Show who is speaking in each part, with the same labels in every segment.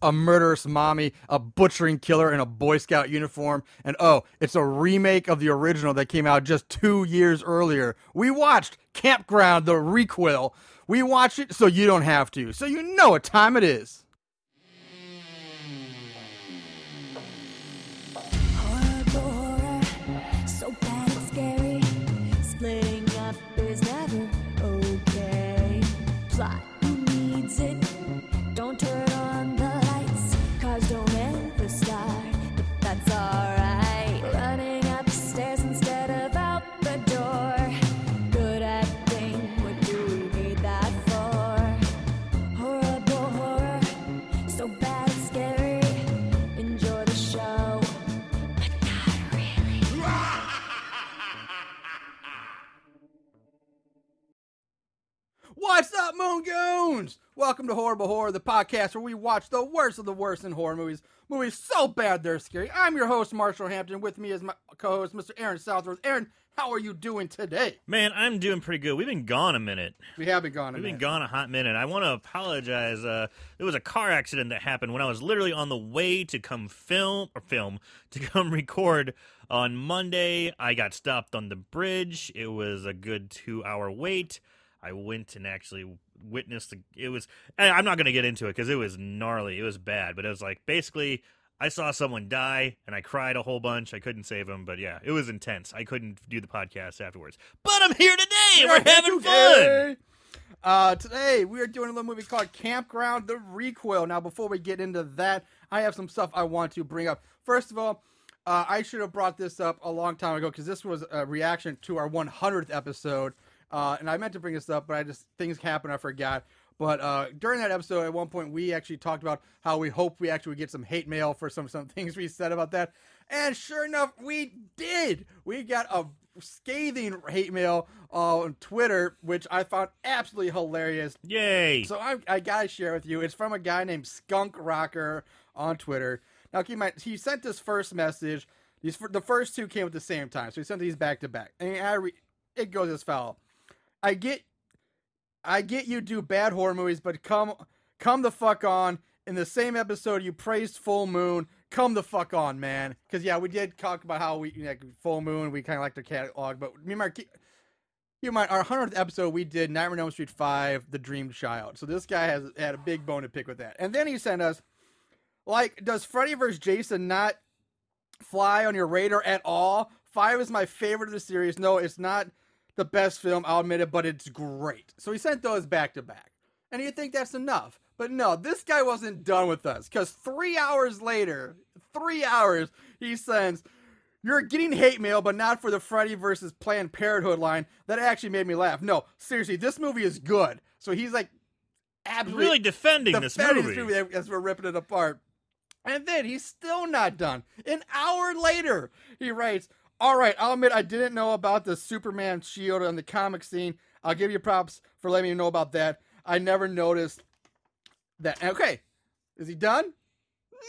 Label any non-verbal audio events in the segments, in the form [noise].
Speaker 1: a murderous mommy, a butchering killer in a Boy Scout uniform, and oh, it's a remake of the original that came out just two years earlier. We watched Campground, the requel. We watched it so you don't have to, so you know what time it is.
Speaker 2: Plot who needs it?
Speaker 1: What's up, Moon Goons? Welcome to Horrible Horror, the podcast where we watch the worst of the worst in horror movies. Movies so bad they're scary. I'm your host, Marshall Hampton. With me is my co-host, Mr. Aaron Southworth. Aaron, how are you doing today?
Speaker 3: Man, I'm doing pretty good. We've been gone a minute.
Speaker 1: We have been gone. a
Speaker 3: We've been gone a hot minute. I want to apologize. Uh, there was a car accident that happened when I was literally on the way to come film or film [laughs] to come record on Monday. I got stopped on the bridge. It was a good two hour wait. I went and actually witnessed the. It was. I'm not going to get into it because it was gnarly. It was bad, but it was like basically. I saw someone die and I cried a whole bunch. I couldn't save him, but yeah, it was intense. I couldn't do the podcast afterwards. But I'm here today. We're having fun.
Speaker 1: Today, Uh, today we are doing a little movie called Campground: The Requel. Now, before we get into that, I have some stuff I want to bring up. First of all, uh, I should have brought this up a long time ago because this was a reaction to our 100th episode, uh, and I meant to bring this up, but I just things happened, I forgot. But uh, during that episode, at one point, we actually talked about how we hope we actually get some hate mail for some some [laughs] things we said about that, and sure enough, we did. We got a scathing hate mail on Twitter, which I found absolutely hilarious.
Speaker 3: Yay!
Speaker 1: So I, I gotta share with you. It's from a guy named Skunk Rocker on Twitter. Now keep in mind, he sent this first message. These the first two came at the same time, so he sent these back to back. And I re- it goes as follows: I get, I get you do bad horror movies, but come, come the fuck on. In the same episode, you praised Full Moon. Come the fuck on, man. Because yeah, we did talk about how we like Full Moon. We kind of like their catalog, but me and Mark. You mind our hundredth episode we did Nightmare on Elm Street Five, The Dream Child. So this guy has had a big bone to pick with that. And then he sent us, like, does Freddy vs. Jason not fly on your radar at all? Five is my favorite of the series. No, it's not the best film, I'll admit it, but it's great. So he sent those back to back. And you think that's enough. But no, this guy wasn't done with us. Because three hours later, three hours, he sends, You're getting hate mail, but not for the Freddy versus Planned Parenthood line. That actually made me laugh. No, seriously, this movie is good. So he's like, absolutely
Speaker 3: really defending this
Speaker 1: defending
Speaker 3: movie.
Speaker 1: as we're ripping it apart. And then he's still not done. An hour later, he writes, All right, I'll admit I didn't know about the Superman shield on the comic scene. I'll give you props for letting me know about that. I never noticed that. Okay, is he done?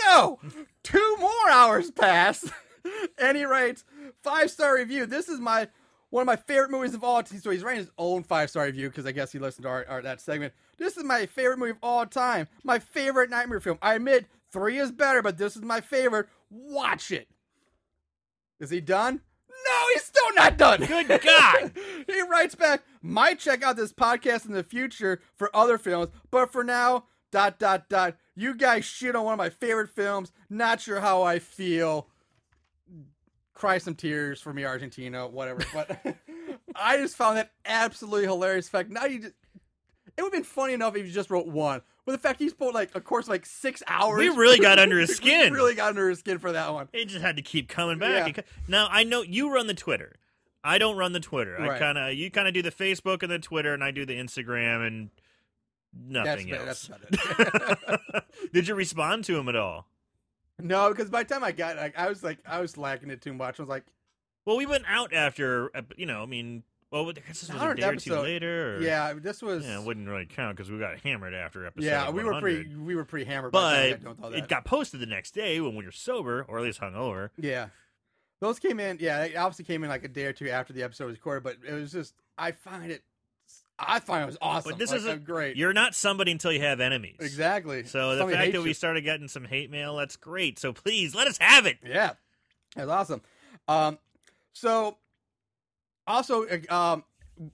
Speaker 1: No! [laughs] Two more hours pass. [laughs] and he writes, Five star review. This is my. One of my favorite movies of all time. So he's writing his own five star review because I guess he listened to our, our that segment. This is my favorite movie of all time. My favorite nightmare film. I admit three is better, but this is my favorite. Watch it. Is he done? No, he's still not done.
Speaker 3: Good God. [laughs]
Speaker 1: he writes back, might check out this podcast in the future for other films, but for now, dot dot dot. You guys shit on one of my favorite films. Not sure how I feel. Cry some tears for me, Argentina, whatever. But [laughs] I just found that absolutely hilarious. Fact now you just it would have been funny enough if you just wrote one. But the fact he spoke like a course like six hours.
Speaker 3: We really got [laughs] under his [laughs]
Speaker 1: We
Speaker 3: skin.
Speaker 1: really got under his skin for that one.
Speaker 3: It just had to keep coming back.
Speaker 1: Yeah.
Speaker 3: Now I know you run the Twitter. I don't run the Twitter. I kind of you kind of do the Facebook and the Twitter, and I do the Instagram and nothing
Speaker 1: That's,
Speaker 3: else. [laughs]
Speaker 1: that's.
Speaker 3: Did you respond to him at all?
Speaker 1: no, because by the time I got, like, I was like, I was lacking it too much. I was like,
Speaker 3: Well, we went out after, you know. I mean, well, I guess this was a
Speaker 1: 100th
Speaker 3: day or two later. Or,
Speaker 1: yeah, this was.
Speaker 3: yeah, it wouldn't really count because we got hammered after episode.
Speaker 1: yeah, we were pretty, we were pretty hammered. by the time we
Speaker 3: But
Speaker 1: got done with all
Speaker 3: it got posted the next day when we were sober, or at least hungover.
Speaker 1: Yeah. Those came in, yeah, they obviously came in like a day or two after the episode was recorded, but it was just, I find it I find it was awesome.
Speaker 3: But this
Speaker 1: Like,
Speaker 3: is
Speaker 1: uh, great.
Speaker 3: You're not somebody until you have enemies.
Speaker 1: exactly.
Speaker 3: So the fact that we started getting some hate mail, that's great. So please let us have it.
Speaker 1: Yeah, that's awesome. Um, so also, uh, um,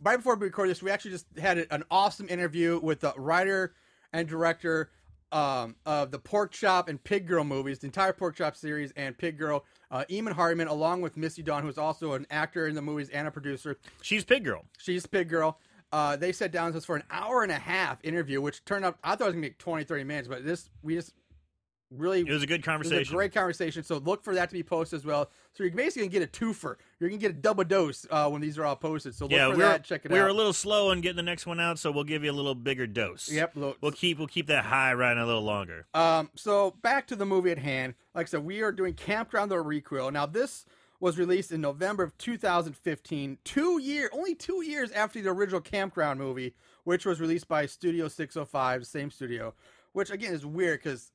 Speaker 1: right before we record this, we actually just had an awesome interview with the writer and director um, of the Pork Chop and Pig Girl movies, the entire Pork Chop series and Pig Girl, uh, Eamon Hardiman, along with Missy Dawn, who's also an actor in the movies and a producer.
Speaker 3: She's Pig Girl.
Speaker 1: She's Pig Girl. Uh, they sat down with us for an hour and a half interview, which turned out I thought it was gonna be 20, 30 minutes, but this we just really
Speaker 3: It was a good conversation.
Speaker 1: a great conversation. So look for that to be posted as well. So you're basically gonna get a twofer. You're gonna get a double dose uh, when these are all posted. So look
Speaker 3: yeah,
Speaker 1: for
Speaker 3: we're,
Speaker 1: that. Check it
Speaker 3: we
Speaker 1: out.
Speaker 3: were a little slow on getting the next one out, so we'll give you a little bigger dose.
Speaker 1: Yep. Look,
Speaker 3: We'll keep we'll keep that high riding a little longer.
Speaker 1: Um, so back to the movie at hand. Like I said, we are doing Campground the Requel. Now this was released in November of 2015, two year, only two years after the original Campground movie, which was released by Studio 605, same studio. Which again is weird because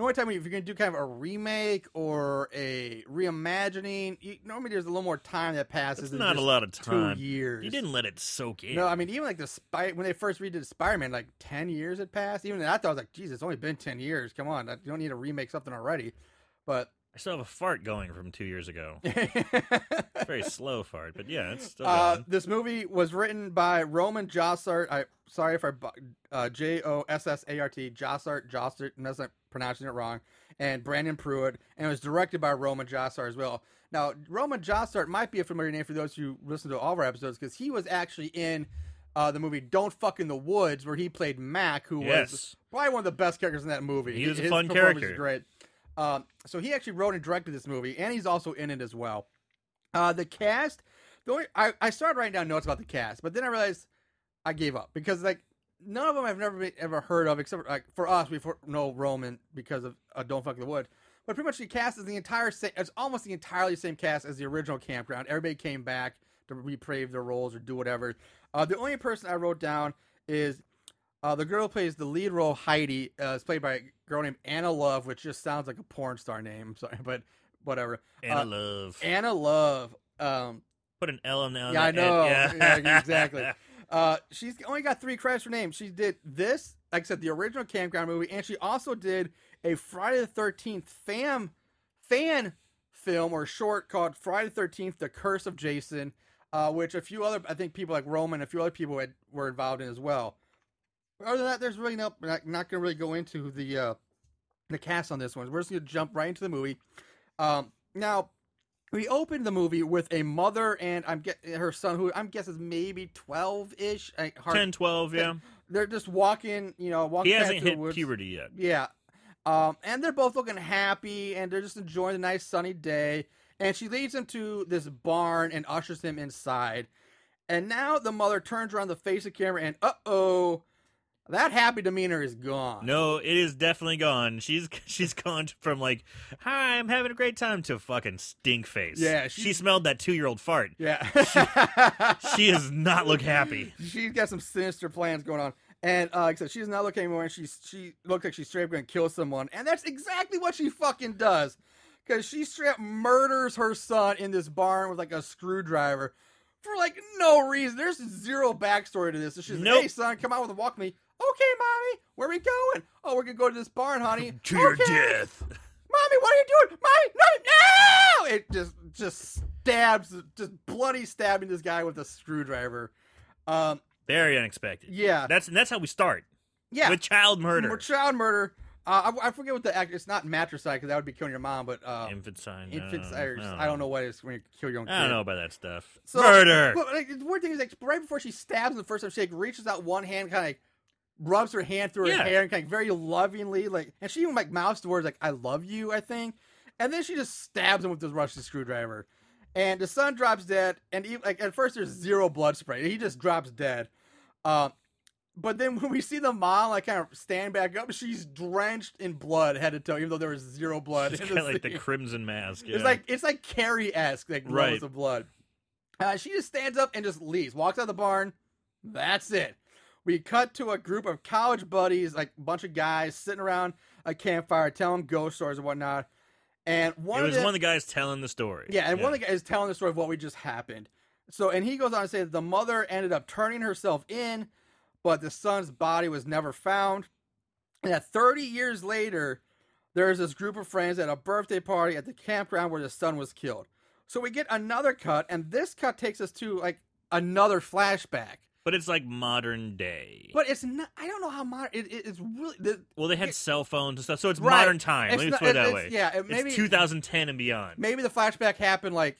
Speaker 1: normally time if you're gonna do kind of a remake or a reimagining, you, normally there's a little more time that passes.
Speaker 3: It's not a lot of time.
Speaker 1: Two years.
Speaker 3: You didn't let it soak in.
Speaker 1: No, I mean even like the spy when they first redid Spider-Man, like ten years had passed. Even I thought I was like, Jesus, it's only been ten years. Come on, you don't need to remake something already. But
Speaker 3: still have a fart going from two years ago. [laughs] It's very slow fart, but yeah, it's still
Speaker 1: uh,
Speaker 3: going.
Speaker 1: this movie was written by Roman Jossart. I sorry if I uh, J O S S A R T Jossart Jossart, unless I'm pronouncing it wrong, and Brandon Pruitt, and it was directed by Roman Jossart as well. Now, Roman Jossart might be a familiar name for those who listen to all of our episodes because he was actually in uh, the movie Don't Fuck in the Woods, where he played Mac, who was probably one of the best characters in that movie.
Speaker 3: He was a fun character.
Speaker 1: great. Um, so he actually wrote and directed this movie, and he's also in it as well. Uh, the cast, the only I, I started writing down notes about the cast, but then I realized I gave up because like none of them I've never been, ever heard of, except like for us we know Roman because of uh, Don't Fuck the Wood. But pretty much the cast is the entire same. It's almost the entirely same cast as the original Campground. Everybody came back to reprieve their roles or do whatever. Uh, the only person I wrote down is uh, the girl plays the lead role, Heidi, uh, is played by a girl named Anna Love, which just sounds like a porn star name. I'm sorry, [laughs] but whatever.
Speaker 3: Anna
Speaker 1: uh,
Speaker 3: Love.
Speaker 1: Anna Love. Um,
Speaker 3: Put an L on the.
Speaker 1: yeah, I know.
Speaker 3: end. [laughs]
Speaker 1: Yeah, exactly. [laughs] Uh, she's only got three credits for name. She did this, like I said, the original Campground movie, and she also did a Friday the Thirteenth fam fan film or short called Friday the Thirteenth: The Curse of Jason, uh, which a few other, I think, people like Roman, a few other people had, were involved in as well. Other than that, there's really no. Not, not going to really go into the uh, the cast on this one. We're just going to jump right into the movie. Um, now, we opened the movie with a mother and I'm get her son, who I'm guessing is maybe twelve ish.
Speaker 3: 10, 12, yeah.
Speaker 1: They're just walking, you know, walking.
Speaker 3: He hasn't
Speaker 1: the
Speaker 3: hit puberty yet.
Speaker 1: Yeah. Um, and they're both looking happy and they're just enjoying the nice sunny day. And she leads him to this barn and ushers him inside. And now the mother turns around the face of camera and uh oh, that happy demeanor is gone.
Speaker 3: No, it is definitely gone. She's [laughs] she's gone from like, "Hi, I'm having a great time" to fucking stink face.
Speaker 1: Yeah,
Speaker 3: she,
Speaker 1: she-
Speaker 3: smelled that two year old fart.
Speaker 1: Yeah. [laughs]
Speaker 3: She does not look happy.
Speaker 1: she's got some sinister plans going on. And uh, like I said, she's not looking anymore, and she's she looks like she's straight up going to kill someone, and that's exactly what she fucking does, because she straight up murders her son in this barn with like a screwdriver for like no reason. There's zero backstory to this. It's just,
Speaker 3: Nope.
Speaker 1: hey son, come out with a walk me. Okay, mommy, where are we going? Oh, we're gonna go to this barn, honey. [laughs]
Speaker 3: To your
Speaker 1: Okay.
Speaker 3: death.
Speaker 1: Mommy, what are you doing? Mommy, no, no! It just just stabs, just bloody stabbing this guy with a screwdriver. Um,
Speaker 3: Very unexpected.
Speaker 1: yeah,
Speaker 3: That's and that's how we start
Speaker 1: yeah.
Speaker 3: with child murder.
Speaker 1: More child murder. Uh, I, I forget what the act. It's not matricide because that would be killing your mom, but uh,
Speaker 3: Infanticide.
Speaker 1: infants.
Speaker 3: no,
Speaker 1: or
Speaker 3: I don't
Speaker 1: I don't know what it is when you kill your own kid.
Speaker 3: I don't know about that stuff.
Speaker 1: So-
Speaker 3: murder.
Speaker 1: But like, the weird thing is, like, right before she stabs him the first time, she like reaches out one hand, kind of like rubs her hand through her
Speaker 3: Yeah.
Speaker 1: hair, and kind of very lovingly, like, and she even like mouths the words like "I love you," I think, and then she just stabs him with this Russian screwdriver, and the son drops dead, and he, like at first there's zero blood spray, he just drops dead, um. But then [laughs] when we see the mom like kind of stand back up, she's drenched in blood head to toe, even though there was zero blood.
Speaker 3: She's
Speaker 1: in
Speaker 3: got
Speaker 1: the
Speaker 3: like the crimson mask.
Speaker 1: It's like it's like Carrie esque, like
Speaker 3: Right.
Speaker 1: right. of blood. Uh, she just stands up and just leaves, walks out of the barn. That's it. We cut to a group of college buddies, like a bunch of guys sitting around a campfire, telling ghost stories and whatnot. And one
Speaker 3: it
Speaker 1: of
Speaker 3: was
Speaker 1: them,
Speaker 3: one of the guys telling the story.
Speaker 1: yeah, and one of the guys is telling the story of what we just happened. So, and he goes on to say that the mother ended up turning herself in, but the son's body was never found. And that 30 years later, there's this group of friends at a birthday party at the campground where the son was killed. So we get another cut, and this cut takes us to like another flashback.
Speaker 3: But it's like modern day.
Speaker 1: But it's not. I don't know how modern. It, it, it's really. The,
Speaker 3: well, they had
Speaker 1: it-
Speaker 3: cell phones and stuff, so it's
Speaker 1: Right.
Speaker 3: modern time.
Speaker 1: It's
Speaker 3: Let me
Speaker 1: not-
Speaker 3: put it that
Speaker 1: it's-
Speaker 3: way.
Speaker 1: yeah, it- maybe-
Speaker 3: it's 2010 and beyond.
Speaker 1: maybe the flashback happened like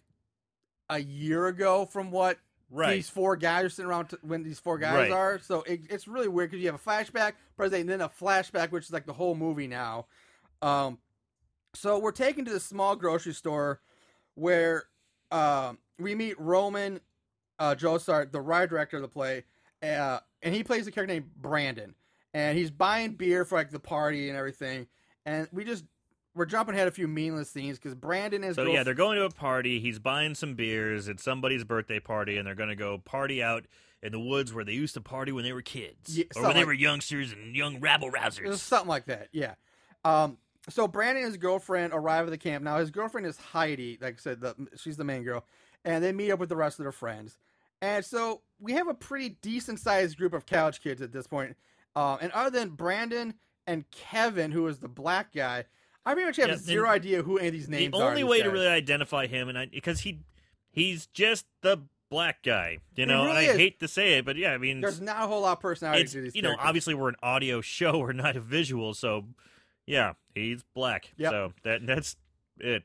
Speaker 1: a year ago from what
Speaker 3: Right.
Speaker 1: these four guys are sitting around t- when these four guys
Speaker 3: Right.
Speaker 1: are. So it, it's really weird because you have a flashback, present, and then a flashback, which is like the whole movie now. Um, so we're taken to this small grocery store where um we meet Roman uh, Jossart, the writer director of the play, uh, and he plays a character named Brandon, and he's buying beer for like the party and everything, and we just we're jumping ahead a few meaningless scenes because Brandon is
Speaker 3: So yeah, they're going to a party. He's buying some beers. It's somebody's birthday party, and they're going to go party out in the woods where they used to party when they were kids,
Speaker 1: Yeah,
Speaker 3: or when they
Speaker 1: something
Speaker 3: were youngsters and young rabble rousers.
Speaker 1: something like that, yeah. Um, so Brandon and his girlfriend arrive at the camp. Now his girlfriend is Heidi, like I said, the, she's the main girl, and they meet up with the rest of their friends. And so we have a pretty decent sized group of couch kids at this point. Um, and other than Brandon and Kevin, who is the black guy, I pretty much have
Speaker 3: Yeah,
Speaker 1: zero idea who any of these
Speaker 3: The
Speaker 1: names are.
Speaker 3: The
Speaker 1: only
Speaker 3: way to really identify him, and I because he he's just the black guy, you know.
Speaker 1: really
Speaker 3: I
Speaker 1: is.
Speaker 3: hate to say it, but yeah, I mean,
Speaker 1: there's not a whole lot of personality to these
Speaker 3: you know obviously we're an audio [laughs] show, we're not a visual, so yeah, he's black.
Speaker 1: Yep.
Speaker 3: So that that's it.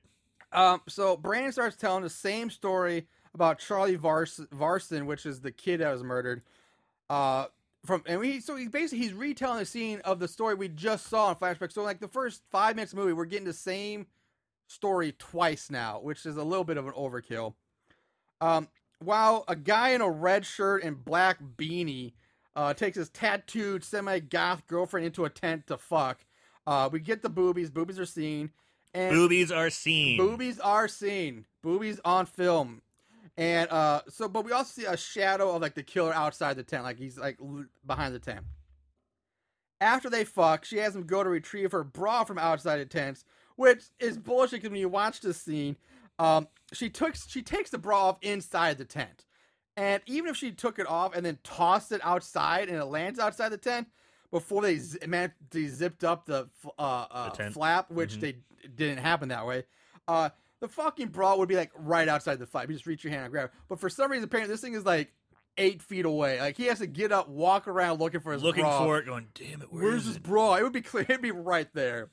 Speaker 1: Um, so Brandon starts telling the same story about Charlie Vars- Varson, which is the kid that was murdered. Uh, from and we so he basically he's retelling the scene of the story we just saw in flashback. So like the first five minutes of the movie, we're getting the same story twice now, which is a little bit of an overkill. Um, while a guy in a red shirt and black beanie uh, takes his tattooed semi goth girlfriend into a tent to fuck. Uh, we get the boobies. Boobies are seen. And
Speaker 3: Boobies are seen.
Speaker 1: Boobies are seen. Boobies on film. And uh so but we also see a shadow of like the killer outside the tent, like he's like behind the tent. After they fuck, she has him go to retrieve her bra from outside the tent, which is bullshit because when you watch this scene, um she took she takes the bra off inside the tent. And even if she took it off and then tossed it outside and it lands outside the tent before they, man, they zipped up the uh, uh,
Speaker 3: The
Speaker 1: flap, which
Speaker 3: Mhm.
Speaker 1: they didn't happen that way. Uh, the fucking bra would be like right outside the fight. You just reach your hand and grab it. But for some reason, apparently, this thing is like eight feet away. Like he has to get up, walk around looking for his
Speaker 3: looking
Speaker 1: bra.
Speaker 3: for it, going, damn it, where
Speaker 1: Where's
Speaker 3: is
Speaker 1: his
Speaker 3: it?
Speaker 1: bra? It would be clear. [laughs] It'd be right there.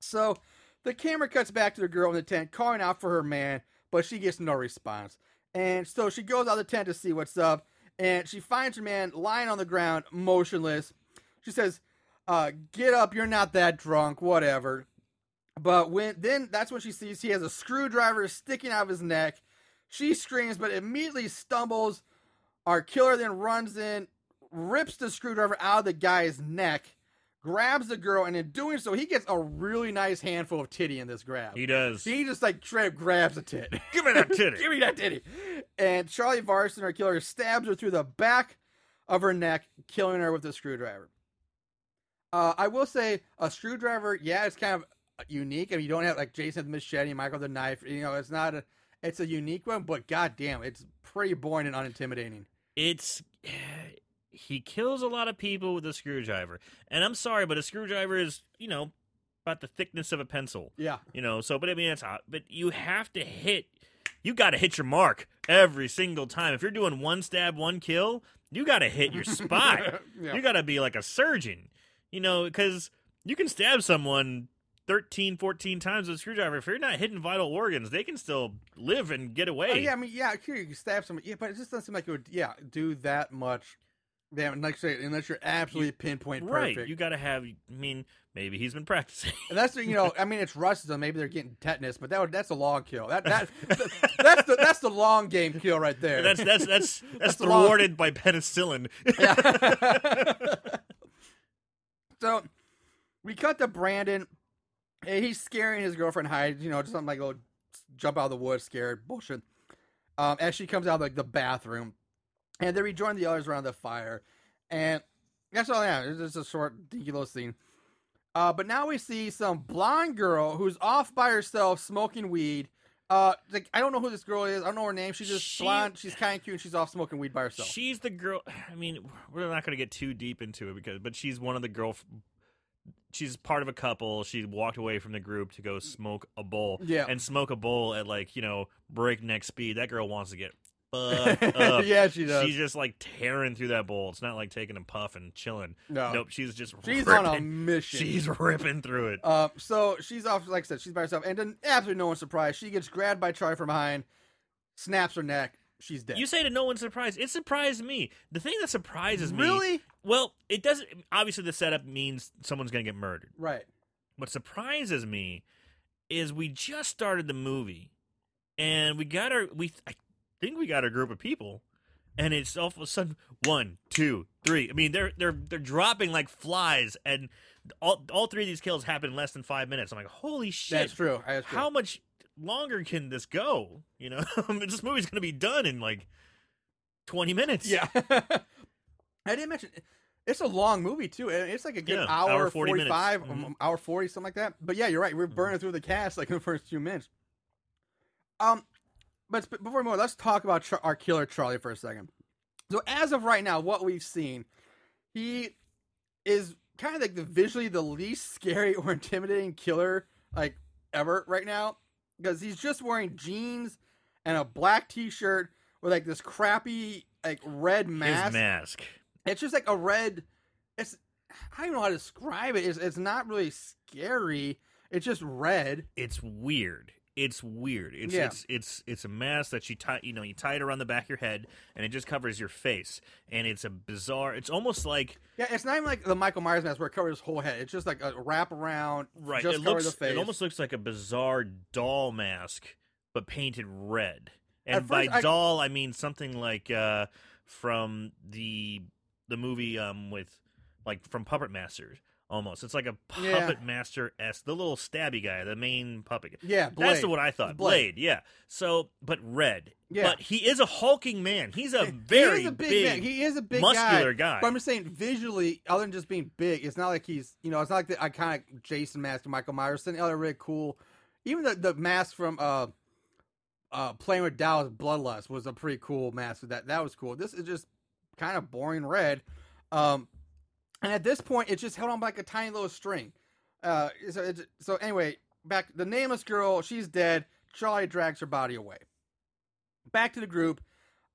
Speaker 1: So the camera cuts back to the girl in the tent, calling out for her man, but she gets no response. And so she goes out of the tent to see what's up, and she finds her man lying on the ground, motionless. She says, uh, "Get up! You're not that drunk. Whatever." But when then that's when she sees he has a screwdriver sticking out of his neck. She screams, but immediately stumbles. Our killer then runs in, rips the screwdriver out of the guy's neck, grabs the girl, and in doing so, he gets a really nice handful of titty in this grab.
Speaker 3: He does.
Speaker 1: He just like straight grabs a tit. [laughs]
Speaker 3: Give me that titty.
Speaker 1: Give me that titty. And Charlie Varson, our killer, stabs her through the back of her neck, killing her with a screwdriver. Uh, I will say a screwdriver, yeah, it's kind of unique. I mean, you don't have like Jason the machete, Michael the knife. You know, it's not a, it's a unique one, but goddamn, it's pretty boring and unintimidating.
Speaker 3: it's [sighs] he kills a lot of people with a screwdriver. And I'm sorry, but a screwdriver is, you know, about the thickness of a pencil.
Speaker 1: Yeah,
Speaker 3: You know, so but I mean it's hot. Uh, but you have to hit you gotta hit your mark every single time. If you're doing one stab, one kill, you gotta hit your spot. [laughs]
Speaker 1: Yeah.
Speaker 3: You gotta be like a surgeon. You know, because you can stab someone 13, 14 times with a screwdriver. If you're not hitting vital organs, they can still live and get away.
Speaker 1: Oh, yeah, I mean, yeah, sure, you can stab somebody, yeah, but it just doesn't seem like it would, yeah, do that much. Damn, like I say, unless you're absolutely pinpoint
Speaker 3: right.
Speaker 1: perfect.
Speaker 3: You gotta have I mean, maybe he's been practicing.
Speaker 1: And that's you know, I mean, it's Russian, so maybe they're getting tetanus, but that would, that's a long kill. That that [laughs] that's the that's the long game kill right there.
Speaker 3: that's that's that's [laughs] that's,
Speaker 1: That's the long-
Speaker 3: thwarted by penicillin.
Speaker 1: Yeah. [laughs] so we cut to Brandon. And He's scaring his girlfriend Heidi. You know, just something like go jump out of the woods, scared bullshit. Um, as she comes out of like the bathroom, and they rejoin the others around the fire, and that's all. Yeah, it's just a short, dinky little scene. Uh, but now we see some blonde girl who's off by herself smoking weed. Uh, like I don't know who this girl is. I don't know her name. She's just
Speaker 3: She-
Speaker 1: blonde. She's kind of cute. and She's off smoking weed by herself.
Speaker 3: She's the girl. [sighs] I mean, we're not going to get too deep into it because, but she's one of the girl. She's part of a couple. She walked away from the group to go smoke a bowl.
Speaker 1: Yeah.
Speaker 3: and smoke a bowl at like you know breakneck speed. That girl wants to get [laughs] fucked up.
Speaker 1: yeah, she does.
Speaker 3: She's just like tearing through that bowl. It's not like taking a puff and chilling.
Speaker 1: no,
Speaker 3: Nope, she's just
Speaker 1: she's
Speaker 3: ripping.
Speaker 1: on a mission.
Speaker 3: She's ripping through it.
Speaker 1: Um, so she's off, like I said, she's by herself, and then absolutely no one's surprised. She gets grabbed by Charlie from behind, snaps her neck. She's dead.
Speaker 3: You say to no one's surprised. It surprised me. The thing that surprises me,
Speaker 1: really?
Speaker 3: well, it doesn't. Obviously, the setup means someone's going to get murdered.
Speaker 1: Right.
Speaker 3: What surprises me is we just started the movie, and we got our we I think we got a group of people, and it's all of a sudden one, two, three. I mean, they're they're they're dropping like flies, and all all three of these kills happen in less than five minutes. I'm like, holy shit!
Speaker 1: That's true. That's true.
Speaker 3: How much longer can this go? You know, [laughs] this movie's to be done in like twenty minutes.
Speaker 1: Yeah. [laughs] I didn't mention it's a long movie too. It's like a good
Speaker 3: Yeah,
Speaker 1: hour,
Speaker 3: hour, 40
Speaker 1: forty five,
Speaker 3: minutes. Mhm.
Speaker 1: hour forty, something like that. But yeah, you're right. We're
Speaker 3: Mhm.
Speaker 1: burning through the cast like in the first few minutes. Um, but before we move, on, let's talk about our killer Charlie for a second. So as of right now, what we've seen, he is kind of like the visually the least scary or [laughs] intimidating killer like ever right now because he's just wearing jeans and a black t-shirt with like this crappy like red mask.
Speaker 3: His
Speaker 1: mask. It's just like a red. It's I don't even know how to describe it. It's it's not really scary. It's just red.
Speaker 3: It's weird. It's weird. It's
Speaker 1: Yeah.
Speaker 3: it's it's it's a mask that you tie you know you tie it around the back of your head and it just covers your face and it's a bizarre. It's almost like
Speaker 1: Yeah, it's not even like the Michael Myers mask where it covers his whole head. It's just like a wrap around.
Speaker 3: right.
Speaker 1: Just
Speaker 3: it looks
Speaker 1: the face.
Speaker 3: it almost looks like a bizarre doll mask but painted red. And by
Speaker 1: I-
Speaker 3: doll I mean something like uh from the the movie um with like from Puppet Masters almost. It's like a
Speaker 1: Yeah.
Speaker 3: Puppet Master s the little stabby guy, the main puppet. guy.
Speaker 1: Yeah, Blade.
Speaker 3: That's what I thought.
Speaker 1: Blade.
Speaker 3: Blade. yeah. So, but red.
Speaker 1: Yeah.
Speaker 3: But he is a hulking man. He's a
Speaker 1: He
Speaker 3: very
Speaker 1: is a big,
Speaker 3: big,
Speaker 1: man. He is a big
Speaker 3: muscular
Speaker 1: guy.
Speaker 3: guy.
Speaker 1: But I'm just saying, visually, other than just being big, it's not like he's, you know, it's not like the iconic Jason mask Michael Myers. Something other really cool. Even the the mask from uh, uh, playing with Dallas Bloodlust was a pretty cool mask. That that was cool. This is just kind of boring red. Um, and at this point, it's just held on by like a tiny little string. Uh, so so anyway, back the nameless girl, she's dead. Charlie drags her body away. Back to the group.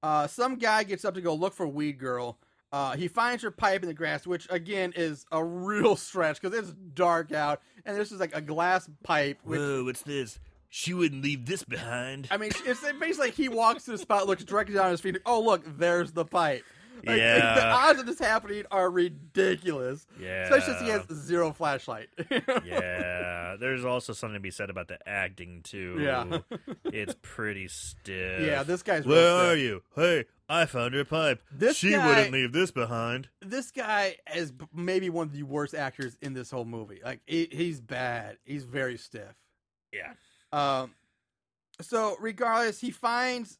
Speaker 1: Uh, some guy gets up to go look for Weed Girl. Uh, he finds her pipe in the grass, which again is a real [laughs] stretch because it's dark out, and this is like a glass pipe. With,
Speaker 3: Whoa, what's this? She wouldn't leave this behind.
Speaker 1: I mean, it's basically like he walks to the spot, looks directly down his feet. Oh, look, there's the pipe. [laughs] Like,
Speaker 3: Yeah.
Speaker 1: the odds of this happening are ridiculous,
Speaker 3: yeah.
Speaker 1: especially since he has zero flashlight. [laughs]
Speaker 3: yeah. There's also something to be said about the acting too.
Speaker 1: Yeah.
Speaker 3: it's pretty stiff.
Speaker 1: yeah, this guy's.
Speaker 3: Where
Speaker 1: stiff.
Speaker 3: are you? Hey, I found her pipe.
Speaker 1: This
Speaker 3: she
Speaker 1: guy-
Speaker 3: wouldn't leave this behind.
Speaker 1: this guy is maybe one of the worst actors in this whole movie. Like he, he's bad. He's very stiff.
Speaker 3: Yeah.
Speaker 1: Um. So regardless, he finds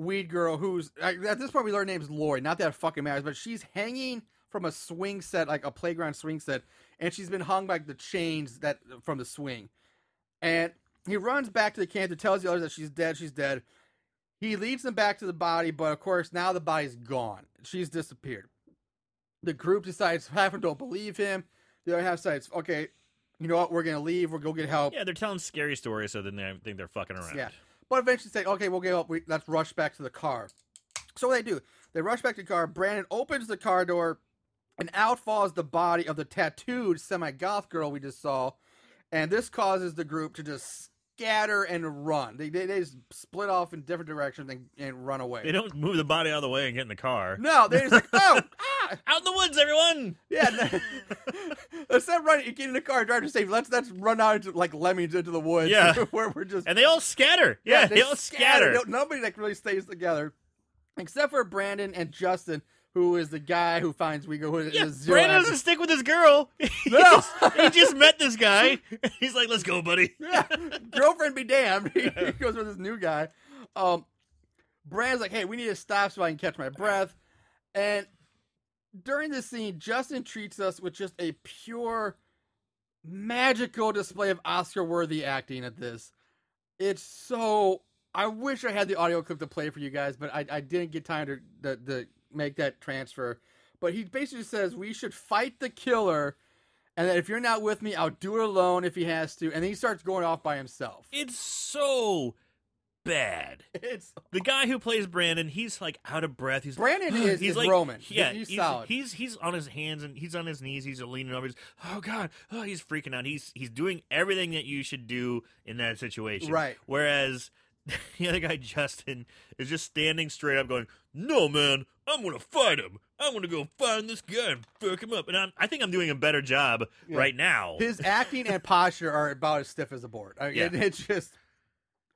Speaker 1: Weed Girl, who's at this point we learn her name's Lori. Not that it fucking matters, but she's hanging from a swing set, like a playground swing set, and she's been hung by the chains that from the swing. And he runs back to the camp to tells the others that she's dead. She's dead. He leads them back to the body, but of course now the body's gone. She's disappeared. The group decides half of them don't believe him. The other half decides, okay, you know what, we're gonna leave. We're gonna go get help.
Speaker 3: Yeah, they're telling scary stories so then they think they're fucking around.
Speaker 1: Yeah. But eventually say, okay, we'll get up. We, let's rush back to the car. So what they do, they rush back to the car. Brandon opens the car door, and out falls the body of the tattooed semi-goth girl we just saw. And this causes the group to just scatter and run. They, they, they just split off in different directions and, and run away.
Speaker 3: They don't move the body out of the way and get in the car.
Speaker 1: no, they're just like, oh, [laughs] ah,
Speaker 3: Out in the woods, everyone!
Speaker 1: yeah. [laughs] [laughs] Instead of running, get in the car, drive to safe. Let's let's run out into like lemmings into the woods.
Speaker 3: Yeah. [laughs]
Speaker 1: where we're just
Speaker 3: And they all scatter. Yeah, they, all scatter.
Speaker 1: No- Nobody like really stays together, except for Brandon and Justin, who is the guy who finds Weed Girl. Who is
Speaker 3: Yeah,
Speaker 1: zero
Speaker 3: Brandon doesn't stick with his girl. [laughs] he,
Speaker 1: No.
Speaker 3: just, he just met this [laughs] guy. He's like, "Let's go, buddy."
Speaker 1: yeah, girlfriend be damned. he goes with this new guy. Um, Brandon's like, hey, we need to stop so I can catch my breath. And during this scene, Justin treats us with just a pure, magical display of Oscar-worthy acting at this. It's so. I wish I had the audio clip to play for you guys, but I, I didn't get time to, to, to make that transfer. But he basically says we should fight the killer, and that if you're not with me, I'll do it alone if he has to. And then he starts going off by himself.
Speaker 3: It's so bad. [laughs]
Speaker 1: It's
Speaker 3: The guy who plays Brandon, he's like out of breath. He's
Speaker 1: Brandon [gasps] is-
Speaker 3: he's
Speaker 1: is
Speaker 3: like,
Speaker 1: Roman.
Speaker 3: Yeah,
Speaker 1: He's
Speaker 3: he's,
Speaker 1: solid.
Speaker 3: He's he's on his hands and he's on his knees. He's leaning over. He's oh god, oh he's freaking out. He's he's doing everything that you should do in that situation.
Speaker 1: Right.
Speaker 3: Whereas [laughs] the other guy Justin is just standing straight up, going, "No man, I'm gonna fight him. I'm gonna go find this guy and fuck him up." And I'm, I think I'm doing a better job
Speaker 1: Yeah.
Speaker 3: right now.
Speaker 1: his acting and posture are about as stiff as a board. I,
Speaker 3: Yeah.
Speaker 1: it- [laughs] it's just.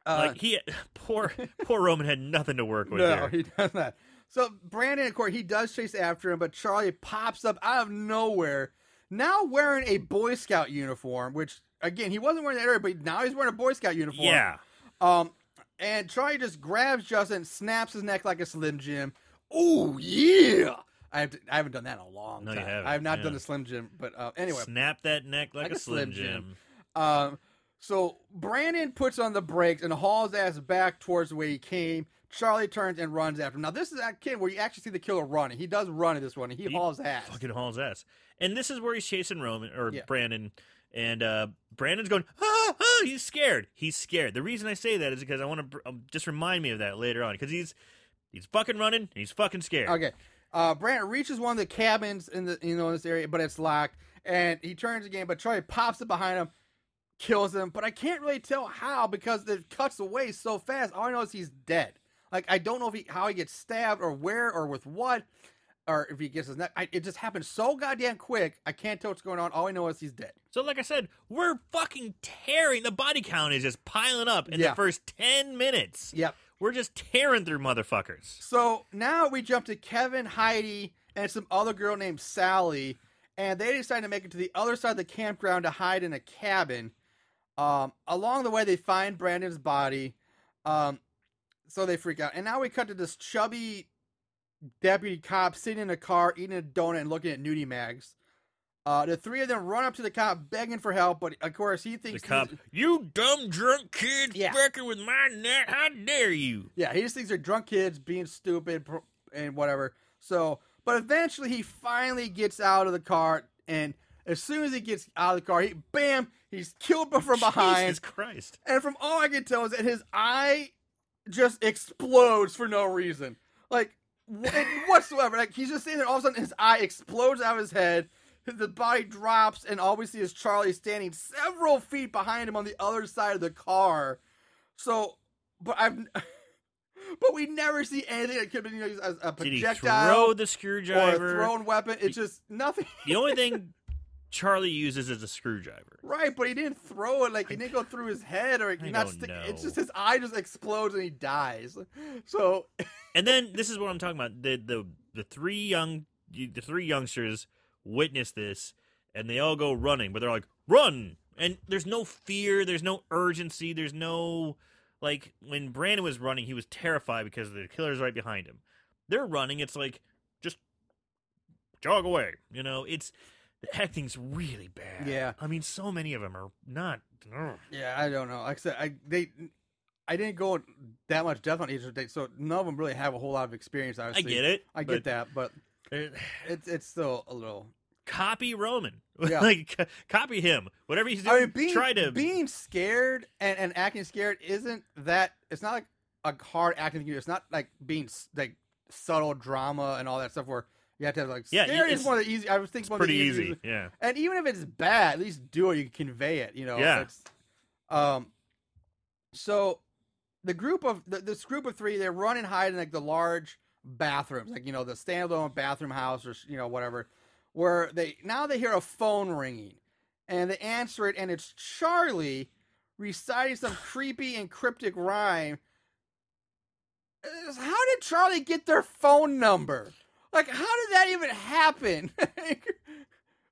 Speaker 1: Uh,
Speaker 3: like he, [laughs] poor poor Roman had nothing to work with
Speaker 1: no,
Speaker 3: there.
Speaker 1: he does not. So Brandon, of course, he does chase after him, but Charlie pops up out of nowhere, now wearing a Boy Scout uniform. Which again, he wasn't wearing that earlier, but now he's wearing a Boy Scout uniform.
Speaker 3: Yeah.
Speaker 1: Um, and Charlie just grabs Justin, snaps his neck like a Slim Jim. Oh yeah! I have to, I haven't done that in a long
Speaker 3: No,
Speaker 1: time.
Speaker 3: haven't,
Speaker 1: I have not
Speaker 3: yeah.
Speaker 1: done a Slim Jim, but uh, anyway.
Speaker 3: Snap that neck like, a Slim Jim.
Speaker 1: Um, so Brandon puts on the brakes and hauls ass back towards the way he came. Charlie turns and runs after him. Now this is that kid where you actually see the killer running. He does run in this one. and He,
Speaker 3: He
Speaker 1: hauls ass.
Speaker 3: Fucking hauls ass. And this is where he's chasing Roman or
Speaker 1: Yeah.
Speaker 3: Brandon. And uh, Brandon's going, ah, ah, he's scared. He's scared. The reason I say that is because I want to um, just remind me of that later on because he's he's fucking running and he's fucking scared.
Speaker 1: Okay. Uh, Brandon reaches one of the cabins in the you know in this area, but it's locked. And he turns again, but Charlie pops it behind him, kills him. But I can't really tell how because it cuts away so fast. All I know is he's dead. Like I don't know if he how he gets stabbed or where or with what, or if he gets his neck. I, it just happened so goddamn quick. I can't tell what's going on. All I know is he's dead.
Speaker 3: So, like I said, we're fucking tearing. The body count is just piling up in
Speaker 1: Yeah.
Speaker 3: the first 10 minutes.
Speaker 1: Yep.
Speaker 3: We're just tearing through motherfuckers.
Speaker 1: So now we jump to Kevin, Heidi, and some other girl named Sally, and they decide to make it to the other side of the campground to hide in a cabin. Um, along the way, they find Brandon's body. Um, so they freak out, and now we cut to this chubby deputy cop sitting in a car, eating a donut and looking at nudie mags. Uh, the three of them run up to the cop, begging for help, but of course he
Speaker 3: The
Speaker 1: thinks
Speaker 3: cop, you dumb drunk kid,
Speaker 1: Yeah.
Speaker 3: fucking with my net. How dare you?
Speaker 1: Yeah, he just thinks they're drunk kids being stupid and whatever. So, but eventually he finally gets out of the car, and as soon as he gets out of the car, he bam, he's killed from behind.
Speaker 3: Jesus Christ.
Speaker 1: And from all I can tell is that his eye just explodes for no reason, like [laughs] whatsoever. Like he's just sitting there, all of a sudden his eye explodes out of his head. The body drops, and all we see is Charlie standing several feet behind him on the other side of the car. So, but I've, [laughs] but we never see anything that could be you know, a, a
Speaker 3: Did he
Speaker 1: projectile
Speaker 3: throw the
Speaker 1: or a
Speaker 3: screwdriver?
Speaker 1: thrown weapon. It's just nothing.
Speaker 3: The only thing [laughs] Charlie uses as a screwdriver.
Speaker 1: Right, but he didn't throw it. Like he didn't go through his head, or he not stick. It's just his eye just explodes and he dies. So [laughs]
Speaker 3: And then this is what I'm talking about. The the the three young the three youngsters witness this and they all go running, but they're like, "Run!" And there's no fear, there's no urgency, there's no like when Brandon was running, he was terrified because the killer's right behind him. They're running, it's like just jog away. You know, it's the acting's really bad.
Speaker 1: Yeah.
Speaker 3: I mean, so many of them are not. ugh.
Speaker 1: yeah, I don't know. Like I said, I they. I didn't go that much depth on each of them, so none of them really have a whole lot of experience.
Speaker 3: I
Speaker 1: Obviously,
Speaker 3: get it.
Speaker 1: I get that, but
Speaker 3: it-
Speaker 1: it's it's still a little.
Speaker 3: copy Roman. [laughs]
Speaker 1: Yeah.
Speaker 3: like co- copy him. Whatever he's doing,
Speaker 1: I mean, being
Speaker 3: try to
Speaker 1: being scared and, and acting scared isn't that. It's not like a hard acting. thing. It's not like being like subtle drama and all that stuff where you have to have like
Speaker 3: Yeah,
Speaker 1: scary
Speaker 3: it's-
Speaker 1: is one of the easy. I was thinking one
Speaker 3: pretty easy. Yeah.
Speaker 1: And even if it's bad, at least do it. You can convey it. You know.
Speaker 3: Yeah.
Speaker 1: It's, um. So, the group of the, this group of three, they run and hide in like the large bathrooms, like you know the standalone bathroom house or you know whatever, where they now they hear a phone ringing, and they answer it, and it's Charlie reciting some [sighs] creepy and cryptic rhyme. How did Charlie get their phone number? Like, how did that even happen? [laughs]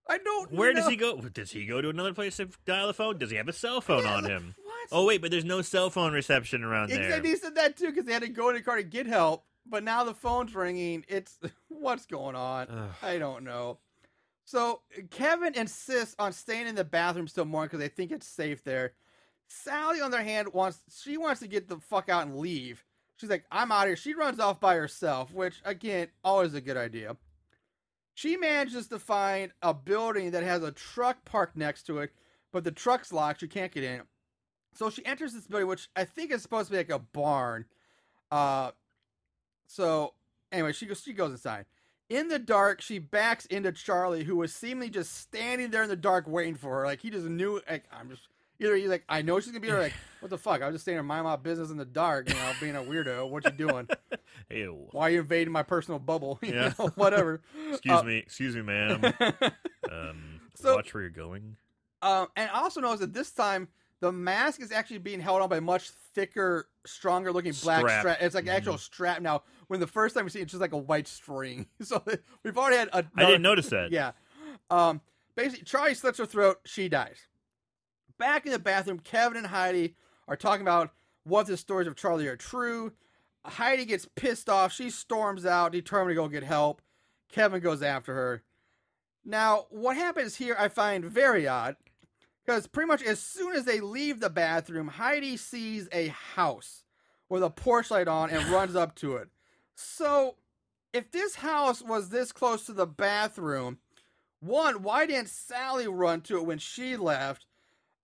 Speaker 1: I don't.
Speaker 3: Know Where does he go? Does he go to another place to dial a phone? Does he have a cell phone
Speaker 1: Yeah,
Speaker 3: on
Speaker 1: like,
Speaker 3: him?
Speaker 1: What?
Speaker 3: Oh wait, but there's no cell phone reception around there.
Speaker 1: Exactly. He said that too because they had to go in the car to get help. But now the phone's ringing. It's [laughs] what's going on?
Speaker 3: Ugh.
Speaker 1: I don't know. So Kevin insists on staying in the bathroom still more because they think it's safe there. Sally, on the other hand, wants she wants to get the fuck out and leave. She's like, I'm out here. She runs off by herself, which again, always a good idea. She manages to find a building that has a truck parked next to it, but the truck's locked. She can't get in. So she enters this building, which I think is supposed to be like a barn. Uh, so anyway, she goes. She goes inside. In the dark, she backs into Charlie, who was seemingly just standing there in the dark waiting for her. Like he just knew. Like I'm just either he's like, I know she's gonna be. Like [laughs] what the fuck? I was just standing there mind my business in the dark, you know, being a weirdo. What you doing? [laughs]
Speaker 3: Ew.
Speaker 1: Why are you invading my personal bubble? [laughs] You
Speaker 3: Yeah.
Speaker 1: know, whatever.
Speaker 3: Excuse
Speaker 1: Uh,
Speaker 3: me, excuse me, ma'am. Um,
Speaker 1: So-
Speaker 3: watch where you're going.
Speaker 1: Um, and I also noticed that this time the mask is actually being held on by much thicker, stronger looking black strap.
Speaker 3: Strap.
Speaker 1: It's like
Speaker 3: Mhm.
Speaker 1: actual strap now. When the first time we see it, it's just like a white string. So we've already had a.
Speaker 3: I didn't notice that.
Speaker 1: Yeah. Um. Basically, Charlie slits her throat. She dies. Back in the bathroom, Kevin and Heidi are talking about what the stories of Charlie are true. Heidi gets pissed off. She storms out, determined to go get help. Kevin goes after her. Now, what happens here I find very odd because pretty much as soon as they leave the bathroom, Heidi sees a house with a porch light on and [laughs] runs up to it. So, if this house was this close to the bathroom, one, why didn't Sally run to it when she left?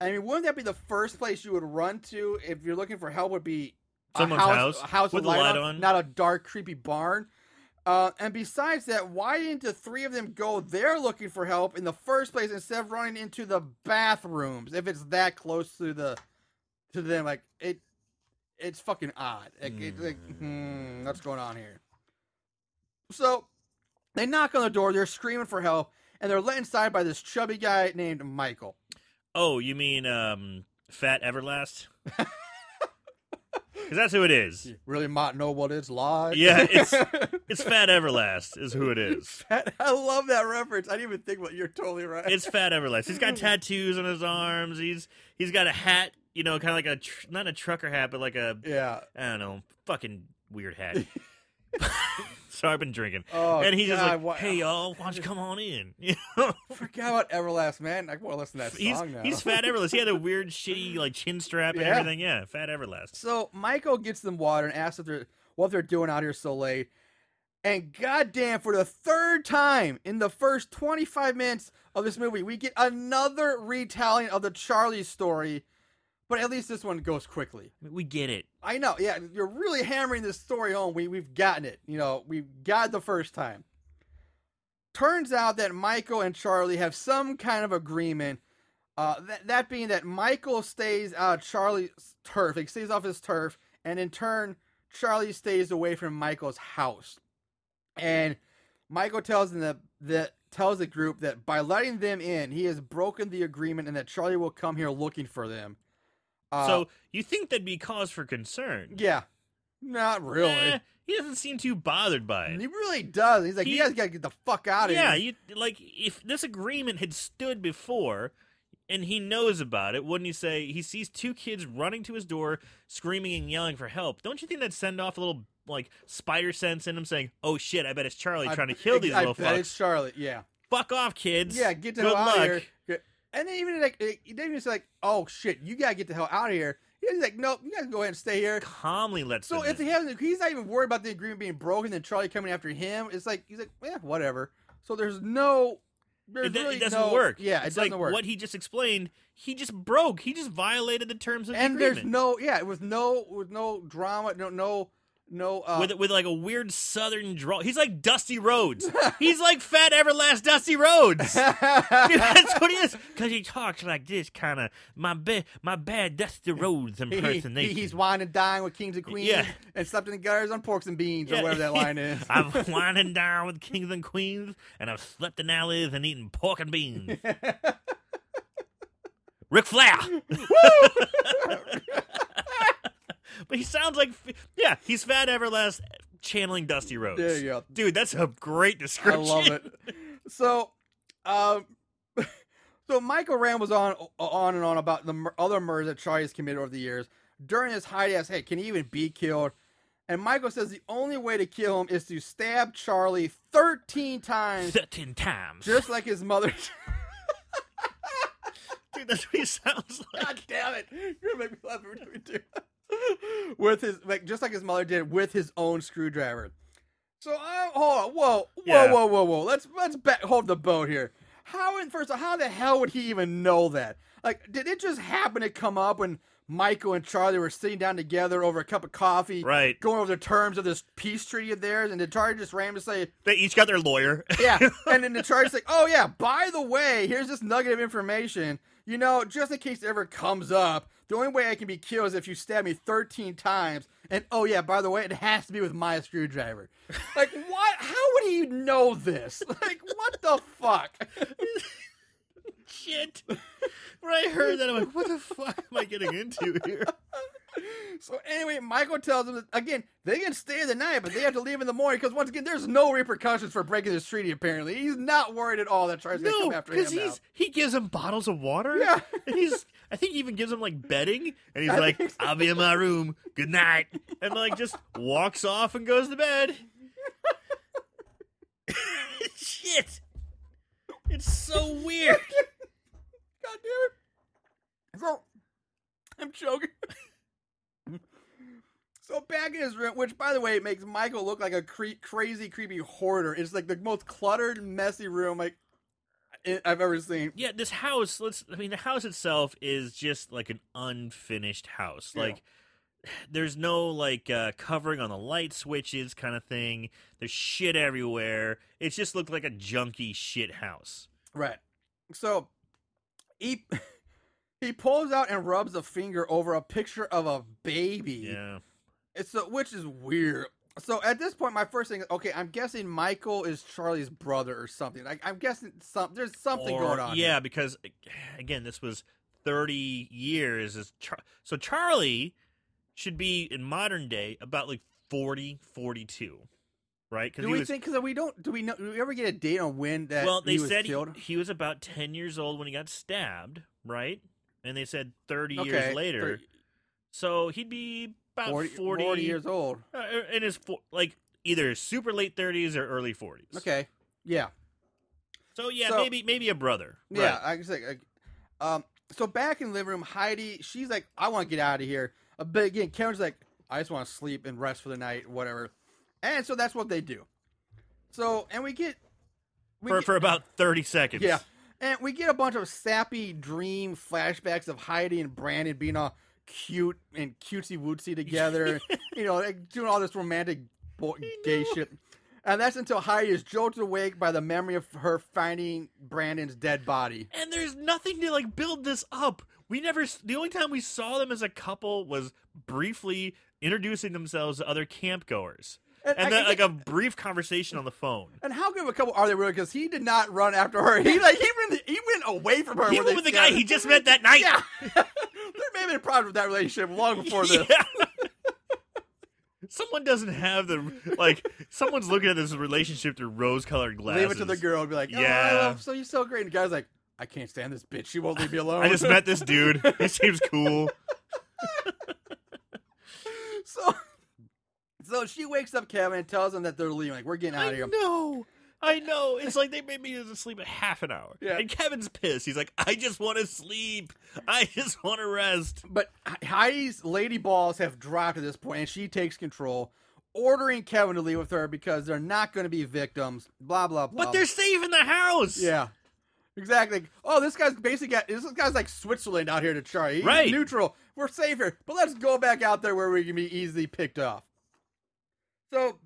Speaker 1: I mean, wouldn't that be the first place you would run to if you're looking for help? Would be a
Speaker 3: Someone's house
Speaker 1: a house
Speaker 3: with
Speaker 1: with, light,
Speaker 3: light
Speaker 1: on,
Speaker 3: on.
Speaker 1: not a dark, creepy barn. Uh, and besides that, why didn't the three of them go there looking for help in the first place instead of running into the bathrooms? If it's that close to the to them, like it, it's fucking odd. Like, it, like hmm, what's going on here? So they knock on the door. They're screaming for help, and they're let inside by this chubby guy named Michael.
Speaker 3: Oh, you mean um, Fat Everlast? [laughs] Because that's who it is.
Speaker 1: You really might know what it's like.
Speaker 3: Yeah, it's- [laughs] It's Fat Everlast is who it is. [laughs]
Speaker 1: Fat- I love that reference. I didn't even think about. You're totally right.
Speaker 3: It's Fat Everlast. He's got tattoos on his arms. He's he's got a hat, you know, kind of like a tr- not a trucker hat, but like a
Speaker 1: yeah.
Speaker 3: I don't know, fucking weird hat. So I've been drinking,
Speaker 1: Oh,
Speaker 3: and he's just like, "Hey y'all, [laughs] why don't you come on in?" [laughs] You know?
Speaker 1: Forgot about Everlast, man. I want to listen to that
Speaker 3: he's
Speaker 1: song now.
Speaker 3: he's Fat Everlast. He had a weird, shitty like chin strap and
Speaker 1: Yeah.
Speaker 3: everything. Yeah, Fat Everlast.
Speaker 1: So Michael gets them water and asks if they're what they're doing out here so late. And goddamn, for the third time in the first 25 minutes of this movie, we get another retelling of the Charlie story. But at least this one goes quickly.
Speaker 3: I mean, we get it.
Speaker 1: I know, yeah, you're really hammering this story home. We we've gotten it. You know, we've got it the first time. Turns out that Michael and Charlie have some kind of agreement. Uh, that that being that Michael stays out of Charlie's turf, he stays off his turf, and in turn, Charlie stays away from Michael's house. And Michael tells them that, that tells the group that by letting them in, he has broken the agreement, and that Charlie will come here looking for them. Uh,
Speaker 3: so you think that'd be cause for concern?
Speaker 1: yeah, not really.
Speaker 3: Eh, he doesn't seem too bothered by it.
Speaker 1: He really does. He's like,
Speaker 3: He-
Speaker 1: you guys gotta get the fuck out of
Speaker 3: yeah,
Speaker 1: here.
Speaker 3: you like if this agreement had stood before and he knows about it, wouldn't he say he sees two kids running to his door, screaming and yelling for help? Don't you think that'd send off a little like spider sense in him saying, "Oh shit, I bet it's Charlie
Speaker 1: I-
Speaker 3: trying to kill [laughs] these
Speaker 1: I
Speaker 3: little
Speaker 1: bet
Speaker 3: fucks."
Speaker 1: It's Charlie. Yeah,
Speaker 3: Fuck off, kids.
Speaker 1: yeah. Get the
Speaker 3: Good
Speaker 1: hell
Speaker 3: luck.
Speaker 1: of here. And then even like, he didn't even say like, oh shit, you gotta get the hell out of here. He's like, nope, you guys go ahead and stay here.
Speaker 3: Calmly lets
Speaker 1: So if
Speaker 3: in.
Speaker 1: he hasn't, he's not even worried about the agreement being broken. Then Charlie coming after him. It's like he's like, yeah, whatever. So there's no, there's
Speaker 3: it,
Speaker 1: really
Speaker 3: it doesn't
Speaker 1: no-
Speaker 3: work.
Speaker 1: Yeah,
Speaker 3: it's
Speaker 1: it doesn't
Speaker 3: like
Speaker 1: work.
Speaker 3: what he just explained. He just broke. He just violated the terms of the
Speaker 1: and there's no, yeah, with no, with no drama, no, no, no. Uh,
Speaker 3: with with like a weird southern draw. He's like Dusty Rhodes. He's like fat Everlast Dusty Rhodes. Dude, [laughs] that's what he is. Because he talks like this, kind of my bad, my bad Dusty Rhodes
Speaker 1: He-
Speaker 3: impersonation.
Speaker 1: he- he's wine and dine with kings and queens
Speaker 3: Yeah.
Speaker 1: and slept in the gutters on porks and beans
Speaker 3: Yeah.
Speaker 1: or whatever that line [laughs] is.
Speaker 3: I'm whining down with kings and queens, and I've slept in alleys and eaten pork and beans. [laughs] Ric Flair. But he sounds like, yeah, he's Fat Everlast channeling Dusty Rhodes.
Speaker 1: There you go.
Speaker 3: Dude, that's a great description.
Speaker 1: I love it. [laughs] So, um, [laughs] so Michael Rand was on, on and on about the other murders that Charlie has committed over the years. During his Heidi asks, "Hey, can he even be killed?" And Michael says the only way to kill him is to stab Charlie thirteen times,
Speaker 3: 13 times.
Speaker 1: just like his mother. [laughs]
Speaker 3: Dude, that's what he sounds like.
Speaker 1: God damn it! You're gonna make me laugh every time we do. It. [laughs] with his like just like his mother did with his own screwdriver. So I hold on, whoa, whoa,
Speaker 3: Yeah.
Speaker 1: whoa, whoa, whoa. Let's let's back, hold the boat here. How in first of all, how the hell would he even know that? Like, did it just happen to come up when Michael and Charlie were sitting down together over a cup of coffee,
Speaker 3: Right.
Speaker 1: going over the terms of this peace treaty of theirs, and did Charlie just randomly say,
Speaker 3: They each got their lawyer. [laughs]
Speaker 1: yeah. [laughs] And then the charge's like, oh, yeah, by the way, here's this nugget of information. You know, just in case it ever comes up, the only way I can be killed is if you stab me 13 times. And oh, yeah, by the way, it has to be with my screwdriver. [laughs] Like, what? How would he know this? [laughs] Like, what the fuck?
Speaker 3: Shit. When I heard that, I'm like, what the fuck am I getting into here? [laughs]
Speaker 1: So anyway, Michael tells them that, again, they can stay the night, but they have to leave in the morning because, once again, there's no repercussions for breaking this treaty, apparently. He's not worried at all that Charlie's going to come after him
Speaker 3: because he gives him bottles of water.
Speaker 1: Yeah.
Speaker 3: and he's I think he even gives him like bedding, and he's
Speaker 1: I
Speaker 3: like,
Speaker 1: so.
Speaker 3: "I'll be in my room. Good night," and like just walks off and goes to bed. [laughs] Shit, it's so weird. [laughs]
Speaker 1: God damn it. So, I'm choking. [laughs] so back in his room, which by the way makes Michael look like a cre- crazy, creepy hoarder. It's like the most cluttered, messy room like I've ever seen.
Speaker 3: Yeah, this house. Let's. I mean, the house itself is just like an unfinished house.
Speaker 1: Yeah.
Speaker 3: Like, [sighs] there's no like uh, covering on the light switches, kind of thing. There's shit everywhere. It just looked like a junky shit house.
Speaker 1: Right. So he [laughs] he pulls out and rubs a finger over a picture of a baby.
Speaker 3: Yeah.
Speaker 1: It's so which is weird. So at this point, my first thing, okay, I'm guessing Michael is Charlie's brother or something. Like I'm guessing some there's something
Speaker 3: Or-
Speaker 1: going on.
Speaker 3: Yeah,
Speaker 1: here.
Speaker 3: because again, this was 30 years. Is Char- so Charlie should be in modern day about like 40, 42, right?
Speaker 1: Do we
Speaker 3: was.
Speaker 1: think? Because we don't. Do we know? Do we ever get a date on when that?
Speaker 3: well, they
Speaker 1: he was
Speaker 3: said he, he was about 10 years old when he got stabbed, right? And they said 30
Speaker 1: Okay,
Speaker 3: years later.
Speaker 1: thir-
Speaker 3: So he'd be about
Speaker 1: 40,
Speaker 3: 40,
Speaker 1: 40 years old.
Speaker 3: uh, in his like either super late 30s or early 40s.
Speaker 1: Okay. Yeah.
Speaker 3: So yeah,
Speaker 1: So-
Speaker 3: maybe maybe a brother.
Speaker 1: Yeah.
Speaker 3: Right.
Speaker 1: I can say. Like, um. So back in the living room, Heidi, she's like, "I want to get out of here." Uh, but again, Kevin's like, "I just want to sleep and rest for the night, whatever." And so that's what they do. So and we get. We
Speaker 3: for
Speaker 1: get-
Speaker 3: for about 30 seconds.
Speaker 1: Yeah. And we get a bunch of sappy dream flashbacks of Heidi and Brandon being all cute and cutesy wootsy [laughs] together, you know, like doing all this romantic bo- [laughs] gay shit. And that's until Heidi is jolted awake by the memory of her finding Brandon's dead body.
Speaker 3: And there's nothing to like build this up. We never. The only time we saw them as a couple was briefly introducing themselves to other campgoers,
Speaker 1: And,
Speaker 3: and then like a brief conversation on the phone.
Speaker 1: and how good of a couple are they really? Because he did not run after her. He like he went he went away from her.
Speaker 3: He went with the guy he just met that night.
Speaker 1: Yeah, [laughs] there may have been problems with that relationship long before this.
Speaker 3: Yeah. Someone doesn't have the like. Someone's looking at this relationship through rose-colored glasses.
Speaker 1: Leave it to the girl and be like, oh,
Speaker 3: Yeah.
Speaker 1: I love, so you're so great. And the guy's like, I can't stand this bitch. She won't leave me alone.
Speaker 3: I just met this dude. He seems cool. [laughs]
Speaker 1: so, so she wakes up Kevin and tells him that they're leaving. Like, we're getting out of here.
Speaker 3: know. I know. It's like they made me to sleep a half an hour.
Speaker 1: Yeah.
Speaker 3: And Kevin's pissed. He's like, I just want to sleep. I just want to rest.
Speaker 1: But Heidi's lady balls have dropped at this point, and she takes control, ordering Kevin to leave with her because they're not going to be victims. Blah blah blah.
Speaker 3: But they're saving the house.
Speaker 1: yeah. Exactly. Oh, this guy's basically got this guy's like Switzerland out here to Charlie. He's
Speaker 3: Right.
Speaker 1: neutral. We're safe here, but let's go back out there where we can be easily picked off. So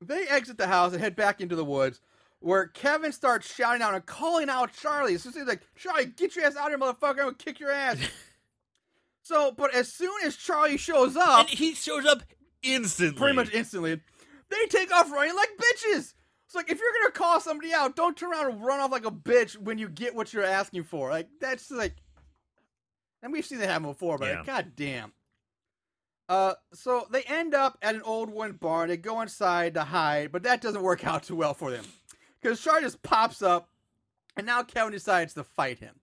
Speaker 1: they exit the house and head back into the woods, where Kevin starts shouting out and calling out Charlie. So he's like, "Charlie, get your ass out of here, motherfucker! I'm gonna kick your ass." [laughs] so, but as soon as Charlie shows up,
Speaker 3: And he shows up instantly.
Speaker 1: pretty much instantly, they take off running like bitches. It's like if you're gonna call somebody out, don't turn around and run off like a bitch when you get what you're asking for. Like that's like, and we've seen that happen before, but
Speaker 3: Yeah.
Speaker 1: like, god damn. Uh, so they end up at an old wooden barn. They go inside to hide, but that doesn't work out too well for them because Charlie just pops up, and now Kevin decides to fight him.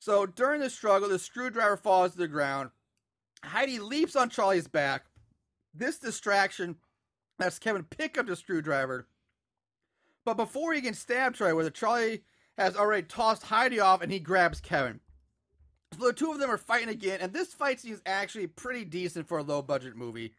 Speaker 1: So during the struggle, the screwdriver falls to the ground. Heidi leaps on Charlie's back. This distraction lets Kevin pick up the screwdriver. But before he can stab Charlie it, Charlie has already tossed Heidi off and he grabs Kevin. The two of them are fighting again, and this fight scene is actually pretty decent for a low budget movie,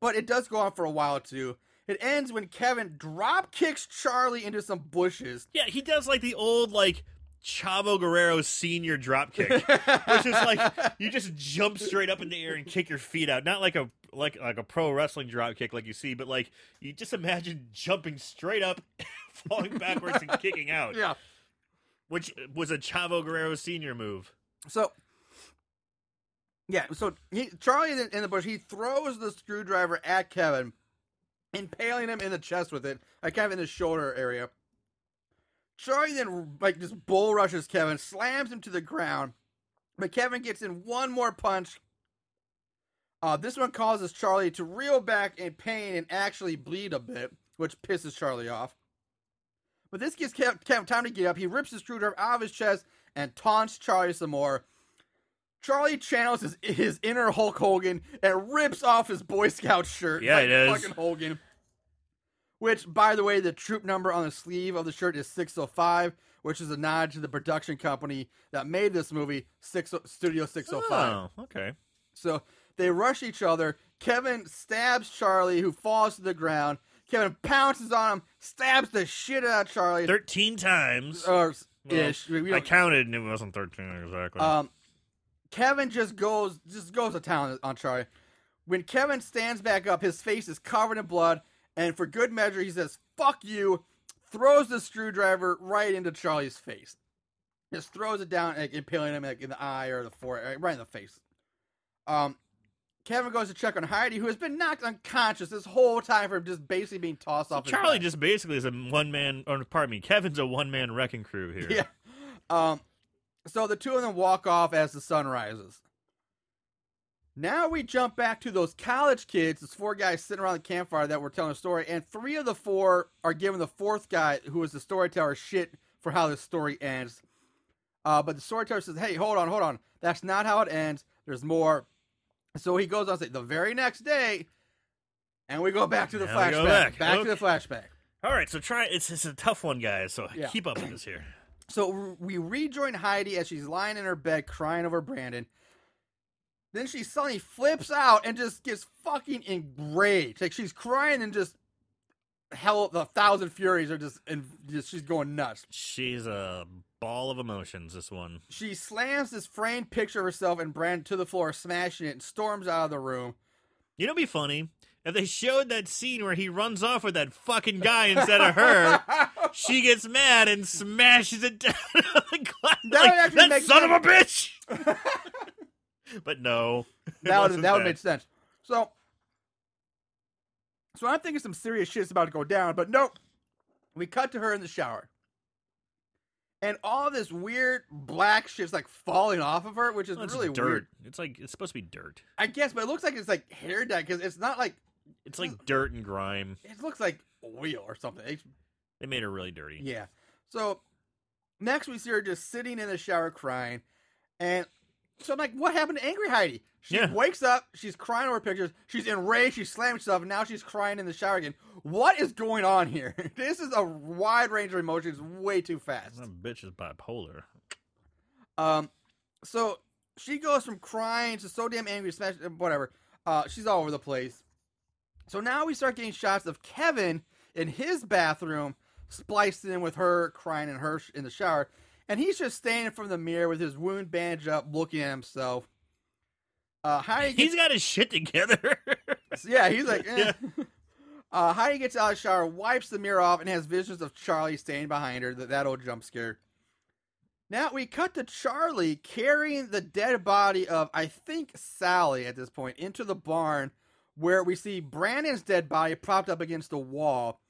Speaker 1: but it does go on for a while too. It ends when Kevin drop kicks Charlie into some bushes.
Speaker 3: Yeah, he does like the old like Chavo Guerrero senior drop kick, which is like [laughs] you just jump straight up in the air and kick your feet out. Not like a like like a pro wrestling drop kick like you see, but like you just imagine jumping straight up, [laughs] falling backwards and kicking out, [laughs]
Speaker 1: yeah.
Speaker 3: which was a Chavo Guerrero senior move.
Speaker 1: So, yeah, so he, Charlie in the, bush, he throws the screwdriver at Kevin, impaling him in the chest with it, like kind of in the shoulder area. Charlie then like just bull rushes Kevin, slams him to the ground, but Kevin gets in one more punch. Uh, this one causes Charlie to reel back in pain and actually bleed a bit, which pisses Charlie off. But this gives Kevin time to get up. He rips the screwdriver out of his chest and taunts Charlie some more. Charlie channels his, his inner Hulk Hogan and rips off his Boy Scout shirt.
Speaker 3: Yeah,
Speaker 1: like. Fucking Hogan. Which, by the way, the troop number on the sleeve of the shirt is 605, which is a nod to the production company that made this movie, Six Studio 605.
Speaker 3: Oh, okay.
Speaker 1: So they rush each other. Kevin stabs Charlie, who falls to the ground. Kevin pounces on him, stabs the shit out of Charlie.
Speaker 3: Thirteen times.
Speaker 1: or
Speaker 3: Well,
Speaker 1: ish.
Speaker 3: I counted and it wasn't thirteen exactly.
Speaker 1: Um, Kevin just goes just goes to town on Charlie. When Kevin stands back up, his face is covered in blood, and for good measure, he says "fuck you," throws the screwdriver right into Charlie's face. Just throws it down, like, impaling him like in the eye or the forehead, right in the face. Um, Kevin goes to check on Heidi, who has been knocked unconscious this whole time from just basically being tossed off.
Speaker 3: Charlie just basically is a one man, or pardon me, Kevin's a one man wrecking crew here. [laughs]
Speaker 1: Yeah. Um, so the two of them walk off as the sun rises. Now we jump back to those college kids, those four guys sitting around the campfire that were telling a story, and three of the four are giving the fourth guy, who is the storyteller, shit for how this story ends. Uh, but the storyteller says, "Hey, hold on, hold on. That's not how it ends. There's more." So he goes on to say, "The very next day," and we go back to the
Speaker 3: Now
Speaker 1: flashback.
Speaker 3: go back.
Speaker 1: to the flashback.
Speaker 3: All right, so try it's it's a tough one, guys. So
Speaker 1: Yeah.
Speaker 3: keep up with this here.
Speaker 1: So we rejoin Heidi as she's lying in her bed crying over Brandon. Then she suddenly flips out and just gets fucking enraged. Like she's crying and just hell, the thousand furies are just and just she's going nuts.
Speaker 3: She's a ball of emotions. This one.
Speaker 1: She slams this framed picture of herself and Brandon to the floor, smashing it, and storms out of the room.
Speaker 3: You know, be funny if they showed that scene where he runs off with that fucking guy instead of her. [laughs] she gets mad and smashes it down [laughs] on the glass.
Speaker 1: That
Speaker 3: like,
Speaker 1: would
Speaker 3: that son of a bitch. [laughs] but no,
Speaker 1: that would that would make sense. So, so I'm thinking some serious shit's about to go down, but nope. We cut to her in the shower, and all this weird black shit's like falling off of her, which is really
Speaker 3: dirt.
Speaker 1: weird.
Speaker 3: It's like it's supposed to be dirt.
Speaker 1: I guess, but it looks like it's like hair dye because it's not like
Speaker 3: It's like dirt and grime.
Speaker 1: it looks like oil or something. It's-
Speaker 3: They made her really dirty.
Speaker 1: yeah. So next we see her just sitting in the shower crying, and so I'm like, what happened to Angry Heidi? She
Speaker 3: Yeah.
Speaker 1: wakes up, she's crying over pictures, she's enraged, she's slamming stuff, and now she's crying in the shower again. What is going on here? [laughs] this is a wide range of emotions, way too fast.
Speaker 3: That bitch is bipolar.
Speaker 1: Um, so she goes from crying to so damn angry, smash, whatever. Uh, she's all over the place. So now we start getting shots of Kevin in his bathroom, spliced in with her crying in her in the shower, and he's just standing from the mirror with his wound bandaged up, looking at himself. Uh, Heidi gets,
Speaker 3: He's got his shit together. [laughs]
Speaker 1: yeah, he's like, eh. Uh, Heidi gets out of the shower, wipes the mirror off, and has visions of Charlie standing behind her. That, that old jump scare. Now we cut to Charlie carrying the dead body of, I think, Sally at this point into the barn where we see Brandon's dead body propped up against the wall.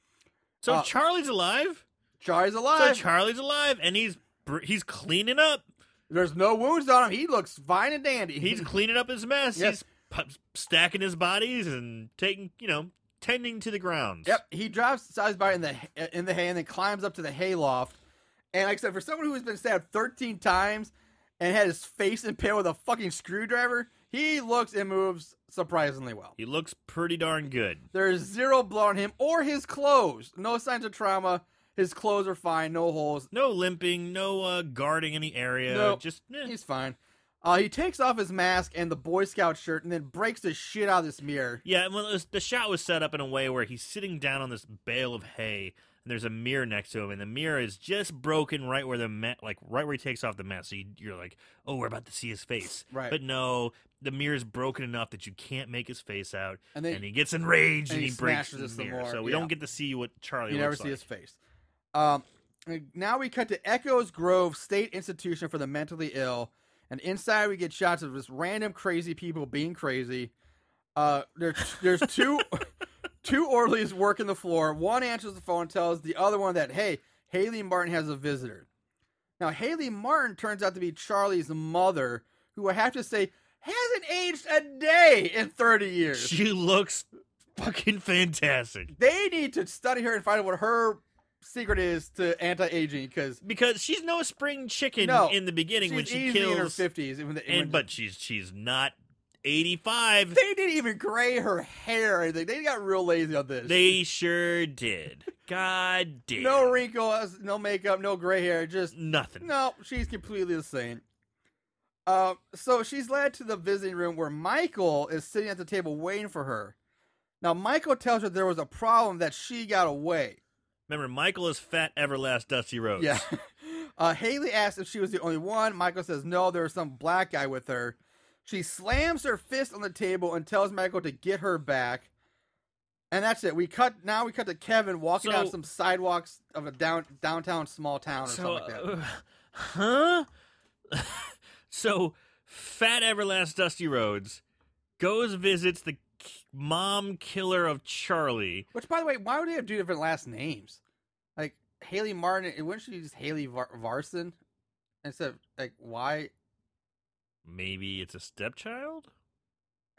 Speaker 3: so
Speaker 1: Uh,
Speaker 3: Charlie's alive.
Speaker 1: Charlie's alive. So.
Speaker 3: Charlie's alive, and he's br- he's cleaning up.
Speaker 1: There's no wounds on him. He looks fine and dandy.
Speaker 3: He's [laughs] cleaning up his mess.
Speaker 1: Yes.
Speaker 3: He's stacking his bodies and taking, you know, tending to the grounds.
Speaker 1: Yep, he drops Sally's body in the in the hay and then climbs up to the hayloft. And like I said, for someone who has been stabbed 13 times and had his face impaled with a fucking screwdriver, he looks and moves surprisingly well.
Speaker 3: He looks pretty darn good.
Speaker 1: There's zero blood on him or his clothes. No signs of trauma. His clothes are fine, no holes.
Speaker 3: No limping, no uh, guarding any area.
Speaker 1: Nope.
Speaker 3: Just eh.
Speaker 1: He's fine. Uh, he takes off his mask and the Boy Scout shirt and then breaks the shit out of this mirror.
Speaker 3: Yeah, well, was, the shot was set up in a way where he's sitting down on this bale of hay, and there's a mirror next to him, and the mirror is just broken right where the ma- like right where he takes off the mask. So you, you're like, oh, we're about to see his face,
Speaker 1: Right.
Speaker 3: But no, the mirror is broken enough that you can't make his face out,
Speaker 1: And they-
Speaker 3: he gets enraged
Speaker 1: and
Speaker 3: and,
Speaker 1: he
Speaker 3: he, breaks the mirror.
Speaker 1: more,
Speaker 3: So we
Speaker 1: yeah.
Speaker 3: don't get to see what Charlie
Speaker 1: You never see
Speaker 3: like.
Speaker 1: his face. Um, now we cut to Echoes Grove State Institution for the Mentally Ill, and inside we get shots of just random crazy people being crazy. Uh, there's there's two [laughs] two orderlies working the floor. One answers the phone and tells the other one that hey, Haley Martin has a visitor. Now Haley Martin turns out to be Charlie's mother, who I have to say hasn't aged a day in 30 years.
Speaker 3: She looks fucking fantastic
Speaker 1: they need to study her and find out what her secret is to anti-aging because
Speaker 3: because she's no spring chicken
Speaker 1: No,
Speaker 3: in the beginning when she
Speaker 1: easily in her 50s even the,
Speaker 3: and but she's she's not 85.
Speaker 1: they didn't even gray her hair or anything they got real lazy on this
Speaker 3: They sure did. God damn.
Speaker 1: no wrinkles no makeup no gray hair just
Speaker 3: Nothing.
Speaker 1: no she's completely the same uh, so she's led to the visiting room where michael is sitting at the table waiting for her now michael tells her there was a problem that she got away
Speaker 3: Remember, Michael is fat, everlast, Dusty Rhodes.
Speaker 1: Yeah. [laughs] Uh, Haley asks if she was the only one. Michael says no, there was some black guy with her. She slams her fist on the table and tells Michael to get her back. And that's it. We cut now. We cut to Kevin walking
Speaker 3: So-
Speaker 1: down some sidewalks of a down downtown small town or
Speaker 3: So,
Speaker 1: something like that.
Speaker 3: uh, [laughs] huh? [laughs] so, fat, everlast, Dusty Rhodes goes visits the k- mom killer of Charlie.
Speaker 1: Which, by the way, why would they have two different last names? Like Haley Martin, wouldn't she use Haley Var- Varson instead of like why?
Speaker 3: Maybe it's a stepchild. [sighs]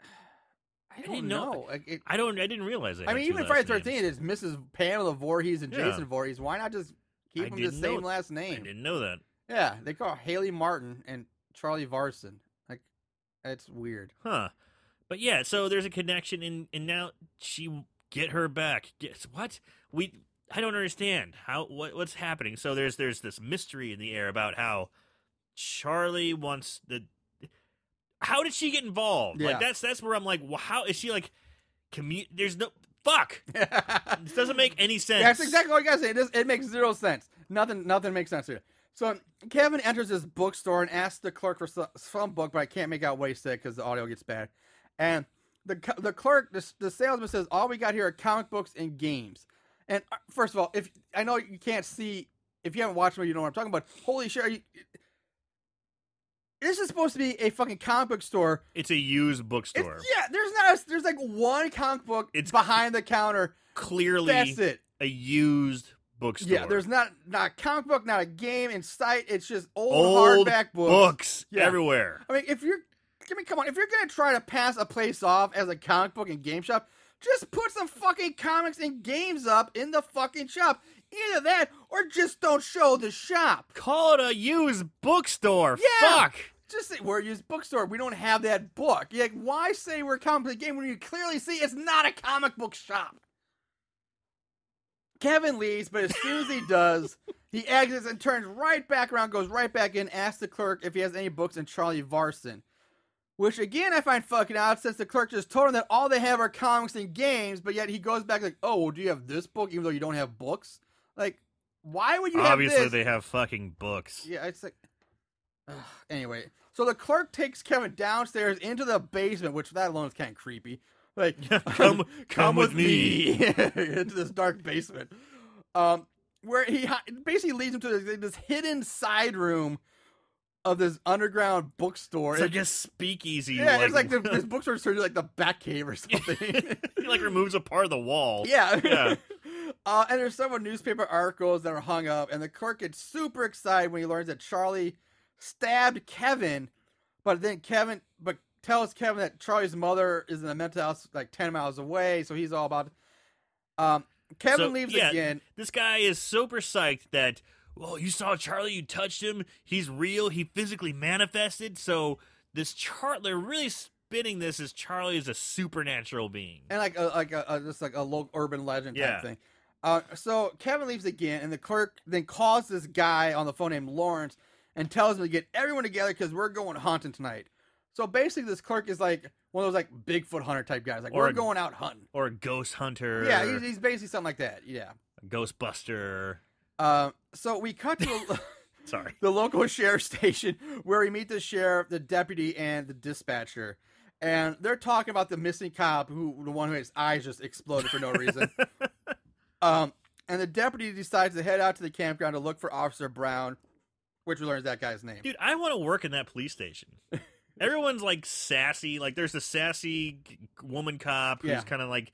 Speaker 1: I don't
Speaker 3: didn't
Speaker 1: know.
Speaker 3: know.
Speaker 1: Like, it,
Speaker 3: I don't. I didn't realize.
Speaker 1: I mean, even Friday. Thirteenth is Mrs. Pamela Voorhees and
Speaker 3: Yeah.
Speaker 1: Jason Voorhees. Why not just keep
Speaker 3: I
Speaker 1: them the
Speaker 3: know
Speaker 1: same
Speaker 3: it.
Speaker 1: last
Speaker 3: I didn't know that.
Speaker 1: Yeah, they call Haley Martin and Charlie Varson. Like, it's weird.
Speaker 3: Huh. But yeah, so there's a connection, and and now she get her back. Guess what? We I don't understand how what what's happening. So there's there's this mystery in the air about how Charlie wants the. How did she get involved?
Speaker 1: Yeah.
Speaker 3: Like that's that's where I'm like, well, how is she like? Commu- There's no fuck. [laughs] This doesn't make any sense.
Speaker 1: That's exactly what I gotta say. It, does, it makes zero sense. Nothing. Nothing makes sense here. So Kevin enters this bookstore and asks the clerk for some, book, but I can't make out what he said because the audio gets bad. And the the clerk, the, the salesman says, "All we got here are comic books and games." And uh, first of all, if I know you can't see, if you haven't watched me, you know what I'm talking about. Holy shit! Are you, this is supposed to be a fucking comic book store.
Speaker 3: It's a used
Speaker 1: It's,
Speaker 3: bookstore.
Speaker 1: yeah, there's not. A, there's like one comic book
Speaker 3: It's-
Speaker 1: behind the counter.
Speaker 3: Clearly,
Speaker 1: That's it.
Speaker 3: a used bookstore.
Speaker 1: Yeah, there's not not a comic book, not a game in sight. It's just old,
Speaker 3: old
Speaker 1: hardback books.
Speaker 3: books
Speaker 1: Yeah.
Speaker 3: everywhere.
Speaker 1: I mean, if you're, I mean, come on, if you're gonna try to pass a place off as a comic book and game shop, just put some fucking comics and games up in the fucking shop. Either that, or just don't show the shop.
Speaker 3: Call it a used bookstore.
Speaker 1: Yeah.
Speaker 3: Fuck.
Speaker 1: Just say we're a used bookstore. We don't have that book. You're like, why say we're a comic book game when you clearly see it's not a comic book shop? Kevin leaves, but as soon as he does, he exits and turns right back around, goes right back in, asks the clerk if he has any books and Charlie Varson. Which again I find fucking odd since the clerk just told him that all they have are comics and games, but yet he goes back like, Oh, well, do you have this book even though you don't have books? Like, why would you
Speaker 3: Obviously,
Speaker 1: have this?
Speaker 3: they have fucking books.
Speaker 1: Yeah, it's like. Ugh. Anyway, so the clerk takes Kevin downstairs into the basement, which that alone is kind of creepy. Like, [laughs] [laughs]
Speaker 3: Come- come with me [laughs]
Speaker 1: into this dark basement, um, where he basically leads him to this, this hidden side room of this underground bookstore.
Speaker 3: It's
Speaker 1: It-
Speaker 3: like a speakeasy.
Speaker 1: yeah, it's like the, this bookstore is sort of like the back Batcave or something.
Speaker 3: he like removes a part of the wall.
Speaker 1: Yeah.
Speaker 3: Yeah.
Speaker 1: uh, and there's several newspaper articles that are hung up, and the clerk gets super excited when he learns that Charlie stabbed Kevin, but then Kevin, but tells Kevin that Charlie's mother is in a mental house like 10 miles away, so he's all about. Um, Kevin
Speaker 3: So,
Speaker 1: leaves
Speaker 3: yeah,
Speaker 1: again.
Speaker 3: This guy is super psyched that, well, you saw Charlie, you touched him, he's real, he physically manifested. So this chart, they're really spinning this as Charlie is a supernatural being.
Speaker 1: and like a like a, a just like a local urban legend type
Speaker 3: Yeah.
Speaker 1: thing. Uh, so Kevin leaves again, and the clerk then calls this guy on the phone named Lawrence and tells him to get everyone together because we're going hunting tonight. So basically, this clerk is like one of those like Bigfoot hunter type guys. Like
Speaker 3: Or
Speaker 1: we're
Speaker 3: a-
Speaker 1: going out hunting.
Speaker 3: Or a ghost hunter.
Speaker 1: Yeah, he's, he's basically something like that. Yeah.
Speaker 3: a Ghostbuster.
Speaker 1: Uh, so we cut to the, [laughs]
Speaker 3: Sorry. [laughs]
Speaker 1: the local [laughs] sheriff station where we meet the sheriff, the deputy, and the dispatcher. And they're talking about the missing cop, who the one who his eyes just exploded for no reason. um, and the deputy decides to head out to the campground to look for Officer Brown, which we learn is that guy's name.
Speaker 3: Dude, I want to work in that police station. Everyone's like sassy. Like there's the sassy woman cop who's
Speaker 1: Yeah.
Speaker 3: kind of like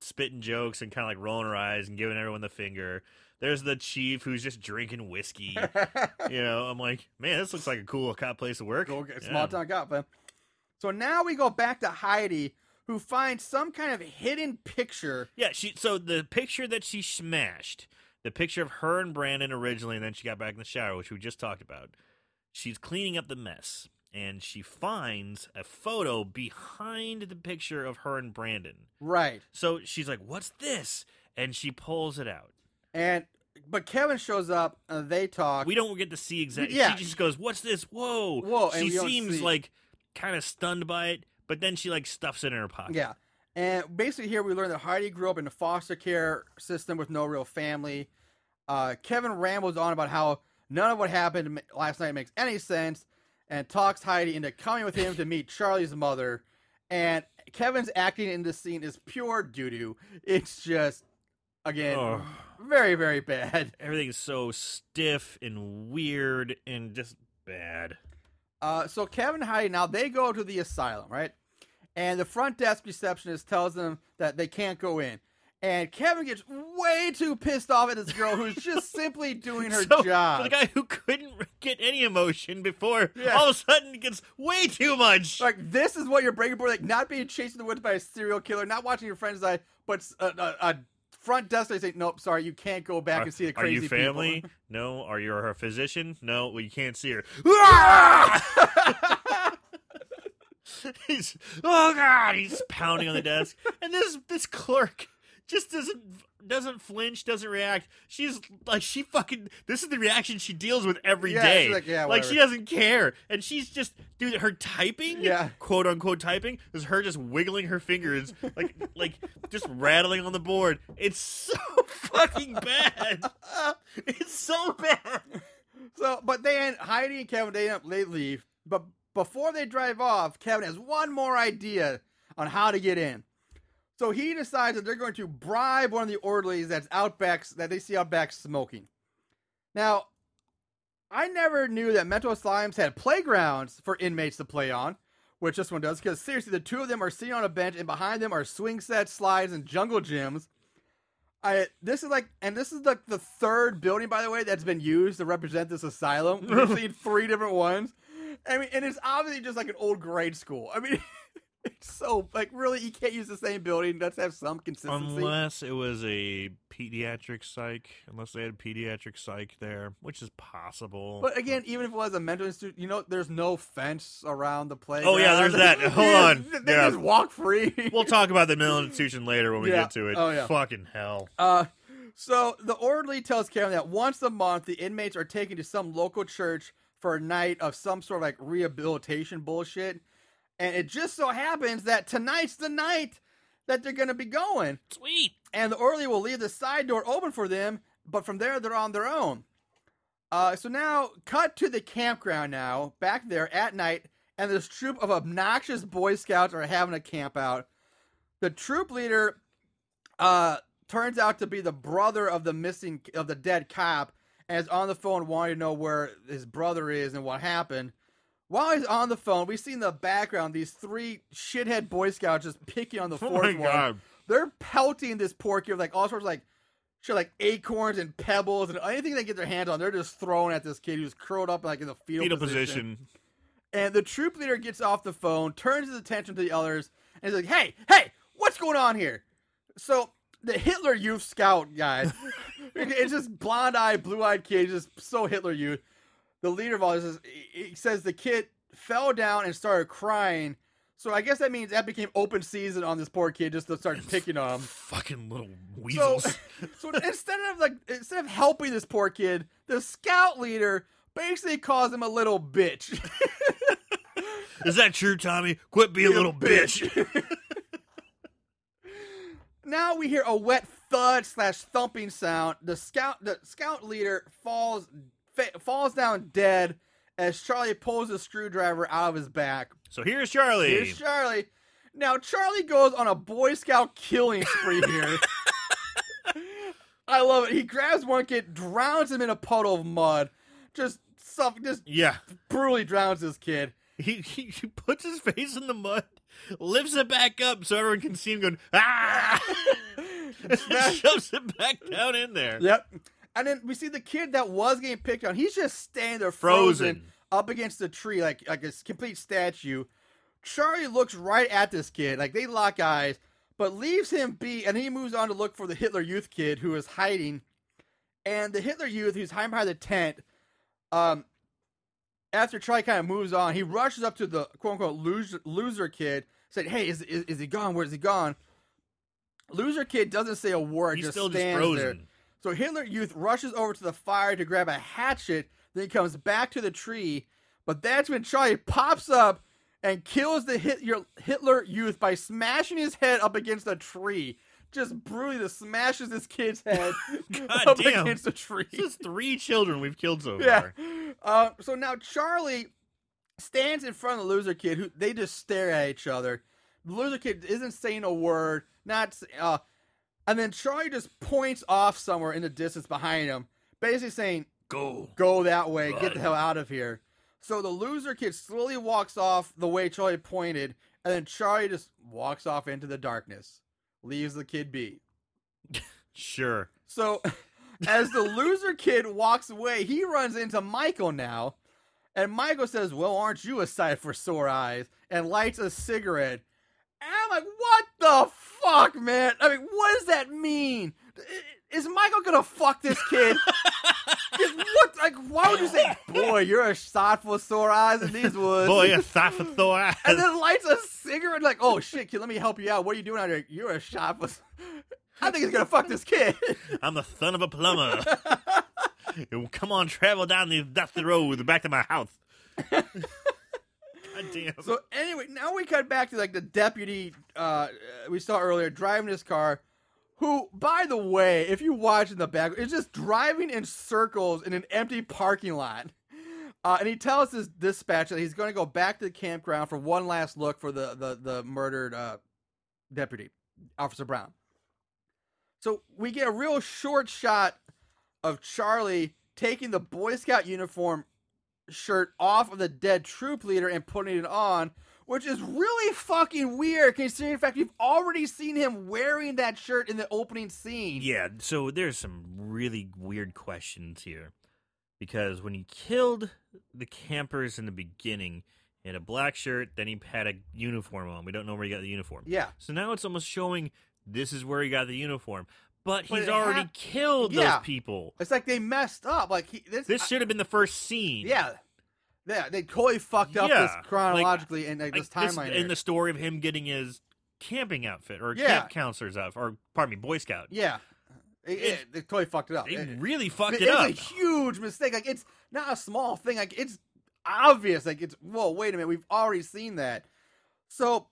Speaker 3: spitting jokes and kind of like rolling her eyes and giving everyone the finger. There's the chief who's just drinking whiskey. [laughs] you know, I'm like, man, this looks like a cool cop place to work.
Speaker 1: Go get
Speaker 3: Yeah.
Speaker 1: small town cop, man. So now we go back to Heidi, who finds some kind of hidden picture.
Speaker 3: Yeah, she. So the picture that she smashed, the picture of her and Brandon originally, and then she got back in the shower, which we just talked about. She's cleaning up the mess, and she finds a photo behind the picture of her and Brandon.
Speaker 1: Right.
Speaker 3: So she's like, "What's this?" And she pulls it out.
Speaker 1: And but Kevin shows up. And they talk.
Speaker 3: We don't get to see exactly.
Speaker 1: Yeah.
Speaker 3: She just goes, "What's this? Whoa!"
Speaker 1: Whoa,
Speaker 3: She seems
Speaker 1: see-
Speaker 3: like kind of stunned by it, but then she like stuffs it in her pocket.
Speaker 1: Yeah. And basically, here we learn that Heidi grew up in a foster care system with no real family. Uh, Kevin rambles on about how none of what happened last night makes any sense and talks Heidi into coming with him to meet Charlie's mother. And Kevin's acting in this scene is pure doo doo. It's just, again,
Speaker 3: Ugh.
Speaker 1: very, very bad. [laughs]
Speaker 3: Everything's so stiff and weird and just bad.
Speaker 1: Uh, so Kevin and Heidi now they go to the asylum, right? And the front desk receptionist tells them that they can't go in. And Kevin gets way too pissed off at this girl who's just [laughs] simply doing her
Speaker 3: So,
Speaker 1: job.
Speaker 3: For the guy who couldn't get any emotion before,
Speaker 1: Yeah.
Speaker 3: all of a sudden gets way too much.
Speaker 1: like this is what you're breaking point, like not being chased in the woods by a serial killer, not watching your friends die, but a, a, a front desk they say, nope, sorry, you can't go back
Speaker 3: Are,
Speaker 1: and see the
Speaker 3: are
Speaker 1: crazy
Speaker 3: you family?
Speaker 1: people." [laughs]
Speaker 3: No. Are you her physician? No. Well, you can't see her. [laughs] he's oh god, he's pounding on the desk, and this this clerk just doesn't doesn't flinch, doesn't react. She's like she fucking. This is the reaction she deals with every
Speaker 1: Yeah,
Speaker 3: day.
Speaker 1: like, yeah,
Speaker 3: like she doesn't care, and she's just dude. Her typing,
Speaker 1: Yeah.
Speaker 3: quote unquote typing, is her just wiggling her fingers like [laughs] like just rattling on the board. It's so [laughs] fucking bad. It's so bad.
Speaker 1: So, but then Heidi and Kevin they end up they leave. But before they drive off, Kevin has one more idea on how to get in. So he decides that they're going to bribe one of the orderlies that's out back that they see out back smoking. Now, I never knew that mental asylums had playgrounds for inmates to play on, which this one does. Because seriously, the two of them are sitting on a bench, and behind them are swing sets, slides, and jungle gyms. I this is like, and this is like the third building, by the way, that's been used to represent this asylum. We've [laughs] seen three different ones. I mean, and it's obviously just like an old grade school. I mean, [laughs] [laughs] it's so like really, you can't use the same building. Let's have some consistency.
Speaker 3: Unless it was a pediatric psych, unless they had pediatric psych there, which is possible.
Speaker 1: But again, even if it was a mental institute, you know, there's no fence around the place.
Speaker 3: Oh, yeah, there's that. [laughs] Hold on.
Speaker 1: they
Speaker 3: Yeah.
Speaker 1: just walk free.
Speaker 3: we'll talk about the mental institution later when we
Speaker 1: Yeah.
Speaker 3: get to it.
Speaker 1: Oh, yeah.
Speaker 3: Fucking hell.
Speaker 1: Uh, so the orderly tells Karen that once a month the inmates are taken to some local church for a night of some sort of like rehabilitation bullshit, and it just so happens that tonight's the night that they're gonna be going,
Speaker 3: Sweet.
Speaker 1: and the orderly will leave the side door open for them, but from there they're on their own. Uh, so now cut to the campground now, back there at night, and this troop of obnoxious Boy Scouts are having a camp out. The troop leader uh turns out to be the brother of the missing of the dead cop and is on the phone wanting to know where his brother is and what happened. While he's on the phone, we see in the background these three shithead Boy Scouts just picking on the [laughs]
Speaker 3: Oh
Speaker 1: fourth
Speaker 3: my
Speaker 1: one.
Speaker 3: God.
Speaker 1: They're pelting this poor kid with like all sorts of like shit like acorns and pebbles and anything they get their hands on, they're just throwing at this kid who's curled up like in the fetal,
Speaker 3: Fetal
Speaker 1: position.
Speaker 3: position.
Speaker 1: And the troop leader gets off the phone, turns his attention to the others, and he's like, "Hey, hey, what's going on here?" So the Hitler Youth Scout guy, [laughs] it's just blonde-eyed, blue-eyed kid, just so Hitler Youth. The leader of all this, is, he says the kid fell down and started crying. So I guess that means that became open season on this poor kid just to start picking on him.
Speaker 3: Fucking little weasels. [laughs]
Speaker 1: so instead of like instead of helping this poor kid, the scout leader basically calls him a little bitch. [laughs]
Speaker 3: Is that true, Tommy? Quit being a little bitch. [laughs]
Speaker 1: now we hear a wet thud slash thumping sound. The scout, the scout leader falls fa- falls down dead as Charlie pulls a screwdriver out of his back.
Speaker 3: So here's Charlie.
Speaker 1: Here's Charlie. Now Charlie goes on a Boy Scout killing spree here. [laughs] I love it. He grabs one kid, drowns him in a puddle of mud, just suff- just
Speaker 3: yeah.
Speaker 1: brutally drowns this kid.
Speaker 3: He, he he puts his face in the mud, lifts it back up so everyone can see him going ah, [laughs] [laughs] and shoves it back down in there.
Speaker 1: Yep. And then we see the kid that was getting picked on. He's just standing there frozen,
Speaker 3: Frozen.
Speaker 1: up against the tree like like a complete statue. Charlie looks right at this kid, like they lock eyes, but leaves him be, and he moves on to look for the Hitler Youth kid who is hiding. And the Hitler Youth, who's hiding behind the tent, um, after Charlie kind of moves on, he rushes up to the quote unquote loser, loser kid, said, "Hey, is, is is he gone? Where's he gone?" Loser kid doesn't say a word,
Speaker 3: He's
Speaker 1: just
Speaker 3: still just
Speaker 1: frozen. there. So Hitler Youth rushes over to the fire to grab a hatchet, then he comes back to the tree, but that's when Charlie pops up and kills the Hit- your Hitler Youth by smashing his head up against a tree. Just brutally just smashes this kid's [laughs] head up
Speaker 3: damn.
Speaker 1: against a tree.
Speaker 3: This is three children we've killed so
Speaker 1: Yeah.
Speaker 3: far.
Speaker 1: Uh, so now Charlie stands in front of the loser kid, who they just stare at each other. The loser kid isn't saying a word, not uh, and then Charlie just points off somewhere in the distance behind him, basically saying,
Speaker 3: Go.
Speaker 1: "Go that way, get the hell out of here." So the loser kid slowly walks off the way Charlie pointed, and then Charlie just walks off into the darkness, leaves the kid be. [laughs]
Speaker 3: Sure.
Speaker 1: So, [laughs] as the loser kid walks away, he runs into Michael now. And Michael says, Well, aren't you a sight for sore eyes? And lights a cigarette. And I'm like, What the fuck, man? I mean, what does that mean? Is Michael gonna fuck this kid? [laughs] what? Like, why would you say, Boy, you're a shot for sore eyes in these woods?
Speaker 3: Boy, a thought for sore eyes.
Speaker 1: and then lights a cigarette, like, Oh shit, kid, let me help you out. What are you doing out here? You're a shot for. I think he's gonna fuck this kid. [laughs]
Speaker 3: I'm the son of a plumber. [laughs] Come on, travel down the dusty road back to my house. [laughs] Damn.
Speaker 1: So anyway, now we cut back to like the deputy uh we saw earlier driving his car, who, by the way, if you watch in the back, is just driving in circles in an empty parking lot. Uh, and he tells his dispatch that he's going to go back to the campground for one last look for the the, the murdered uh, deputy, Officer Brown. So we get a real short shot of Charlie taking the Boy Scout uniform shirt off of the dead troop leader and putting it on, which is really fucking weird considering the fact we've already seen him wearing that shirt in the opening scene.
Speaker 3: Yeah, so there's some really weird questions here. Because when he killed the campers in the beginning, he had a black shirt, then he had a uniform on. We don't know where he got the uniform.
Speaker 1: Yeah.
Speaker 3: So now it's almost showing this is where he got the uniform. But
Speaker 1: But
Speaker 3: he's
Speaker 1: it
Speaker 3: already
Speaker 1: hap-
Speaker 3: killed
Speaker 1: Yeah.
Speaker 3: those people.
Speaker 1: It's like they messed up. Like he, this,
Speaker 3: This should have been the first scene.
Speaker 1: yeah, yeah, they totally fucked up
Speaker 3: Yeah,
Speaker 1: this
Speaker 3: like-
Speaker 1: chronologically and like,
Speaker 3: Like
Speaker 1: this timeline.
Speaker 3: in
Speaker 1: here.
Speaker 3: the story of him getting his camping outfit or
Speaker 1: Yeah.
Speaker 3: camp counselor's outfit, or pardon me, Boy Scout.
Speaker 1: yeah, It- it- they totally fucked it up.
Speaker 3: They
Speaker 1: It-
Speaker 3: really fucked
Speaker 1: it
Speaker 3: it up.
Speaker 1: It's a huge mistake. Like it's not a small thing. Like it's obvious. Like it's whoa, wait a minute, we've already seen that. So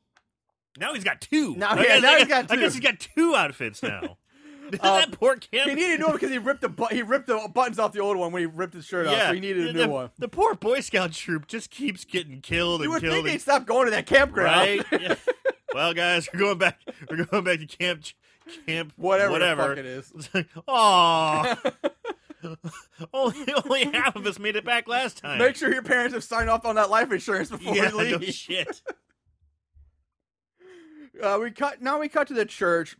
Speaker 3: Now he's got two.
Speaker 1: Now-
Speaker 3: I
Speaker 1: yeah,
Speaker 3: guess-
Speaker 1: now
Speaker 3: I
Speaker 1: he's got
Speaker 3: I
Speaker 1: two.
Speaker 3: guess he's got two outfits now. [laughs]
Speaker 1: Um,
Speaker 3: that poor camp.
Speaker 1: he needed a new one because he ripped the bu- he ripped the buttons off the old one when he ripped his shirt off. So he needed a
Speaker 3: the,
Speaker 1: new one.
Speaker 3: The poor Boy Scout troop just keeps getting killed
Speaker 1: You
Speaker 3: and
Speaker 1: would
Speaker 3: killed.
Speaker 1: think
Speaker 3: and-
Speaker 1: they'd stop going to that campground.
Speaker 3: right? [laughs] Yeah. Well, guys, we're going back. We're going back to camp. Camp.
Speaker 1: Whatever,
Speaker 3: Whatever.
Speaker 1: the fuck it is.
Speaker 3: Aw. [laughs] only, only half of us made it back last time.
Speaker 1: Make sure your parents have signed off on that life insurance before
Speaker 3: yeah,
Speaker 1: we
Speaker 3: no
Speaker 1: leave.
Speaker 3: shit.
Speaker 1: Uh, we cut now. We cut to the church.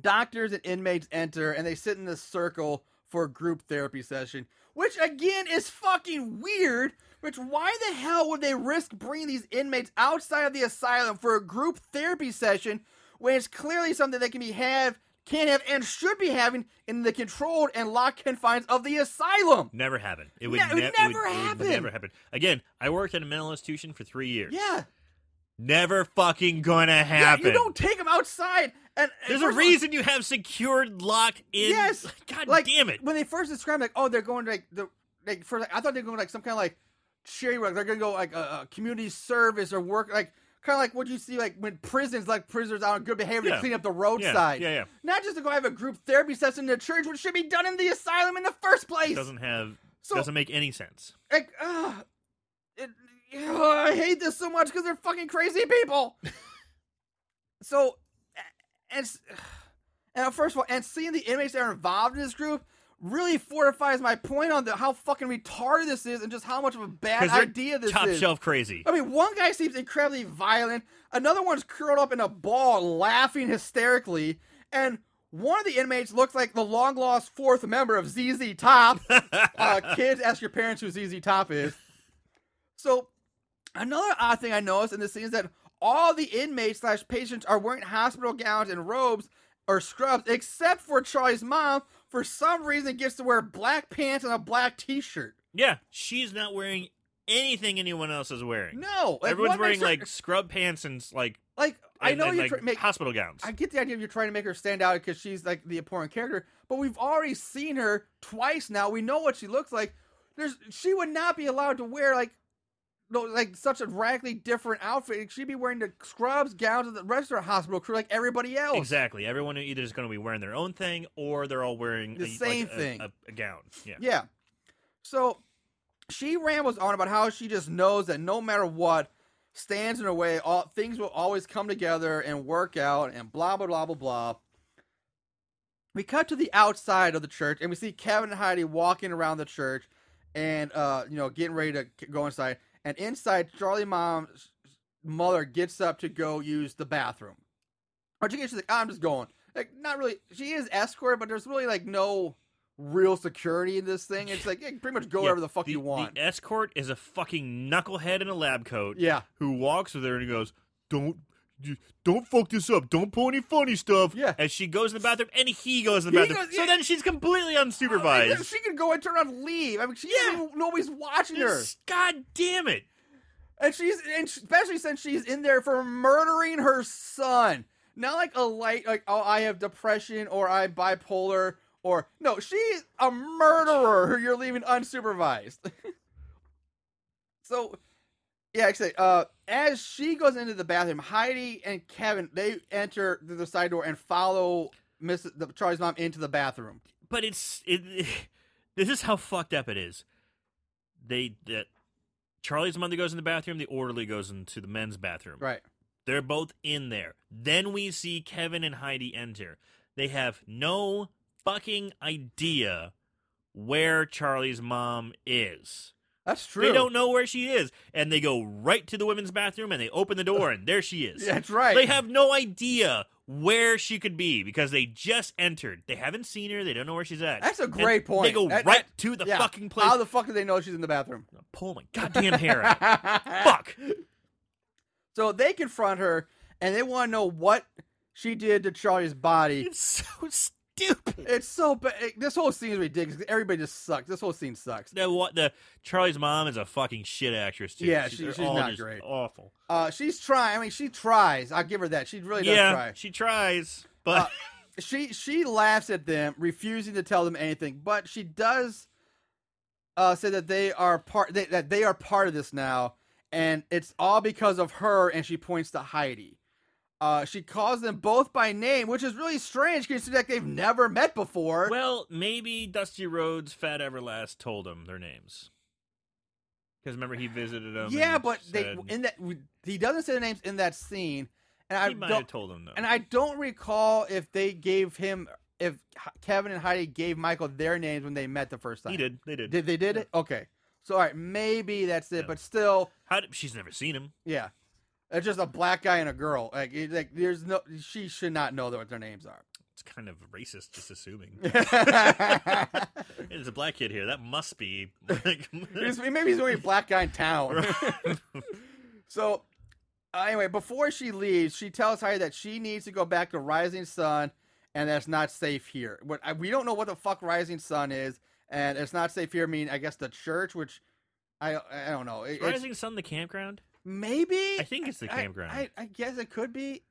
Speaker 1: Doctors and inmates enter, and they sit in this circle for a group therapy session, which again is fucking weird. Which why the hell would they risk bringing these inmates outside of the asylum for a group therapy session when it's clearly something they can be have, can have, and should be having in the controlled and locked confines of the asylum?
Speaker 3: Never happened. It would,
Speaker 1: Ne- it would
Speaker 3: ne-
Speaker 1: never
Speaker 3: it would
Speaker 1: happen.
Speaker 3: never happen. Again, I worked at a mental institution for three years.
Speaker 1: Yeah,
Speaker 3: Never fucking gonna happen. yeah.
Speaker 1: You don't take them outside. And and
Speaker 3: There's a
Speaker 1: first
Speaker 3: reason you have secured lock in.
Speaker 1: Yes, [laughs]
Speaker 3: God
Speaker 1: like
Speaker 3: damn it.
Speaker 1: when they first described like, oh, they're going to like the like for like, I thought they were going like some kind of like charity work. They're gonna go like a, a community service or work like kind of like what you see like when prisons like prisoners out on good behavior
Speaker 3: Yeah.
Speaker 1: to clean up the
Speaker 3: Yeah,
Speaker 1: roadside.
Speaker 3: yeah, yeah.
Speaker 1: Not just to go have a group therapy session in the church, which should be done in the asylum in the first place.
Speaker 3: It Doesn't have
Speaker 1: So-
Speaker 3: doesn't make any sense.
Speaker 1: like, uh, it, [laughs] I hate this so much because they're fucking crazy people. [laughs] so, and [sighs] and first of all, and seeing the inmates that are involved in this group really fortifies my point on the, how fucking retarded this is and just how much of a bad idea this
Speaker 3: top
Speaker 1: is.
Speaker 3: Top shelf crazy.
Speaker 1: I mean, one guy seems incredibly violent. Another one's curled up in a ball, laughing hysterically, and one of the inmates looks like the long lost fourth member of ZZ Top. [laughs] uh, kids, ask your parents who ZZ Top is. So, another odd thing I noticed in this scene is that all the inmates slash patients are wearing hospital gowns and robes or scrubs, except for Charlie's mom. For some reason, gets to wear black pants and a black T-shirt.
Speaker 3: Yeah, she's not wearing anything anyone else is wearing.
Speaker 1: No, like,
Speaker 3: Everyone's wearing
Speaker 1: her-
Speaker 3: like scrub pants and like
Speaker 1: like I
Speaker 3: and-
Speaker 1: know
Speaker 3: and,
Speaker 1: you
Speaker 3: like,
Speaker 1: try, make
Speaker 3: hospital gowns.
Speaker 1: I get the idea of you're trying to make her stand out because she's like the important character, but we've already seen her twice now. We know what she looks like. There's she would not be allowed to wear like like such a radically different outfit. She'd be wearing the scrubs, gowns of the rest of the hospital crew like everybody else.
Speaker 3: Exactly. Everyone either is going to be wearing their own thing or they're all wearing
Speaker 1: The
Speaker 3: a,
Speaker 1: same
Speaker 3: like, a-
Speaker 1: thing.
Speaker 3: a, a gown. Yeah.
Speaker 1: Yeah. So she rambles on about how she just knows that no matter what stands in her way, all things will always come together and work out and blah blah blah blah blah. We cut to the outside of the church and we see Kevin and Heidi walking around the church and uh you know getting ready to go inside. And inside, Charlie mom's mother gets up to go use the bathroom. Or she gets she's like, I'm just going. Like not really. She is escort, but there's really like no real security in this thing. It's like, yeah, pretty much go
Speaker 3: Yeah,
Speaker 1: wherever the fuck
Speaker 3: the,
Speaker 1: you want.
Speaker 3: The escort is a fucking knucklehead in a lab coat
Speaker 1: yeah,
Speaker 3: who walks with her and he goes, "Don't, don't fuck this up. Don't pull any funny stuff."
Speaker 1: Yeah.
Speaker 3: And she goes in the bathroom, and he goes in the
Speaker 1: He
Speaker 3: bathroom.
Speaker 1: goes-
Speaker 3: So
Speaker 1: yeah.
Speaker 3: then she's completely unsupervised.
Speaker 1: she could go and turn on leave. I mean, she
Speaker 3: Yeah.
Speaker 1: nobody's watching her,
Speaker 3: God damn it!
Speaker 1: and she's and especially since she's in there for murdering her son. Not like a light, like oh, I have depression or I'm bipolar or no, she's a murderer who you're leaving unsupervised. [laughs] so, yeah, actually, uh, as she goes into the bathroom, Heidi and Kevin they enter through the side door and follow Miss the, Charlie's mom into the bathroom.
Speaker 3: But it's it, [laughs] This is how fucked up it is. They that Charlie's mother goes in the bathroom. The orderly goes into the men's bathroom.
Speaker 1: Right.
Speaker 3: They're both in there. Then we see Kevin and Heidi enter. They have no fucking idea where Charlie's mom is.
Speaker 1: That's true.
Speaker 3: They don't know where she is. And they go right to the women's bathroom and they open the door and there she is.
Speaker 1: That's right.
Speaker 3: They have no idea where she could be because they just entered. They haven't seen her. They don't know where she's at.
Speaker 1: That's a
Speaker 3: And
Speaker 1: great point.
Speaker 3: They go
Speaker 1: That-
Speaker 3: right
Speaker 1: that-
Speaker 3: to the
Speaker 1: yeah.
Speaker 3: fucking place.
Speaker 1: How the fuck do they know she's in the bathroom?
Speaker 3: Pull my goddamn hair out. [laughs] Fuck.
Speaker 1: So they confront her and they want to know what she did to Charlie's body.
Speaker 3: It's so stupid.
Speaker 1: It's so bad. This whole scene is ridiculous. Everybody just sucks. This whole scene sucks.
Speaker 3: The what the Charlie's mom is a fucking shit actress too.
Speaker 1: Yeah,
Speaker 3: she's,
Speaker 1: she-
Speaker 3: they're
Speaker 1: she's not great.
Speaker 3: Awful.
Speaker 1: Uh, she's trying. I mean, she tries. I'll give her that. She really does
Speaker 3: yeah,
Speaker 1: try.
Speaker 3: she tries, but
Speaker 1: Uh, she she laughs at them, refusing to tell them anything. But she does uh, say that they are part they, that they are part of this now, and it's all because of her. And she points to Heidi. Uh, she calls them both by name, which is really strange considering that they've never met before.
Speaker 3: well, maybe Dusty Rhodes, Fat Everlast told them their names. Because remember he visited them.
Speaker 1: yeah, but they in that he doesn't say the names in that scene, and I
Speaker 3: he might have told them though.
Speaker 1: and I don't recall if they gave him if Kevin and Heidi gave Michael their names when they met the first time.
Speaker 3: he did. They did.
Speaker 1: Did they did it? Okay. So all right, maybe that's it,
Speaker 3: Yeah.
Speaker 1: but still,
Speaker 3: How did, she's never seen him.
Speaker 1: yeah. It's just a black guy and a girl. Like, it- like there's no she should not know what their names are.
Speaker 3: It's kind of racist, just assuming. [laughs] There's a black kid here. That must be. Like, [laughs] maybe
Speaker 1: he's the only black guy in town. [laughs] so uh, anyway, before she leaves, she tells Heidi that she needs to go back to Rising Sun, and that's not safe here. I, we don't know what the fuck Rising Sun is, and it's not safe here. I mean, I guess the church, which I I don't know. It- it's-
Speaker 3: Rising Sun, the campground.
Speaker 1: Maybe
Speaker 3: I think it's the
Speaker 1: I-
Speaker 3: campground.
Speaker 1: I, I guess it could be.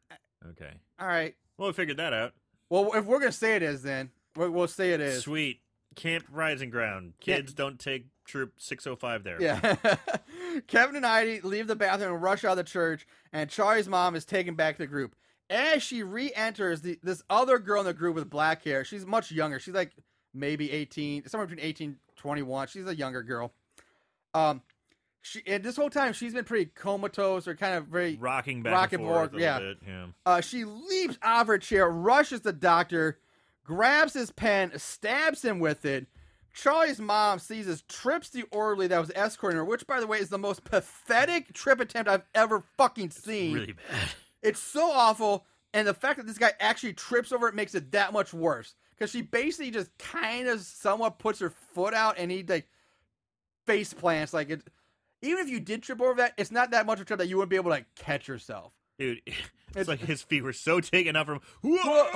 Speaker 3: Okay.
Speaker 1: All right.
Speaker 3: Well, we figured that out.
Speaker 1: Well, if we're gonna say it is, then we'll, we'll say it is.
Speaker 3: Sweet. Camp Rising Ground.
Speaker 1: Yeah.
Speaker 3: Kids don't take Troop 605 there.
Speaker 1: Yeah. [laughs] Kevin and Heidi leave the bathroom and rush out of the church, and Charlie's mom is taking back the group. As she re-enters the, this other girl in the group with black hair, she's much younger. She's like maybe 18, somewhere between 18 and 21. She's a younger girl. Um, she and this whole time she's been pretty comatose or kind of very
Speaker 3: Rocking back
Speaker 1: Rocking
Speaker 3: and forth
Speaker 1: forth, yeah.
Speaker 3: bit. Yeah.
Speaker 1: uh, she leaps out of her chair, rushes the doctor, grabs his pen, stabs him with it. Charlie's mom sees this, trips the orderly that was escorting her, which, by the way, is the most pathetic trip attempt I've ever fucking seen.
Speaker 3: Really bad.
Speaker 1: It's so awful, and the fact that this guy actually trips over it makes it that much worse. Because she basically just kind of somewhat puts her foot out, and he like face plants like it. Even if you did trip over that, it's not that much of a trip that you wouldn't be able to like, catch yourself.
Speaker 3: Dude, [laughs]
Speaker 1: It's-
Speaker 3: it's like his feet were so taken up from Whoa!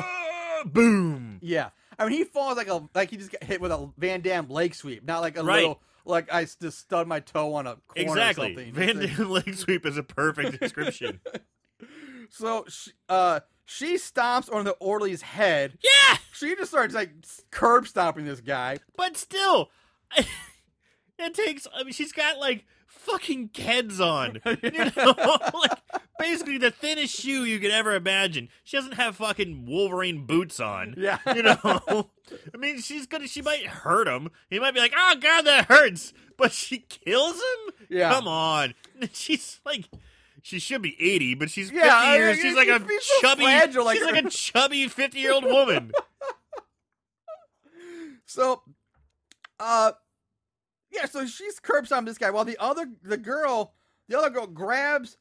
Speaker 3: boom.
Speaker 1: Yeah, I mean he falls like a like he just got hit with a Van Damme leg sweep, not like a
Speaker 3: Right.
Speaker 1: little like I just stubbed my toe on a corner
Speaker 3: Exactly.
Speaker 1: or something.
Speaker 3: Van Damme leg sweep is a perfect [laughs] description.
Speaker 1: So she, uh, she stomps on the orderly's head.
Speaker 3: yeah,
Speaker 1: She just starts like curb stomping this guy.
Speaker 3: but still, [laughs] it takes. I mean, she's got like fucking Keds on. [laughs] You know, [laughs] like basically the thinnest shoe you could ever imagine. She doesn't have fucking Wolverine boots on.
Speaker 1: Yeah,
Speaker 3: You know, [laughs] I mean, she's gonna. She might hurt him. He might be like, "Oh God, that hurts," but she kills him.
Speaker 1: Yeah.
Speaker 3: come on. She's like, she should be eighty, but she's
Speaker 1: Yeah,
Speaker 3: fifty
Speaker 1: I mean.
Speaker 3: She's like a
Speaker 1: so
Speaker 3: chubby.
Speaker 1: fragile, like
Speaker 3: she's
Speaker 1: her.
Speaker 3: like a chubby fifty-year-old woman.
Speaker 1: So, uh, yeah. So she's curb stomping this guy while the other the girl the other girl grabs.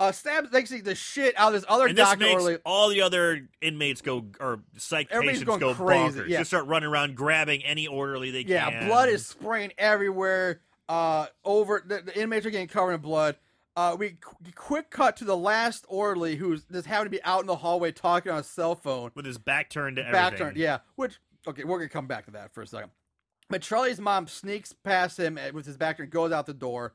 Speaker 1: Uh, stabs basically the shit out of this other
Speaker 3: and this
Speaker 1: doctor.
Speaker 3: makes all the other inmates go or psych
Speaker 1: Everybody's
Speaker 3: patients go
Speaker 1: crazy,
Speaker 3: bonkers.
Speaker 1: yeah.
Speaker 3: Just start running around grabbing any orderly they
Speaker 1: Yeah,
Speaker 3: can.
Speaker 1: Yeah, blood is spraying everywhere. Uh, over the, the inmates are getting covered in blood. Uh, we qu- quick cut to the last orderly who's just happened to be out in the hallway talking on a cell phone.
Speaker 3: with his back turned to
Speaker 1: Back
Speaker 3: everything.
Speaker 1: turned, yeah. Which okay, we're gonna come back to that for a second. But Charlie's mom sneaks past him with his back turned, goes out the door.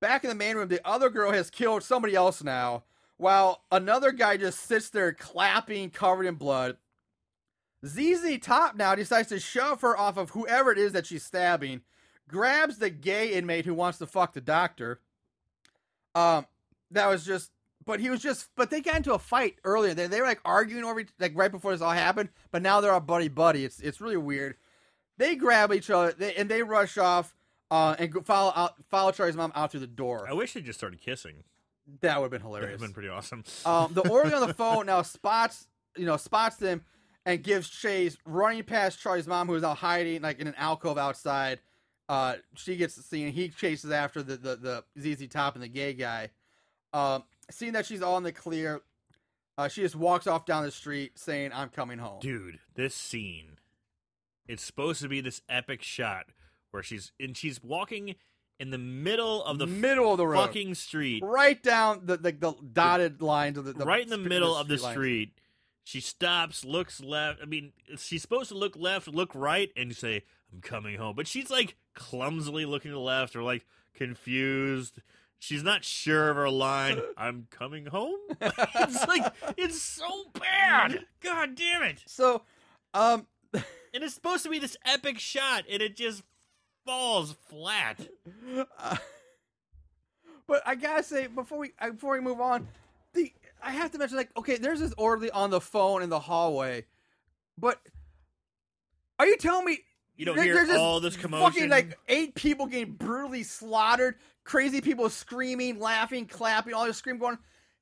Speaker 1: Back in the main room, the other girl has killed somebody else now, while another guy just sits there clapping, covered in blood. ZZ Top now decides to shove her off of whoever it is that she's stabbing, grabs the gay inmate who wants to fuck the doctor. Um, that was just, but he was just, but they got into a fight earlier. They, they were like arguing over, like right before this all happened, but now they're all buddy buddy. It's it's really weird. They grab each other they, and they rush off, uh, and go follow out, follow Charlie's mom out through the door.
Speaker 3: I wish they just started kissing.
Speaker 1: That would have been hilarious.
Speaker 3: That would have been pretty awesome.
Speaker 1: Um, the orderly on the [laughs] phone now spots, you know, spots them and gives chase, running past Charlie's mom, who is now hiding like in an alcove outside. Uh, she gets the scene. He chases after the the, the ZZ Top and the gay guy. Um, seeing that she's all in the clear, uh, she just walks off down the street saying, "I'm coming home."
Speaker 3: Dude, this scene. It's supposed to be this epic shot where she's and she's walking in the middle of the
Speaker 1: middle of the road,
Speaker 3: fucking street,
Speaker 1: right down the the, the dotted lines of the, the
Speaker 3: right in the middle of the
Speaker 1: street lines.
Speaker 3: street. She stops, looks left. I mean, she's supposed to look left, look right, and say, "I'm coming home." But she's like clumsily looking to the left, or like confused. She's not sure of her line. [laughs] I'm coming home. [laughs] it's like it's so bad. [laughs] God damn it!
Speaker 1: So, um,
Speaker 3: And it's supposed to be this epic shot, and it just falls flat.
Speaker 1: Uh, [laughs] but I gotta say before we before we move on, the I have to mention like okay, there's this orderly on the phone in the hallway, but are you telling me
Speaker 3: You don't
Speaker 1: there-
Speaker 3: hear
Speaker 1: there's just
Speaker 3: all this commotion.
Speaker 1: Fucking like eight people getting brutally slaughtered, crazy people screaming, laughing, clapping, all this scream going.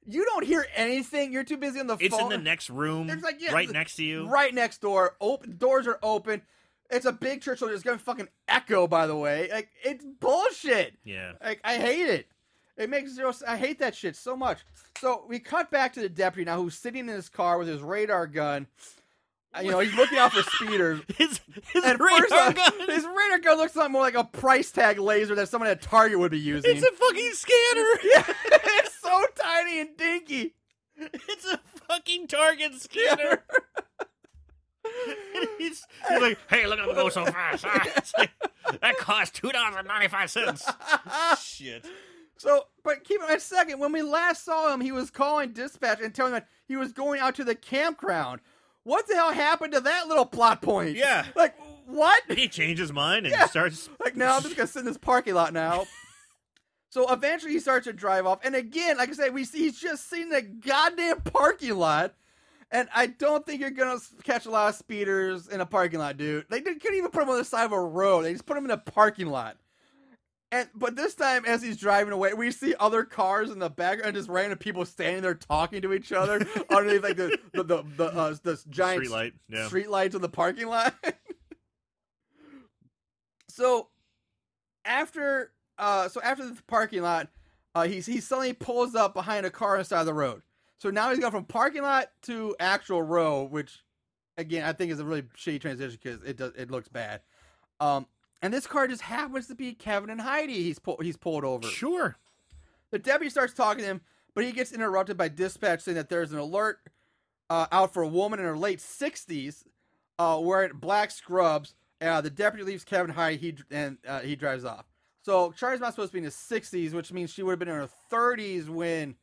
Speaker 1: You don't hear anything. You're too busy on the
Speaker 3: it's
Speaker 1: phone.
Speaker 3: It's in the next room,
Speaker 1: There's like, yeah,
Speaker 3: right
Speaker 1: the-
Speaker 3: next to you.
Speaker 1: Right next door. Open doors are open. It's a big church, so there's gonna fucking echo. By the way, like it's bullshit.
Speaker 3: Yeah.
Speaker 1: Like I hate it. It makes zero. I hate that shit so much. So we cut back to the deputy now, who's sitting in his car with his radar gun. Uh, You know, he's looking out for speeders. [laughs]
Speaker 3: His his
Speaker 1: And
Speaker 3: radar
Speaker 1: first,
Speaker 3: gun.
Speaker 1: his radar gun looks something more like a price tag laser that someone at Target would be using.
Speaker 3: It's a fucking scanner. [laughs]
Speaker 1: yeah, [laughs] it's so tiny and dinky.
Speaker 3: It's a fucking target scanner. [laughs] He's, he's like, hey, look at him go so fast. Ah, [laughs] like, that cost two dollars and ninety five cents. Shit.
Speaker 1: So, but keep in mind, second, when we last saw him, he was calling dispatch and telling them he was going out to the campground. What the hell happened to that little plot point?
Speaker 3: Yeah.
Speaker 1: Like, what?
Speaker 3: He changed his mind and
Speaker 1: Yeah.
Speaker 3: starts.
Speaker 1: Like, no, I'm just gonna sit in this parking lot now. So eventually he starts to drive off, and again, like I said, we see he's just seen the goddamn parking lot. And I don't think you're gonna catch a lot of speeders in a parking lot, dude. They couldn't even put him on the side of a road. They just put him in a parking lot. And but this time, as he's driving away, we see other cars in the background, just random people standing there talking to each other [laughs] underneath like the the the, the, uh, the giant
Speaker 3: Street light. Yeah.
Speaker 1: street lights in the parking lot. [laughs] so after uh so after the parking lot, uh he's he suddenly pulls up behind a car on the side of the road. So now he's gone from parking lot to actual road, which again I think is a really shitty transition because it does it looks bad. Um and this car just happens to be Kevin and Heidi. He's pulled he's pulled over.
Speaker 3: Sure.
Speaker 1: The deputy starts talking to him, but he gets interrupted by dispatch saying that there's an alert uh, out for a woman in her late 60s uh, wearing black scrubs. Uh, the deputy leaves Kevin High he, and uh, he drives off. So Charlie's not supposed to be in his 60s, which means she would have been in her 30s when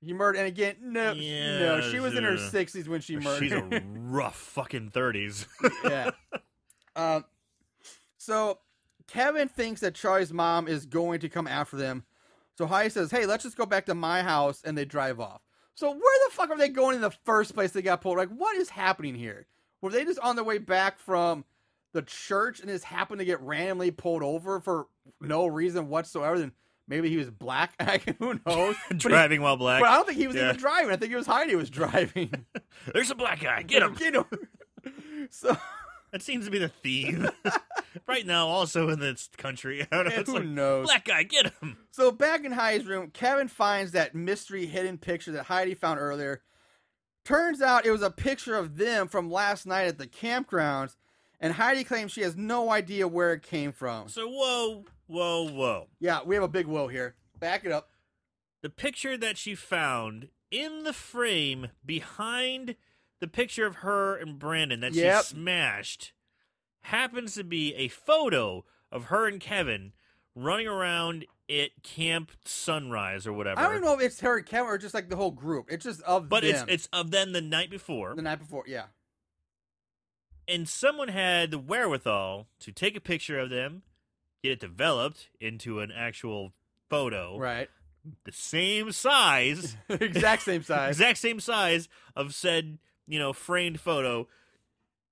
Speaker 1: he murdered. And again, no,
Speaker 3: Yeah,
Speaker 1: no, she was in her 60s when she murdered.
Speaker 3: She's a rough fucking thirties. [laughs]
Speaker 1: yeah. Um, so Kevin thinks that Charlie's mom is going to come after them. So Heidi says, "Hey, let's just go back to my house," and they drive off. So where the fuck are they going in the first place? They got pulled. Like, what is happening here? Were they just on their way back from the church and just happened to get randomly pulled over for no reason whatsoever? Then maybe he was black. [laughs] Who knows? [laughs] But he-
Speaker 3: Driving while black.
Speaker 1: But I don't think he was
Speaker 3: Yeah.
Speaker 1: even driving. I think it was Heidi who was driving. [laughs]
Speaker 3: There's a black guy. Get him.
Speaker 1: Get him. so
Speaker 3: That seems to be the theme right now. Also in this country, know.
Speaker 1: Who
Speaker 3: like
Speaker 1: knows?
Speaker 3: black guy. Get him.
Speaker 1: So back in Heidi's room, Kevin finds that mystery hidden picture that Heidi found earlier. Turns out it was a picture of them from last night at the campgrounds, and Heidi claims she has no idea where it came from.
Speaker 3: So whoa, whoa, whoa.
Speaker 1: Yeah, we have a big whoa here. Back it up.
Speaker 3: The picture that she found in the frame behind the picture of her and Brandon that
Speaker 1: Yep.
Speaker 3: she smashed happens to be a photo of her and Kevin running around at Camp Sunrise or whatever.
Speaker 1: I don't even know if it's her and Kevin or just like the whole group. It's just of them.
Speaker 3: but it's it's of them the night before,
Speaker 1: the night before. Yeah.
Speaker 3: And someone had the wherewithal to take a picture of them, get it developed into an actual photo,
Speaker 1: Right.
Speaker 3: the same size, [laughs]
Speaker 1: exact same [laughs] size.
Speaker 3: exact same size of said you know framed photo.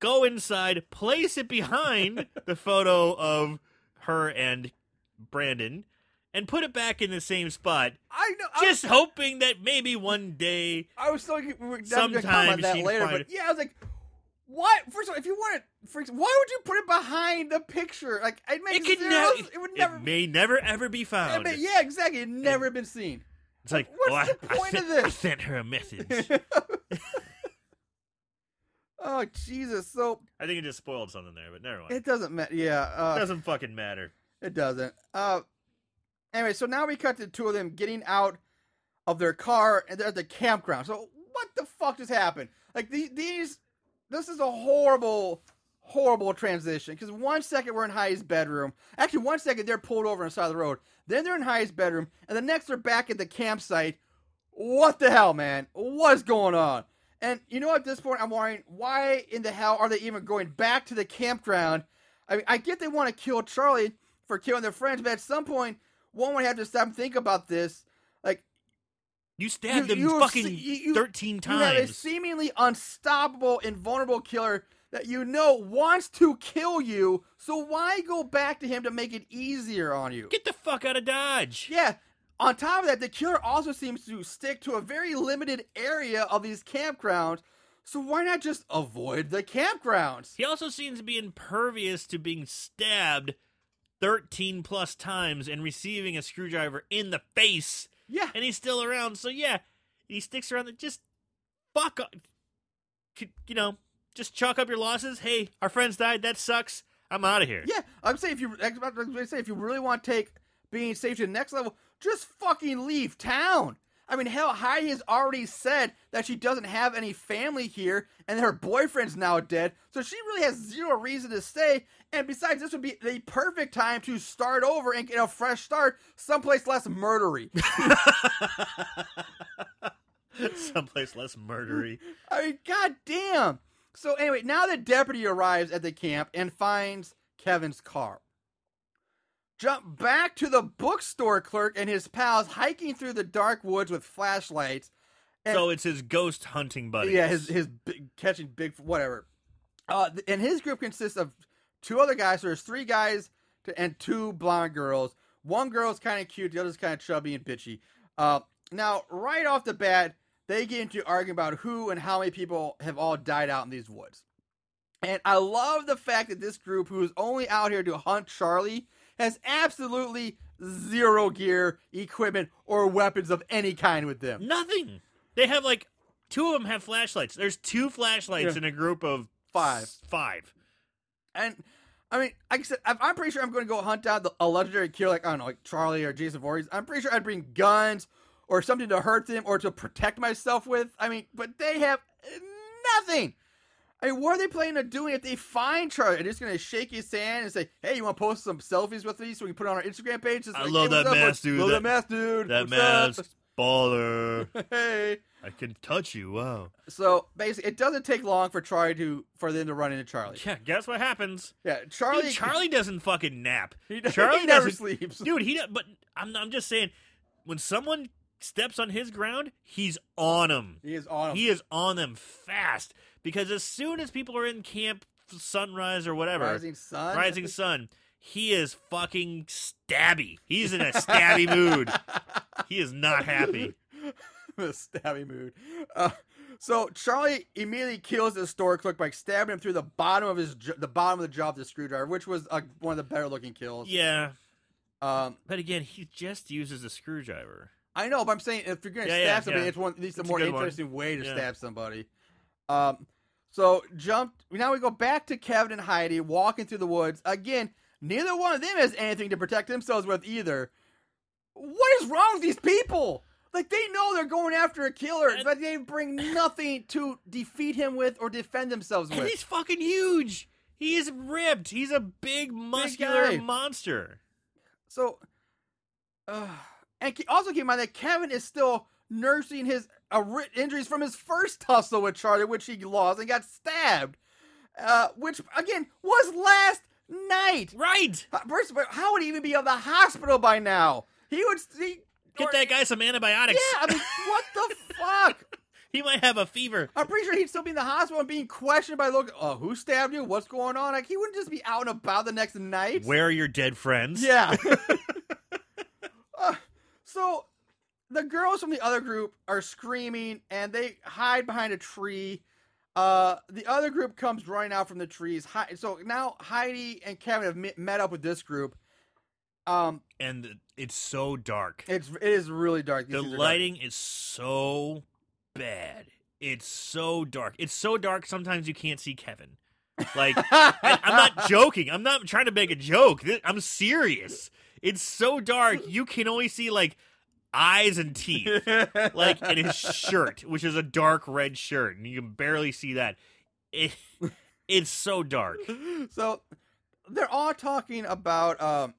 Speaker 3: Go inside, place it behind [laughs] the photo of her and Brandon, and put it back in the same spot.
Speaker 1: I know. I
Speaker 3: Just hoping that maybe one day
Speaker 1: I was so we're definitely gonna comment
Speaker 3: Sometime
Speaker 1: that later,
Speaker 3: find
Speaker 1: but yeah, I was like, why? First of all, if you want it, why would you put it behind the picture? Like, it
Speaker 3: it
Speaker 1: makes
Speaker 3: could
Speaker 1: zero.
Speaker 3: never,
Speaker 1: it would never.
Speaker 3: it may never ever be found.
Speaker 1: mean, yeah, exactly. It never been seen.
Speaker 3: It's like,
Speaker 1: What's
Speaker 3: I-
Speaker 1: the
Speaker 3: I
Speaker 1: point
Speaker 3: sent-
Speaker 1: of this?
Speaker 3: I sent her a message. [laughs]
Speaker 1: oh Jesus! So
Speaker 3: I think it just spoiled something there, but never mind.
Speaker 1: it doesn't matter. Yeah,
Speaker 3: It
Speaker 1: uh,
Speaker 3: doesn't fucking matter.
Speaker 1: it doesn't. Uh, anyway, so now we cut to the two of them getting out of their car and they're at the campground. So what the fuck just happened? Like these, these this is a horrible, horrible transition. Because one second we're in Heidi's bedroom. Actually, one second they're pulled over on the side of the road. Then they're in Heidi's bedroom, and the next they're back at the campsite. What the hell, man? What's going on? And you know, at this point, I'm wondering why in the hell are they even going back to the campground? I mean, I get they want to kill Charlie for killing their friends, but at some point, one would have to stop and think about this.
Speaker 3: You stabbed
Speaker 1: You- have
Speaker 3: fucking
Speaker 1: se- you- you-
Speaker 3: thirteen
Speaker 1: you have a seemingly unstoppable, invulnerable killer that you know wants to kill you. So why go back to him to make it easier on you?
Speaker 3: Get the fuck out of Dodge.
Speaker 1: Yeah. On top of that, the killer also seems to stick to a very limited area of these campgrounds. So why not just avoid the campgrounds?
Speaker 3: He also seems to be impervious to being stabbed 13 plus times and receiving a screwdriver in the face,
Speaker 1: Yeah.
Speaker 3: and he's still around. So, yeah, he sticks around. The, just fuck up. You know, just chalk up your losses. Hey, our friends died. That sucks. I'm out of here.
Speaker 1: Yeah, I'm saying if you I was about to say if you really want to take being safe to the next level, just fucking leave town. I mean, hell, Heidi has already said that she doesn't have any family here, and her boyfriend's now dead, so she really has zero reason to stay. And besides, this would be the perfect time to start over and get a fresh start someplace less murdery. [laughs]
Speaker 3: Someplace less murdery.
Speaker 1: I mean, god damn. So anyway, now the deputy arrives at the camp and finds Kevin's car. Jump back to the bookstore clerk and his pals hiking through the dark woods with flashlights. And-
Speaker 3: so it's his ghost hunting buddy.
Speaker 1: Yeah, his his big, catching big whatever. Uh, and his group consists of two other guys. So there's three guys to, and two blonde girls. One girl's kind of cute, the other's kind of chubby and bitchy. Uh, now, right off the bat, they get into arguing about who and how many people have all died out in these woods. And I love the fact that this group, who is only out here to hunt Charlie, has absolutely zero gear, equipment, or weapons of any kind with them.
Speaker 3: Nothing. They have like two of them have flashlights. There's two flashlights
Speaker 1: Yeah.
Speaker 3: in a group of
Speaker 1: Five.
Speaker 3: Five.
Speaker 1: And I mean, like I said, I'm pretty sure I'm going to go hunt down the, a legendary killer, like I don't know, like Charlie or Jason Voorhees. I'm pretty sure I'd bring guns or something to hurt them or to protect myself with. I mean, but they have nothing. I mean, what are they planning on doing if they find Charlie? They're just going to shake his hand and say, "Hey, you want to post some selfies with me so we can put it on our Instagram page?" Just
Speaker 3: I
Speaker 1: like,
Speaker 3: love
Speaker 1: "Hey,
Speaker 3: that
Speaker 1: up,
Speaker 3: mask,
Speaker 1: boy?
Speaker 3: dude.
Speaker 1: Love
Speaker 3: That-
Speaker 1: that mask, dude.
Speaker 3: That
Speaker 1: What's up?"
Speaker 3: Baller.
Speaker 1: hey.
Speaker 3: I can touch you. Wow.
Speaker 1: So basically, it doesn't take long for Charlie to for them to run into Charlie.
Speaker 3: Yeah. Guess what happens?
Speaker 1: Yeah,
Speaker 3: Charlie,
Speaker 1: Charlie.
Speaker 3: Charlie doesn't fucking nap. [laughs]
Speaker 1: he, does-
Speaker 3: Charlie
Speaker 1: he never sleeps.
Speaker 3: Dude, he. Does. But I'm. I'm just saying, when someone steps on his ground, he's on them.
Speaker 1: He is on. 'em.
Speaker 3: He is on them fast because as soon as people are in camp, sunrise or whatever,
Speaker 1: Rising Sun.
Speaker 3: rising sun, he is fucking stabby. He's in a stabby mood. He is not happy. [laughs]
Speaker 1: the stabby mood. Uh, so Charlie immediately kills the store clerk by stabbing him through the bottom of his the bottom of the jaw with the screwdriver, which was uh, one of the better looking kills.
Speaker 3: Yeah,
Speaker 1: Um,
Speaker 3: but again, he just uses a screwdriver.
Speaker 1: I know, but I'm saying if you're gonna
Speaker 3: Yeah,
Speaker 1: stab
Speaker 3: yeah,
Speaker 1: somebody,
Speaker 3: yeah.
Speaker 1: it's one at least a
Speaker 3: It's a
Speaker 1: more
Speaker 3: good one.
Speaker 1: interesting way to
Speaker 3: Yeah.
Speaker 1: stab somebody. Um, so jump. Now we go back to Kevin and Heidi walking through the woods again. Neither one of them has anything to protect themselves with either. What is wrong with these people? Like they know they're going after a killer,
Speaker 3: And-
Speaker 1: but they bring nothing to defeat him with or defend themselves with.
Speaker 3: he's fucking huge. He is ripped. He's a big, muscular
Speaker 1: guy.
Speaker 3: monster.
Speaker 1: So, uh, and also keep in mind that Kevin is still nursing his uh, injuries from his first tussle with Charlie, which he lost and got stabbed. Uh, which again was last night.
Speaker 3: Right.
Speaker 1: First of all, how would he even be at the hospital by now? He would.
Speaker 3: Get that guy some antibiotics.
Speaker 1: Yeah, I mean, [laughs] what the fuck?
Speaker 3: He might have a fever.
Speaker 1: I'm pretty sure he'd still be in the hospital and being questioned by look. Oh, who stabbed you? What's going on? Like he wouldn't just be out and about the next night.
Speaker 3: Where are your dead friends?
Speaker 1: Yeah. [laughs] [laughs] Uh, so the girls from the other group are screaming and they hide behind a tree. Uh, the other group comes running out from the trees. Hi- so now Heidi and Kevin have met, met up with this group. Um,
Speaker 3: And it's so dark.
Speaker 1: it's it is really dark. These
Speaker 3: The
Speaker 1: are dark.
Speaker 3: lighting is so bad. It's so dark. It's so dark sometimes you can't see Kevin. Like [laughs] I, I'm not joking. I'm not trying to make a joke. I'm serious. It's so dark you can only see like eyes and teeth. [laughs] Like in his shirt, which is a dark red shirt, and you can barely see that. It, it's so dark.
Speaker 1: so they're all talking about um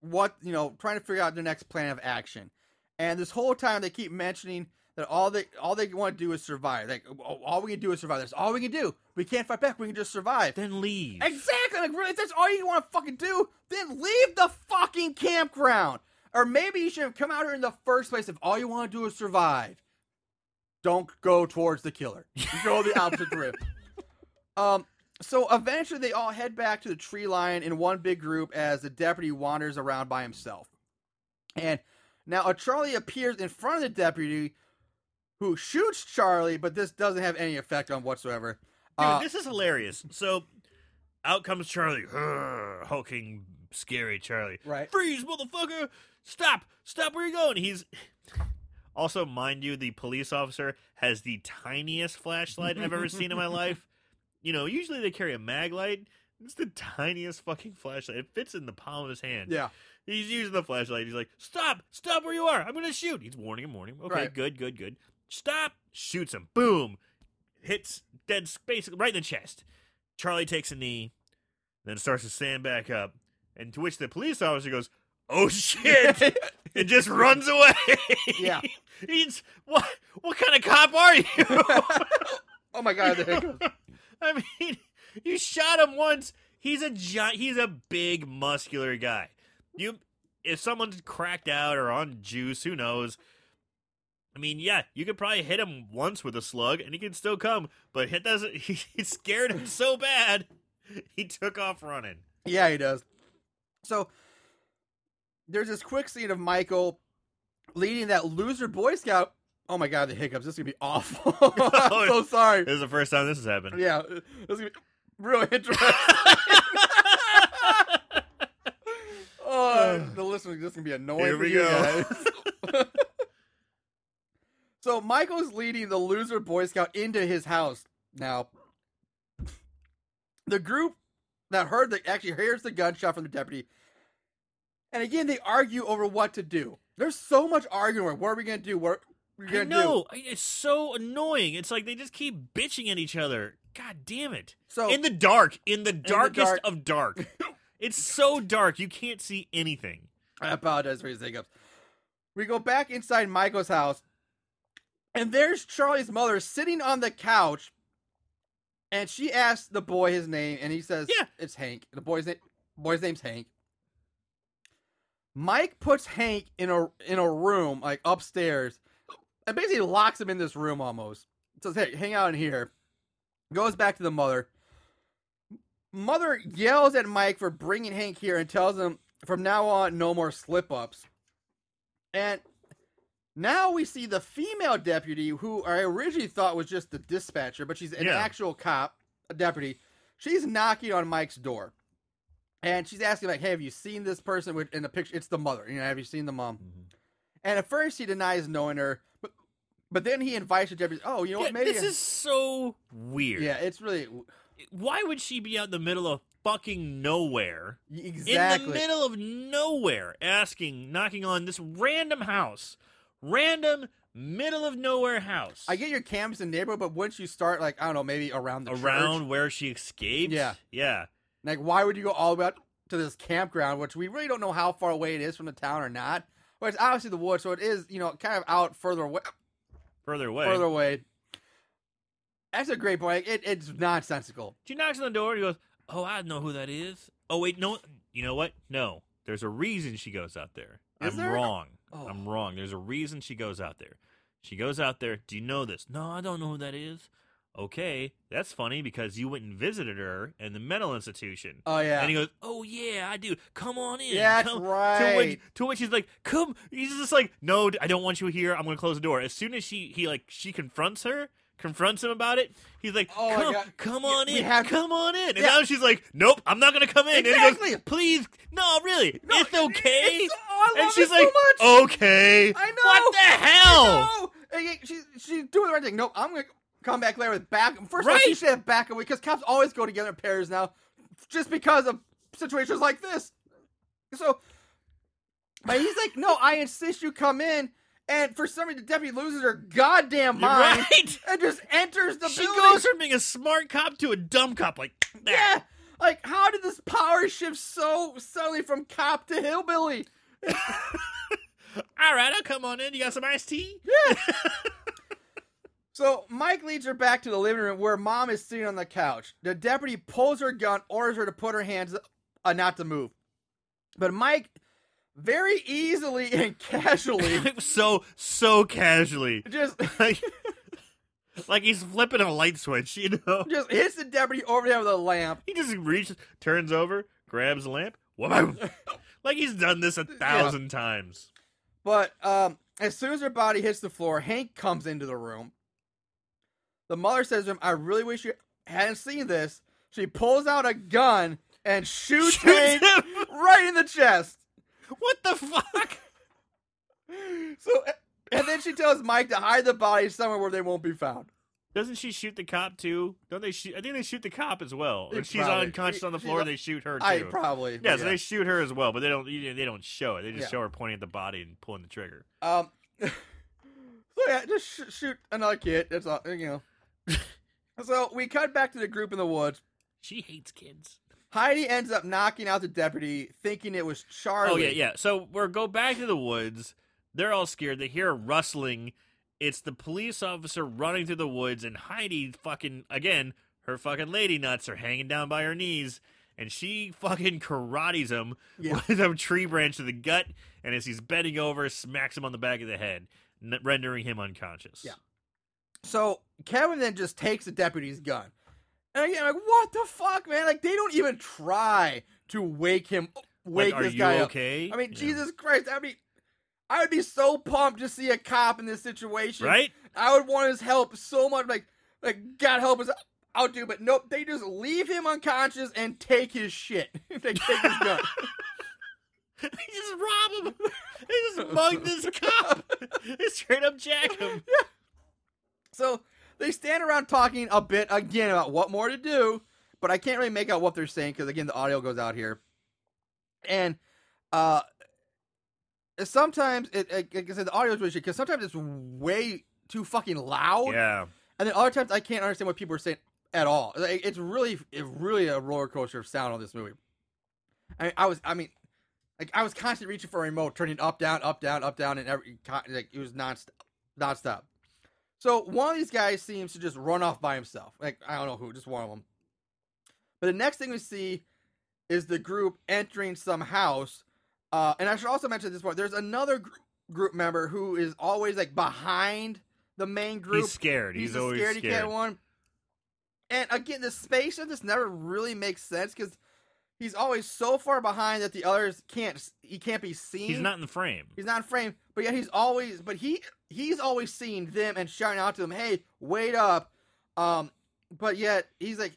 Speaker 1: what you know trying to figure out their next plan of action and this whole time they keep mentioning that all they all they want to do is survive like "Oh, all we can do is survive that's all we can do we can't fight back we can just survive
Speaker 3: Then leave.
Speaker 1: exactly like really if that's all you want to fucking do then leave the fucking campground or maybe you should have come out here in the first place if all you want to do is survive don't go towards the killer go the opposite [laughs] direction um so eventually they all head back to the tree line in one big group as the deputy wanders around by himself. And now a Charlie appears in front of the deputy who shoots Charlie, but this doesn't have any effect on whatsoever.
Speaker 3: Dude,
Speaker 1: Uh,
Speaker 3: this is hilarious. So out comes Charlie, hulking, scary Charlie.
Speaker 1: Right.
Speaker 3: Freeze, motherfucker! Stop! Stop! Where you going? He's [sighs] also, mind you, the police officer has the tiniest flashlight I've ever seen in my life. [laughs] You know, usually they carry a mag light. It's the tiniest fucking flashlight. It fits in the palm of his hand.
Speaker 1: yeah.
Speaker 3: He's using the flashlight. He's like, "Stop! Stop where you are! I'm gonna shoot." He's warning him, warning him. Okay,
Speaker 1: Right.
Speaker 3: good, good, good. Stop! Shoots him. Boom! Hits dead space right in the chest. Charlie takes a knee, then starts to stand back up, and to which the police officer goes, "Oh shit!" [laughs] and just runs away.
Speaker 1: Yeah. [laughs]
Speaker 3: He's what? What kind of cop are you? [laughs]
Speaker 1: oh my god, it.
Speaker 3: I mean, you shot him once. He's a giant. He's a big, muscular guy. You, if someone's cracked out or on juice, who knows? I mean, yeah, you could probably hit him once with a slug, and he can still come. But it doesn't. He scared him so bad, he took off running.
Speaker 1: Yeah, he does. So there's this quick scene of Michael leading that loser Boy Scout. Oh my god, the hiccups. This is gonna be awful. [laughs] I'm [laughs] oh, so sorry.
Speaker 3: This is the first time this has happened.
Speaker 1: Yeah, this is gonna be real interesting. [laughs] oh, [sighs] the listeners this is gonna be annoying
Speaker 3: Here
Speaker 1: for you
Speaker 3: go.
Speaker 1: guys. so Michael's leading the loser Boy Scout into his house. Now, the group that heard the actually hears the gunshot from the deputy, and again they argue over what to do. There's so much arguing. What are we gonna do? What are we gonna I
Speaker 3: know. It's so annoying. It's like they just keep bitching at each other. God damn it.
Speaker 1: So
Speaker 3: in the dark, in the darkest
Speaker 1: dark.
Speaker 3: of dark. [laughs] it's so dark you can't see anything.
Speaker 1: I apologize for his hiccups. We go back inside Michael's house, and there's Charlie's mother sitting on the couch, and she asks the boy his name, and he says,
Speaker 3: Yeah.
Speaker 1: it's Hank." The boy's name, boy's name's Hank. Mike puts Hank in a in a room like upstairs, and basically locks him in this room almost. Says, "Hey, hang out in here." Goes back to the mother. Mother yells at Mike for bringing Hank here and tells him from now on, no more slip ups. And now we see the female deputy, who I originally thought was just the dispatcher, but she's an
Speaker 3: Yeah.
Speaker 1: actual cop, a deputy. She's knocking on Mike's door. And she's asking, like, hey, have you seen this person in the picture? It's the mother. You know, have you seen the mom? Mm-hmm. And at first he denies knowing her, but but then he invites the deputy. Oh, you know
Speaker 3: Yeah,
Speaker 1: what? Maybe
Speaker 3: this is so weird.
Speaker 1: yeah, it's really
Speaker 3: Why would she be out in the middle of fucking nowhere?
Speaker 1: exactly.
Speaker 3: In the middle of nowhere, asking, knocking on this random house. Random, middle of nowhere house.
Speaker 1: I get your campus and neighborhood, but once you start, like, I don't know, maybe around the
Speaker 3: Around
Speaker 1: church,
Speaker 3: where she escaped?
Speaker 1: Yeah.
Speaker 3: Yeah.
Speaker 1: Like, why would you go all the way out to this campground, which we really don't know how far away it is from the town or not? But it's obviously the woods, so it is, you know, kind of out further away.
Speaker 3: Further away.
Speaker 1: Further away. That's a great point. It, it's nonsensical.
Speaker 3: She knocks on the door and he goes, Oh, I know who that is. Oh, wait, no. You know what? No. There's a reason she goes out there.
Speaker 1: Is
Speaker 3: I'm
Speaker 1: there?
Speaker 3: wrong.
Speaker 1: Oh.
Speaker 3: I'm wrong. There's a reason she goes out there. She goes out there. Do you know this? No, I don't know who that is. Okay, that's funny because you went and visited her in the mental institution.
Speaker 1: Oh yeah,
Speaker 3: And he goes, "Oh yeah, I do. Come on in."
Speaker 1: Yeah, that's
Speaker 3: Come. To
Speaker 1: right.
Speaker 3: which, to which he's like, "Come." He's just like, "No, I don't want you here. I'm going to close the door." As soon as she he like she confronts her, confronts him about it, he's like,
Speaker 1: Oh,
Speaker 3: "Come, come on
Speaker 1: we
Speaker 3: in,
Speaker 1: have-
Speaker 3: come on in." And
Speaker 1: Yeah.
Speaker 3: now she's like, "Nope, I'm not going to come in." And he
Speaker 1: Exactly.
Speaker 3: goes, "Please, no, really,
Speaker 1: No,
Speaker 3: it's okay."
Speaker 1: it's- oh, I
Speaker 3: and she's
Speaker 1: it
Speaker 3: like,
Speaker 1: so much.
Speaker 3: "Okay."
Speaker 1: I know.
Speaker 3: What the hell?
Speaker 1: She's she's doing the right thing. Nope, I'm gonna come back later with back. First of all, she should have back away because cops always go together in pairs now, just because of situations like this. So, but he's like, no, I insist you come in. And for some reason, the deputy loses her goddamn mind
Speaker 3: right. [laughs]
Speaker 1: and just enters the
Speaker 3: She
Speaker 1: building.
Speaker 3: goes from being a smart cop to a dumb cop, like [tsk] that.
Speaker 1: yeah, like how did this power shift so suddenly from cop to hillbilly? [laughs]
Speaker 3: All right, I'll come on in. You got some iced tea?
Speaker 1: Yeah. [laughs] so Mike leads her back to the living room where mom is sitting on the couch. The deputy pulls her gun, orders her to put her hands up, uh, not to move. But Mike very easily and [laughs] casually [laughs]
Speaker 3: so so casually,
Speaker 1: just [laughs]
Speaker 3: like, like he's flipping a light switch. You know,
Speaker 1: just hits the deputy over there with a lamp.
Speaker 3: he just reaches, turns over, grabs the lamp, like he's done this a thousand times.
Speaker 1: But um, as soon as her body hits the floor, Hank comes into the room. The mother says to him, I really wish you hadn't seen this. She pulls out a gun and shoots,
Speaker 3: Shoots him.
Speaker 1: right in the chest.
Speaker 3: What the fuck? [laughs]
Speaker 1: So, and then she tells Mike to hide the body somewhere where they won't be found.
Speaker 3: Doesn't she shoot the cop too? Don't they shoot? I think they shoot the cop as well. If she's
Speaker 1: probably-
Speaker 3: unconscious on the floor, they shoot her too.
Speaker 1: I probably.
Speaker 3: yeah, so they shoot her as well, but they don't. They don't show it. They just
Speaker 1: Yeah.
Speaker 3: show her pointing at the body and pulling the trigger.
Speaker 1: Um. [laughs] so yeah, just sh- shoot another kid. That's all. You know. [laughs] so we cut back to the group in the woods.
Speaker 3: She hates kids.
Speaker 1: Heidi ends up knocking out the deputy, thinking it was Charlie.
Speaker 3: Oh yeah, yeah. So we're go back to the woods. They're all scared. They hear a rustling. It's the police officer running through the woods, and Heidi fucking again her fucking lady nuts are hanging down by her knees, and she fucking karates him
Speaker 1: Yeah. [laughs]
Speaker 3: with a tree branch to the gut, and as he's bending over, smacks him on the back of the head, n- rendering him unconscious.
Speaker 1: Yeah. So Kevin then just takes the deputy's gun. And again, I'm like, what the fuck, man? Like they don't even try to wake him, wake
Speaker 3: Like,
Speaker 1: this guy up.
Speaker 3: okay?
Speaker 1: I mean,
Speaker 3: Yeah.
Speaker 1: Jesus Christ! I mean, I would be so pumped to see a cop in this situation.
Speaker 3: Right?
Speaker 1: I would want his help so much. Like, like God help us out, dude. But nope, they just leave him unconscious and take his shit. [laughs] they take his [laughs] gun.
Speaker 3: They just rob him. They just mug this cop. [laughs] They straight up jack him.
Speaker 1: So they stand around talking a bit again about what more to do, but I can't really make out what they're saying because again the audio goes out here, and uh, sometimes it like I said the audio is really shit because sometimes it's way too fucking loud,
Speaker 3: Yeah.
Speaker 1: and then other times I can't understand what people are saying at all. Like, it's really it's really a roller coaster of sound on this movie. I mean, I was I mean. Like I was constantly reaching for a remote, turning up, down, up, down, up, down, and every like it was non nonstop. So one of these guys seems to just run off by himself. Like I don't know who, just one of them. But the next thing we see is the group entering some house. Uh, and I should also mention at this point, there's another gr- group member who is always like behind the main group.
Speaker 3: He's scared. He's,
Speaker 1: the
Speaker 3: always
Speaker 1: scaredy
Speaker 3: scared.
Speaker 1: cat one. And again, the space of this never really makes sense because he's always so far behind that the others can't. He can't be seen.
Speaker 3: He's not in the frame.
Speaker 1: He's not in frame, but yet he's always. But he he's always seeing them and shouting out to them, "Hey, wait up!" Um, but yet he's like,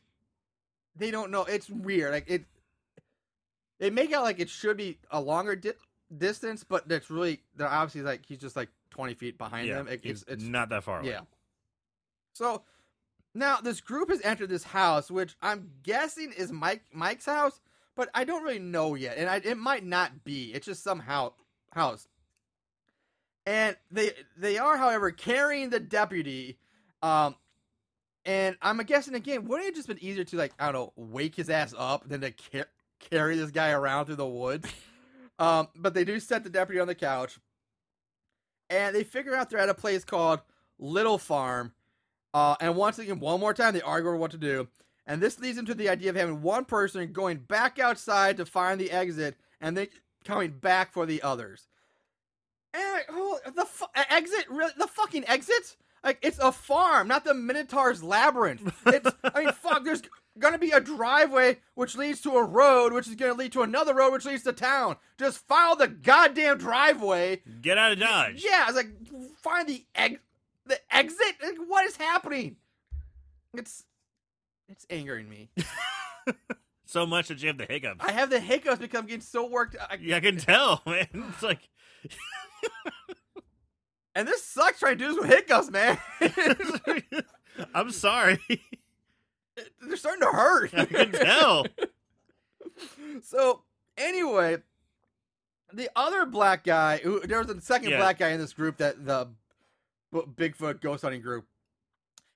Speaker 1: they don't know. It's weird. Like it. They make out like it should be a longer di- distance, but that's really they're obviously like he's just like twenty feet behind
Speaker 3: yeah.
Speaker 1: them. It, it's it's
Speaker 3: not that far away.
Speaker 1: yeah. So now this group has entered this house, which I'm guessing is Mike Mike's house, but I don't really know yet, and I, it might not be. It's just some hou- house. And they they are, however, carrying the deputy. Um, and I'm guessing again, wouldn't it just been easier to like I don't know, wake his ass up than to ca- carry this guy around through the woods? [laughs] um, but they do set the deputy on the couch, and they figure out they're at a place called Little Farm. Uh, and once again, one more time, they argue over what to do. And this leads him to the idea of having one person going back outside to find the exit, and then coming back for the others. And like, oh, the fu- exit, really, the fucking exit. Like it's a farm, not the Minotaur's labyrinth. It's, [laughs] I mean, fuck. There's gonna be a driveway which leads to a road, which is gonna lead to another road which leads to town. Just follow the goddamn driveway.
Speaker 3: Get out of Dodge.
Speaker 1: Yeah, it's like find the ex- the exit. Like, what is happening? It's it's angering me. [laughs]
Speaker 3: So much that you have the hiccups.
Speaker 1: I have the hiccups because I'm getting so worked. I,
Speaker 3: yeah, I can tell, [laughs] man. It's like [laughs]
Speaker 1: and this sucks trying to do this with hiccups, man.
Speaker 3: I'm sorry.
Speaker 1: They're starting to hurt.
Speaker 3: I can tell.
Speaker 1: so anyway, the other black guy, who there was a second
Speaker 3: Yeah.
Speaker 1: black guy in this group that the Bigfoot ghost hunting group.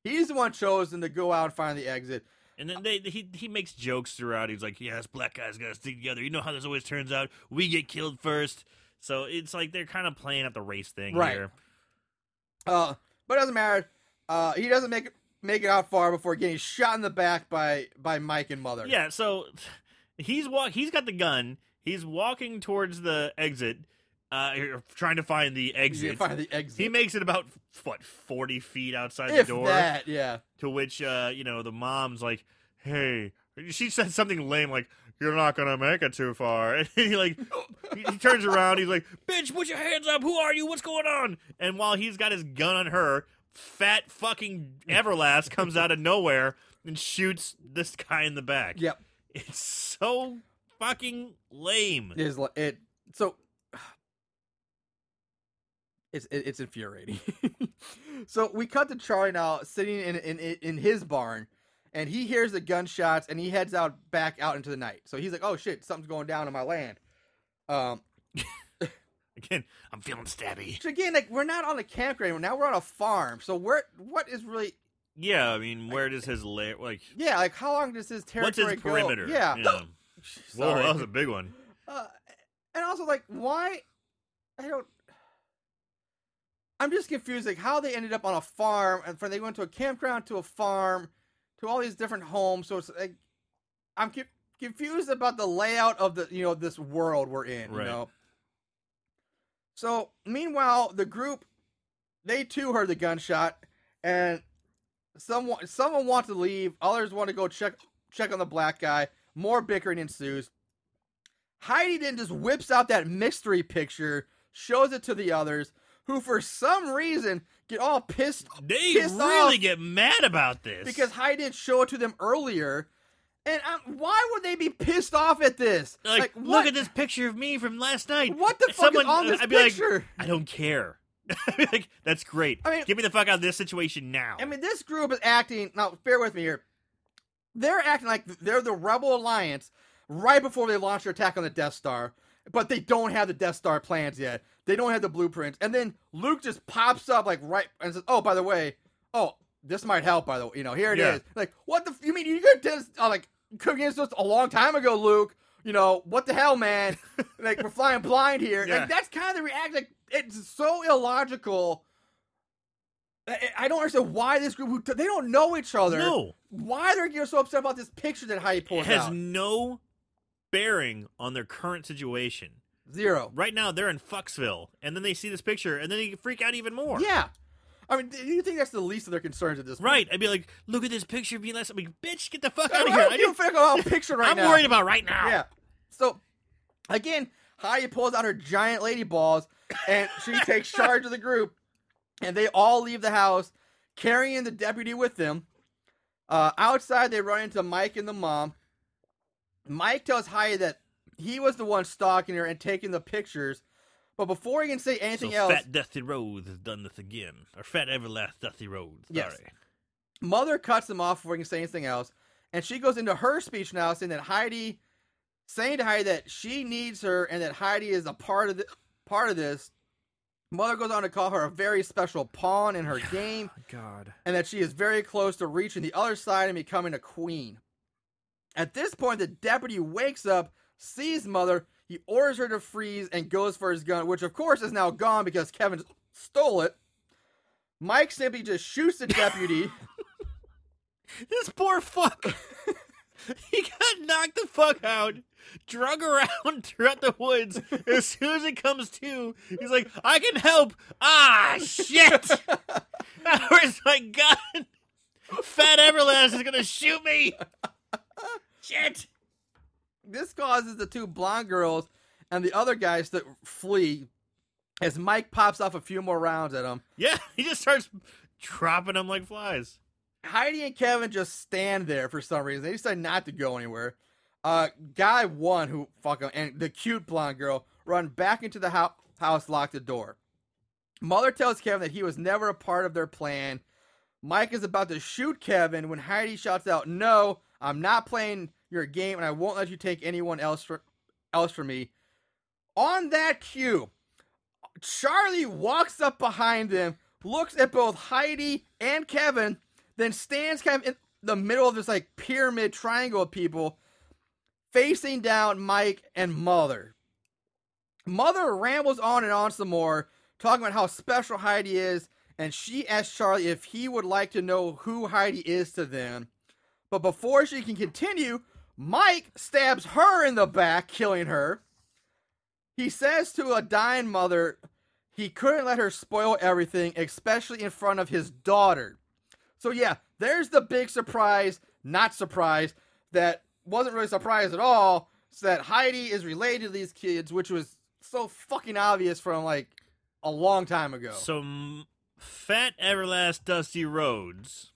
Speaker 1: He's the one chosen to go out and find the exit.
Speaker 3: And then they he he makes jokes throughout. He's like, "Yeah, this black guy's gotta stick together." You know how this always turns out. We get killed first. So it's like they're kind of playing at the race thing
Speaker 1: Right.
Speaker 3: here.
Speaker 1: Uh, but it doesn't matter. Uh, he doesn't make it make it out far before getting shot in the back by by Mike and Mother.
Speaker 3: Yeah. So [sighs] he's walk. He's got the gun. He's walking towards the exit, uh, trying to find the exit.
Speaker 1: find the exit.
Speaker 3: He makes it about what forty feet outside
Speaker 1: if
Speaker 3: the door.
Speaker 1: that, yeah.
Speaker 3: To which, uh, you know, the mom's like, "Hey," she said something lame like, "You're not gonna make it too far." [laughs] And he like, he, he turns around. He's like, "Bitch, put your hands up! Who are you? What's going on?" And while he's got his gun on her, fat fucking Everlast [laughs] comes out of nowhere and shoots this guy in the back.
Speaker 1: Yep.
Speaker 3: It's so fucking lame.
Speaker 1: It is it so it's it's infuriating. [laughs] so we cut to Charlie now sitting in, in in his barn, and he hears the gunshots and he heads out back out into the night. So he's like, "Oh shit, something's going down on my land." Um, [laughs]
Speaker 3: Again, I'm feeling stabby.
Speaker 1: so again, like we're not on a campground. Now we're on a farm. So where what is really
Speaker 3: Yeah, I mean, where does his lair like?
Speaker 1: yeah like how long does his territory?
Speaker 3: What's his
Speaker 1: go?
Speaker 3: perimeter?
Speaker 1: Yeah. [gasps]
Speaker 3: Whoa, that was a big one.
Speaker 1: Uh, and also, like, why? I don't. I'm just confused, like, how they ended up on a farm and from they went to a campground to a farm to all these different homes. So it's like I'm co- confused about the layout of the you know this world we're in.
Speaker 3: Right.
Speaker 1: You know. So meanwhile, the group they too heard the gunshot, and someone someone wants to leave. Others want to go check check on the black guy. More bickering ensues. Heidi then just whips out that mystery picture, shows it to the others, who for some reason get all pissed
Speaker 3: They
Speaker 1: pissed
Speaker 3: really get mad about this
Speaker 1: because Heidi didn't show it to them earlier. And um, why would they be pissed off at this?
Speaker 3: like,
Speaker 1: what,
Speaker 3: look at this picture of me from last night.
Speaker 1: What the fuck
Speaker 3: Someone,
Speaker 1: is on this
Speaker 3: I'd be like,
Speaker 1: picture?
Speaker 3: I don't care. [laughs] Like, that's great.
Speaker 1: I mean-
Speaker 3: Get me the fuck out of this situation now.
Speaker 1: I mean, this group is acting. Now, bear with me here. They're acting like they're the Rebel Alliance right before they launch their attack on the Death Star, but they don't have the Death Star plans yet. They don't have the blueprints. And then Luke just pops up like right and says, "Oh, by the way, oh, this might help. By the way, you know, here it is."
Speaker 3: Yeah.
Speaker 1: Like, what the? f- You mean you could just uh, like could against us a long time ago, Luke? You know what the hell, man? [laughs] like we're flying blind here.
Speaker 3: Yeah.
Speaker 1: Like that's kind of the reaction. Like, it's so illogical. I- I don't understand why this group who they don't know each other.
Speaker 3: no,
Speaker 1: Why they're getting so upset about this picture that Heidi
Speaker 3: it
Speaker 1: pulled
Speaker 3: has
Speaker 1: out?
Speaker 3: no bearing on their current situation.
Speaker 1: Zero.
Speaker 3: Right now, they're in Fucksville, and then they see this picture, and then they freak out even more.
Speaker 1: Yeah. I mean, do you think that's the least of their concerns at this point?
Speaker 3: Right. I'd be like, look at this picture of me last. I'm like, bitch, get the fuck out of here. I don't
Speaker 1: fuck about a picture right [laughs]
Speaker 3: I'm
Speaker 1: now.
Speaker 3: worried about right now.
Speaker 1: Yeah. So, again, Heidi pulls out her giant lady balls, and she [laughs] takes charge of the group, and they all leave the house, carrying the deputy with them. Uh, outside, they run into Mike and the mom. Mike tells Heidi that he was the one stalking her and taking the pictures, but before he can say anything
Speaker 3: so
Speaker 1: else,
Speaker 3: Fat Dusty Rhodes has done this again, or Fat Everlast Dusty Rhodes.
Speaker 1: Yes. Mother cuts him off before he can say anything else, and she goes into her speech now, saying that Heidi, saying to Heidi that she needs her and that Heidi is a part of the part of this. Mother goes on to call her a very special pawn in her [sighs] game,
Speaker 3: God.
Speaker 1: and that she is very close to reaching the other side and becoming a queen. At this point, the deputy wakes up, sees Mother, he orders her to freeze, and goes for his gun, which of course is now gone because Kevin stole it. Mike simply just shoots the deputy. [laughs]
Speaker 3: This poor fuck. [laughs] he got knocked the fuck out, drug around [laughs] throughout the woods. As soon as it comes to, he's like, I can help. Ah, shit. Where's my gun? Fat Everlast is gonna shoot me. Shit.
Speaker 1: This causes the two blonde girls and the other guys to flee as Mike pops off a few more rounds at them.
Speaker 3: Yeah, [laughs] he just starts dropping them like flies.
Speaker 1: Heidi and Kevin just stand there for some reason. They decide not to go anywhere. Uh, guy one who fuck 'em, and the cute blonde girl run back into the hou- house, lock the door. Mother tells Kevin that he was never a part of their plan. Mike is about to shoot Kevin when Heidi shouts out, "No, I'm not playing your game, and I won't let you take anyone else for else from me." On that cue, Charlie walks up behind them, looks at both Heidi and Kevin, then stands kind of in the middle of this like pyramid triangle of people, facing down Mike and Mother. Mother rambles on and on some more, talking about how special Heidi is, and she asks Charlie if he would like to know who Heidi is to them. But before she can continue, Mike stabs her in the back, killing her. He says to a dying mother he couldn't let her spoil everything, especially in front of his daughter. So yeah, there's the big surprise, not surprise, that wasn't really surprise at all. So that Heidi is related to these kids, which was so fucking obvious from like a long time ago.
Speaker 3: So, Fat Everlast Dusty Rhodes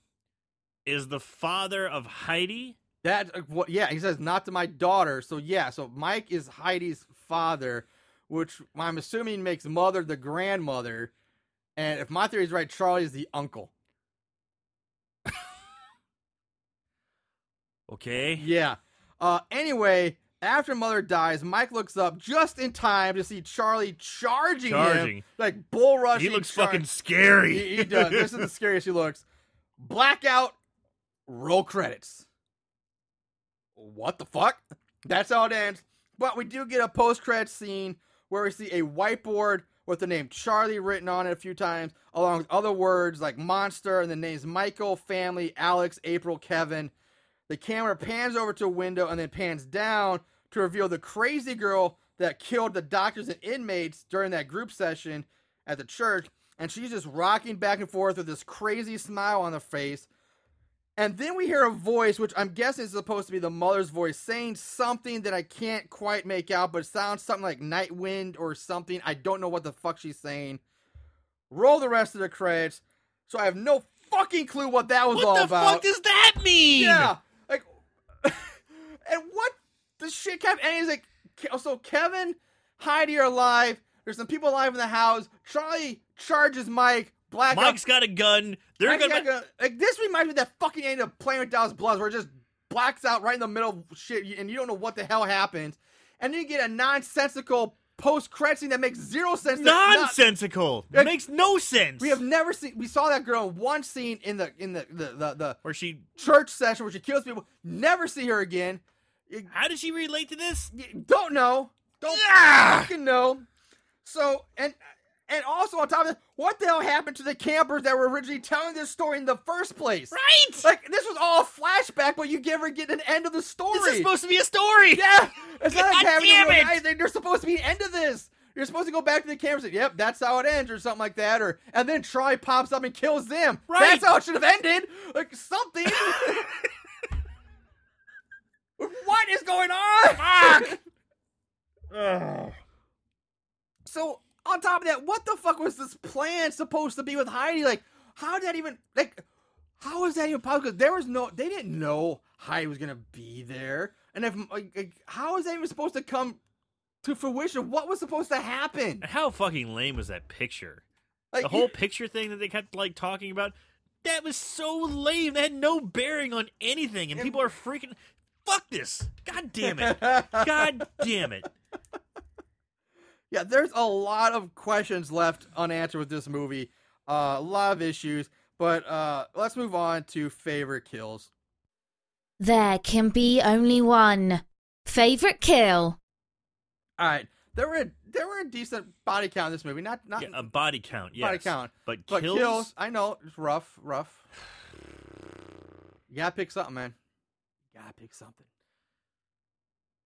Speaker 3: is the father of Heidi.
Speaker 1: That uh, what? Yeah, he says not to my daughter. So yeah, so Mike is Heidi's father, which I'm assuming makes mother the grandmother, and if my theory is right, Charlie is the uncle. [laughs]
Speaker 3: Okay.
Speaker 1: Yeah. Uh. Anyway, after mother dies, Mike looks up just in time to see Charlie charging, him like bull rushing.
Speaker 3: He looks
Speaker 1: char-
Speaker 3: fucking scary.
Speaker 1: He, he does. this is the [laughs] scariest he looks. Blackout. Roll credits. What the fuck? That's how it ends. But we do get a post credit scene where we see a whiteboard with the name Charlie written on it a few times, along with other words like monster and the names Michael, family, Alex, April, Kevin. The camera pans over to a window and then pans down to reveal the crazy girl that killed the doctors and inmates during that group session at the church. And she's just rocking back and forth with this crazy smile on her face. And then we hear a voice, which I'm guessing is supposed to be the mother's voice, saying something that I can't quite make out, but it sounds something like Night Wind or something. I don't know what the fuck she's saying. Roll the rest of the credits. So I have no fucking clue what that was
Speaker 3: What
Speaker 1: all
Speaker 3: the
Speaker 1: about.
Speaker 3: fuck does that mean?
Speaker 1: Yeah, like, [laughs] and what the shit kept ending is like, so Kevin, Heidi are alive. There's some people alive in the house. Charlie charges Mike. Black
Speaker 3: Mike's got a gun. They're
Speaker 1: Mike's
Speaker 3: gonna.
Speaker 1: got a- like this reminds me of that fucking end of Playing with Dallas Bloods where it just blacks out right in the middle of shit and you don't know what the hell happened. and then you get a nonsensical post credit scene that makes zero sense. That's not-
Speaker 3: nonsensical.
Speaker 1: Like,
Speaker 3: makes no sense.
Speaker 1: we have never seen. We saw that girl in one scene in the in the the the, the
Speaker 3: where she.
Speaker 1: church session where she kills people. Never see her again.
Speaker 3: How did she relate to this?
Speaker 1: don't know. Don't
Speaker 3: Ah!
Speaker 1: fucking know. So and and also on top of that, what the hell happened to the campers that were originally telling this story in the first place?
Speaker 3: Right.
Speaker 1: Like this was all a flashback, but you never get an end of the story.
Speaker 3: this is supposed to be a story.
Speaker 1: yeah, it's not like having
Speaker 3: damn it!
Speaker 1: They- There's supposed to be an end of this. You're supposed to go back to the campers. and "Yep, that's how it ends," or something like that, or and then Troy pops up and kills them.
Speaker 3: Right.
Speaker 1: That's how it should have ended. Like something. [laughs] what is going on?
Speaker 3: Fuck. [laughs]
Speaker 1: So on top of that, what the fuck was this plan supposed to be with Heidi? Like, how did that even like? How is that even possible? there was no, they didn't know Heidi was gonna be there, and if like, like, how is that even supposed to come to fruition? What was supposed to happen?
Speaker 3: How fucking lame was that picture?
Speaker 1: Like
Speaker 3: The whole picture thing that they kept like talking about. That was so lame. That had no bearing on anything, and people are freaking. Fuck this! God damn it! [laughs] God damn it!
Speaker 1: Yeah, there's a lot of questions left unanswered with this movie. Uh, a lot of issues, but uh, let's move on to favorite kills.
Speaker 2: There can be only one. Favorite kill?
Speaker 1: All right, there were there were a decent body count in this movie. Not not
Speaker 3: Yeah, a body count, yes.
Speaker 1: body count.
Speaker 3: but
Speaker 1: But
Speaker 3: kills.
Speaker 1: kills, I know, it's rough, rough. You gotta pick something, man. You gotta pick something.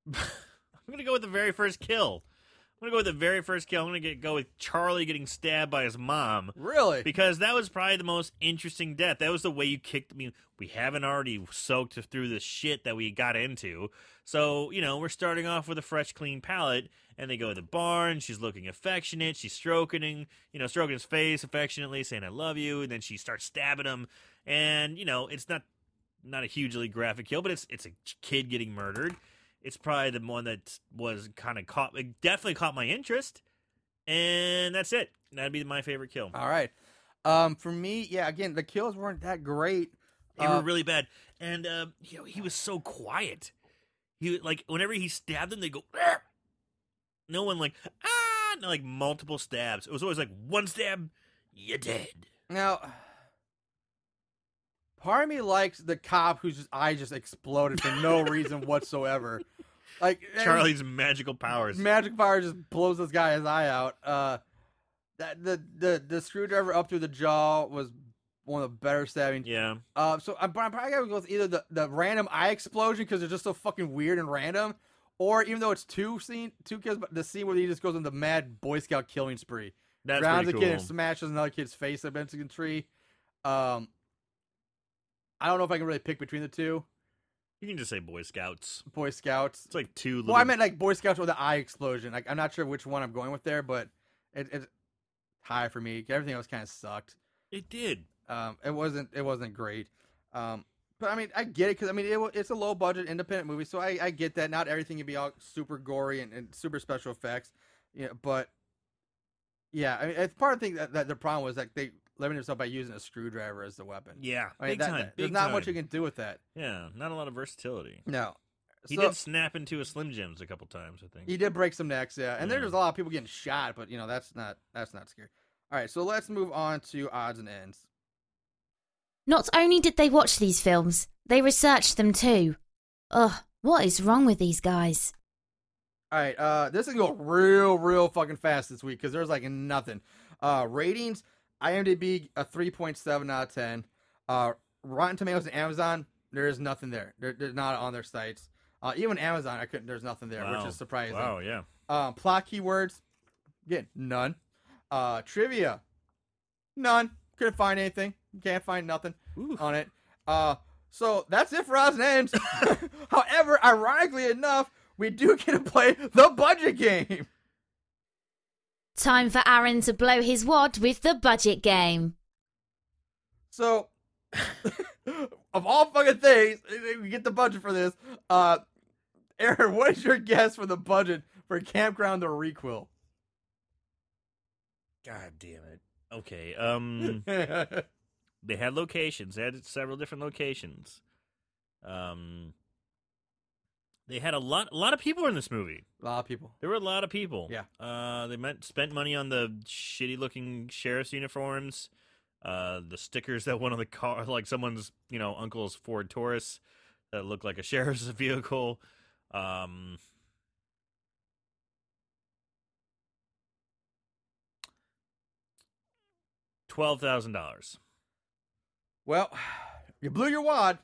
Speaker 1: [laughs]
Speaker 3: I'm gonna go with the very first kill. I'm gonna go with the very first kill. I'm gonna get, go with Charlie getting stabbed by his mom
Speaker 1: Really?
Speaker 3: because that was probably the most interesting death. That was the way you kicked me. We haven't already soaked through the shit that we got into, so you know we're starting off with a fresh, clean palate. And they go to the barn. She's looking affectionate. She's stroking, him, you know, stroking his face affectionately, saying "I love you." And then she starts stabbing him. And you know, it's not not a hugely graphic kill, but it's it's a kid getting murdered. It's probably the one that was kind of caught, it definitely caught my interest, and that's it. That'd be my favorite kill.
Speaker 1: All right. Um, for me, yeah. Again, the kills weren't that great.
Speaker 3: They
Speaker 1: Uh,
Speaker 3: were really bad, and uh, you know he was so quiet. He like whenever he stabbed them, they go. "Ah!" No one like ah, no, like multiple stabs. It was always like one stab, you're dead.
Speaker 1: Now, part of me likes the cop whose just eye just exploded for no reason whatsoever. [laughs] Like
Speaker 3: Charlie's magical powers.
Speaker 1: magic power just blows this guy's eye out. Uh, that the the the screwdriver up through the jaw was one of the better stabbing.
Speaker 3: Yeah,
Speaker 1: Uh, so I'm, I'm probably gonna go with either the, the random eye explosion because it's just so fucking weird and random, or even though it's two scene two kills, but the scene where he just goes on the mad Boy Scout killing spree,
Speaker 3: that's
Speaker 1: rounds a kid
Speaker 3: cool.
Speaker 1: and smashes another kid's face up into a tree. Um, I don't know if I can really pick between the two
Speaker 3: You can just say Boy Scouts.
Speaker 1: Boy Scouts.
Speaker 3: It's like two. Little...
Speaker 1: Well, I meant like Boy Scouts with the eye explosion. Like I'm not sure which one I'm going with there, but it, it's high for me. Everything else kind of sucked.
Speaker 3: it did.
Speaker 1: Um, it wasn't it wasn't great. Um, but I mean, I get it because I mean it, it's a low budget independent movie, so I, I get that. Not everything can be all super gory and, and super special effects. Yeah, but yeah, I mean, it's part of the thing that, that the problem was like they limited themselves by using a screwdriver as the weapon.
Speaker 3: Yeah,
Speaker 1: I mean,
Speaker 3: big
Speaker 1: that-
Speaker 3: time.
Speaker 1: that- there's not
Speaker 3: time.
Speaker 1: much you can do with that.
Speaker 3: Yeah, not a lot of versatility.
Speaker 1: No,
Speaker 3: He
Speaker 1: So-
Speaker 3: did snap into a Slim Jims a couple times, I think.
Speaker 1: He did break some necks, yeah. And
Speaker 3: Yeah.
Speaker 1: there's a lot of people getting shot, but you know that's not that's not scary. All right, so let's move on to odds and ends.
Speaker 2: Not only did they watch these films, they researched them too. Ugh, what is wrong with these guys?
Speaker 1: All right, uh, this is gonna go real, real fucking fast this week because there's like nothing. Uh, ratings: IMDb a 3.7 out of 10. Uh, Rotten Tomatoes and Amazon, there is nothing there. They're, they're not on their sites. Uh, even Amazon, I couldn't. There's nothing there,
Speaker 3: Wow.
Speaker 1: which is surprising.
Speaker 3: Wow, yeah.
Speaker 1: Um, plot keywords, again, none. Uh, trivia, none. Couldn't find anything. Can't find nothing
Speaker 3: Ooh.
Speaker 1: on it. Uh, so that's it for odds and ends. [laughs] [laughs] However, ironically enough, we do get to play the budget game.
Speaker 4: Time for Aaron to blow his wad with the budget game.
Speaker 1: So, [laughs] of all fucking things, we get the budget for this. Uh, Aaron, [laughs] what is your guess for the budget for Campground the Requel?
Speaker 3: God damn it. Okay. Um, [laughs] they had locations. They had several different locations. Um, they had a lot. A lot of people in this movie.
Speaker 1: A lot of people.
Speaker 3: There were a lot of people.
Speaker 1: Yeah.
Speaker 3: Uh, they meant spent money on the shitty looking sheriff's uniforms, uh, the stickers that went on the car, [laughs] like someone's you know uncle's Ford Taurus that looked like a [laughs] sheriff's vehicle. Um, twelve thousand dollars.
Speaker 1: Well, [sighs] you blew your wad,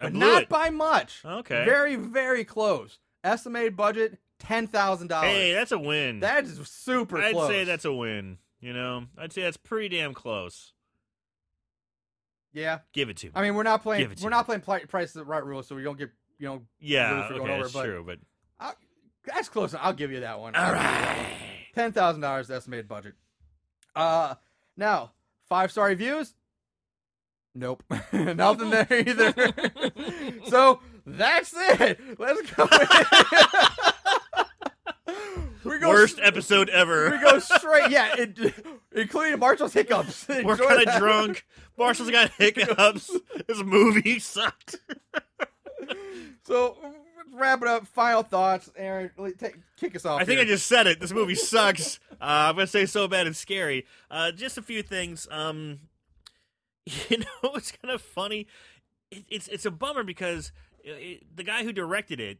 Speaker 1: but not
Speaker 3: it.
Speaker 1: by much.
Speaker 3: Okay.
Speaker 1: Very, very close. Estimated budget ten thousand dollars.
Speaker 3: Hey, that's a win.
Speaker 1: that is super
Speaker 3: I'd
Speaker 1: close.
Speaker 3: say that's a win. You know, I'd say that's pretty damn close.
Speaker 1: yeah.
Speaker 3: Give it to me.
Speaker 1: I mean, we're not playing.
Speaker 3: Give it to
Speaker 1: We're
Speaker 3: me.
Speaker 1: not playing price is the right rule, so we don't get you know.
Speaker 3: yeah,
Speaker 1: lose for going
Speaker 3: okay,
Speaker 1: over,
Speaker 3: it's
Speaker 1: but-
Speaker 3: true, but
Speaker 1: I'll, that's close. I'll give you that one.
Speaker 3: all right.
Speaker 1: Ten thousand dollars estimated budget. Uh, now five star reviews. Nope, [laughs] nothing there either. [laughs] so that's it. Let's go. [laughs] we go
Speaker 3: Worst
Speaker 1: s-
Speaker 3: episode ever.
Speaker 1: We go straight. Yeah, it, including Marshall's hiccups.
Speaker 3: We're kind of drunk. Marshall's got hiccups. this movie sucked.
Speaker 1: So let's wrap it up. Final thoughts, Aaron. Take, kick us off.
Speaker 3: I think I just said it. This movie sucks. Uh, I'm gonna say so bad it's scary. Uh, just a few things. Um, [laughs] you know, it's kind of funny. It, it's it's a bummer because it, the guy who directed it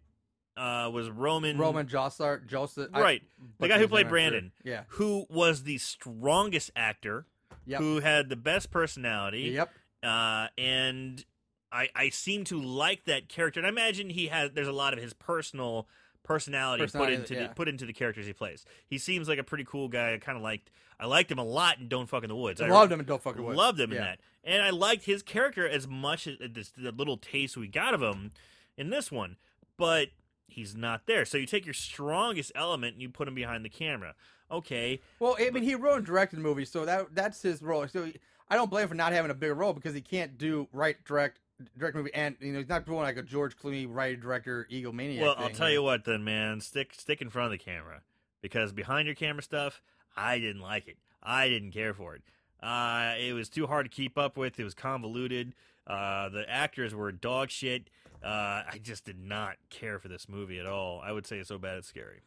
Speaker 3: uh, was Roman
Speaker 1: Roman Jossart, Joseph. I-
Speaker 3: right? the guy who played
Speaker 1: I'm sure.
Speaker 3: Brandon,
Speaker 1: Yeah.
Speaker 3: who was the strongest actor,
Speaker 1: Yep.
Speaker 3: who had the best personality.
Speaker 1: Yep.
Speaker 3: uh, and I I seem to like that character. And I imagine he has there's a lot of his personal personality,
Speaker 1: Personality,
Speaker 3: put into
Speaker 1: yeah.
Speaker 3: the, put into the characters he plays. He seems like a pretty cool guy. I kind of liked I liked him a lot in Don't Fuck in the Woods. I
Speaker 1: Loved him and don't fucking with.
Speaker 3: loved him in that, and I liked his character as much as this, the little taste we got of him in this one. But he's not there. So you take your strongest element and you put him behind the camera. Okay,
Speaker 1: Well, I mean, he wrote and directed movies, so that that's his role. So I don't blame him for not having a bigger role because he can't do write, direct, direct movie, and you know he's not doing like a George Clooney writer, director, egomaniac.
Speaker 3: Well, I'll
Speaker 1: thing,
Speaker 3: tell you what, then, man. Stick stick in front of the camera because behind your camera stuff, I didn't like it. I didn't care for it. Uh, it was too hard to keep up with. It was convoluted. Uh, the actors were dog shit. Uh, I just did not care for this movie at all. I would say it's so bad it's scary.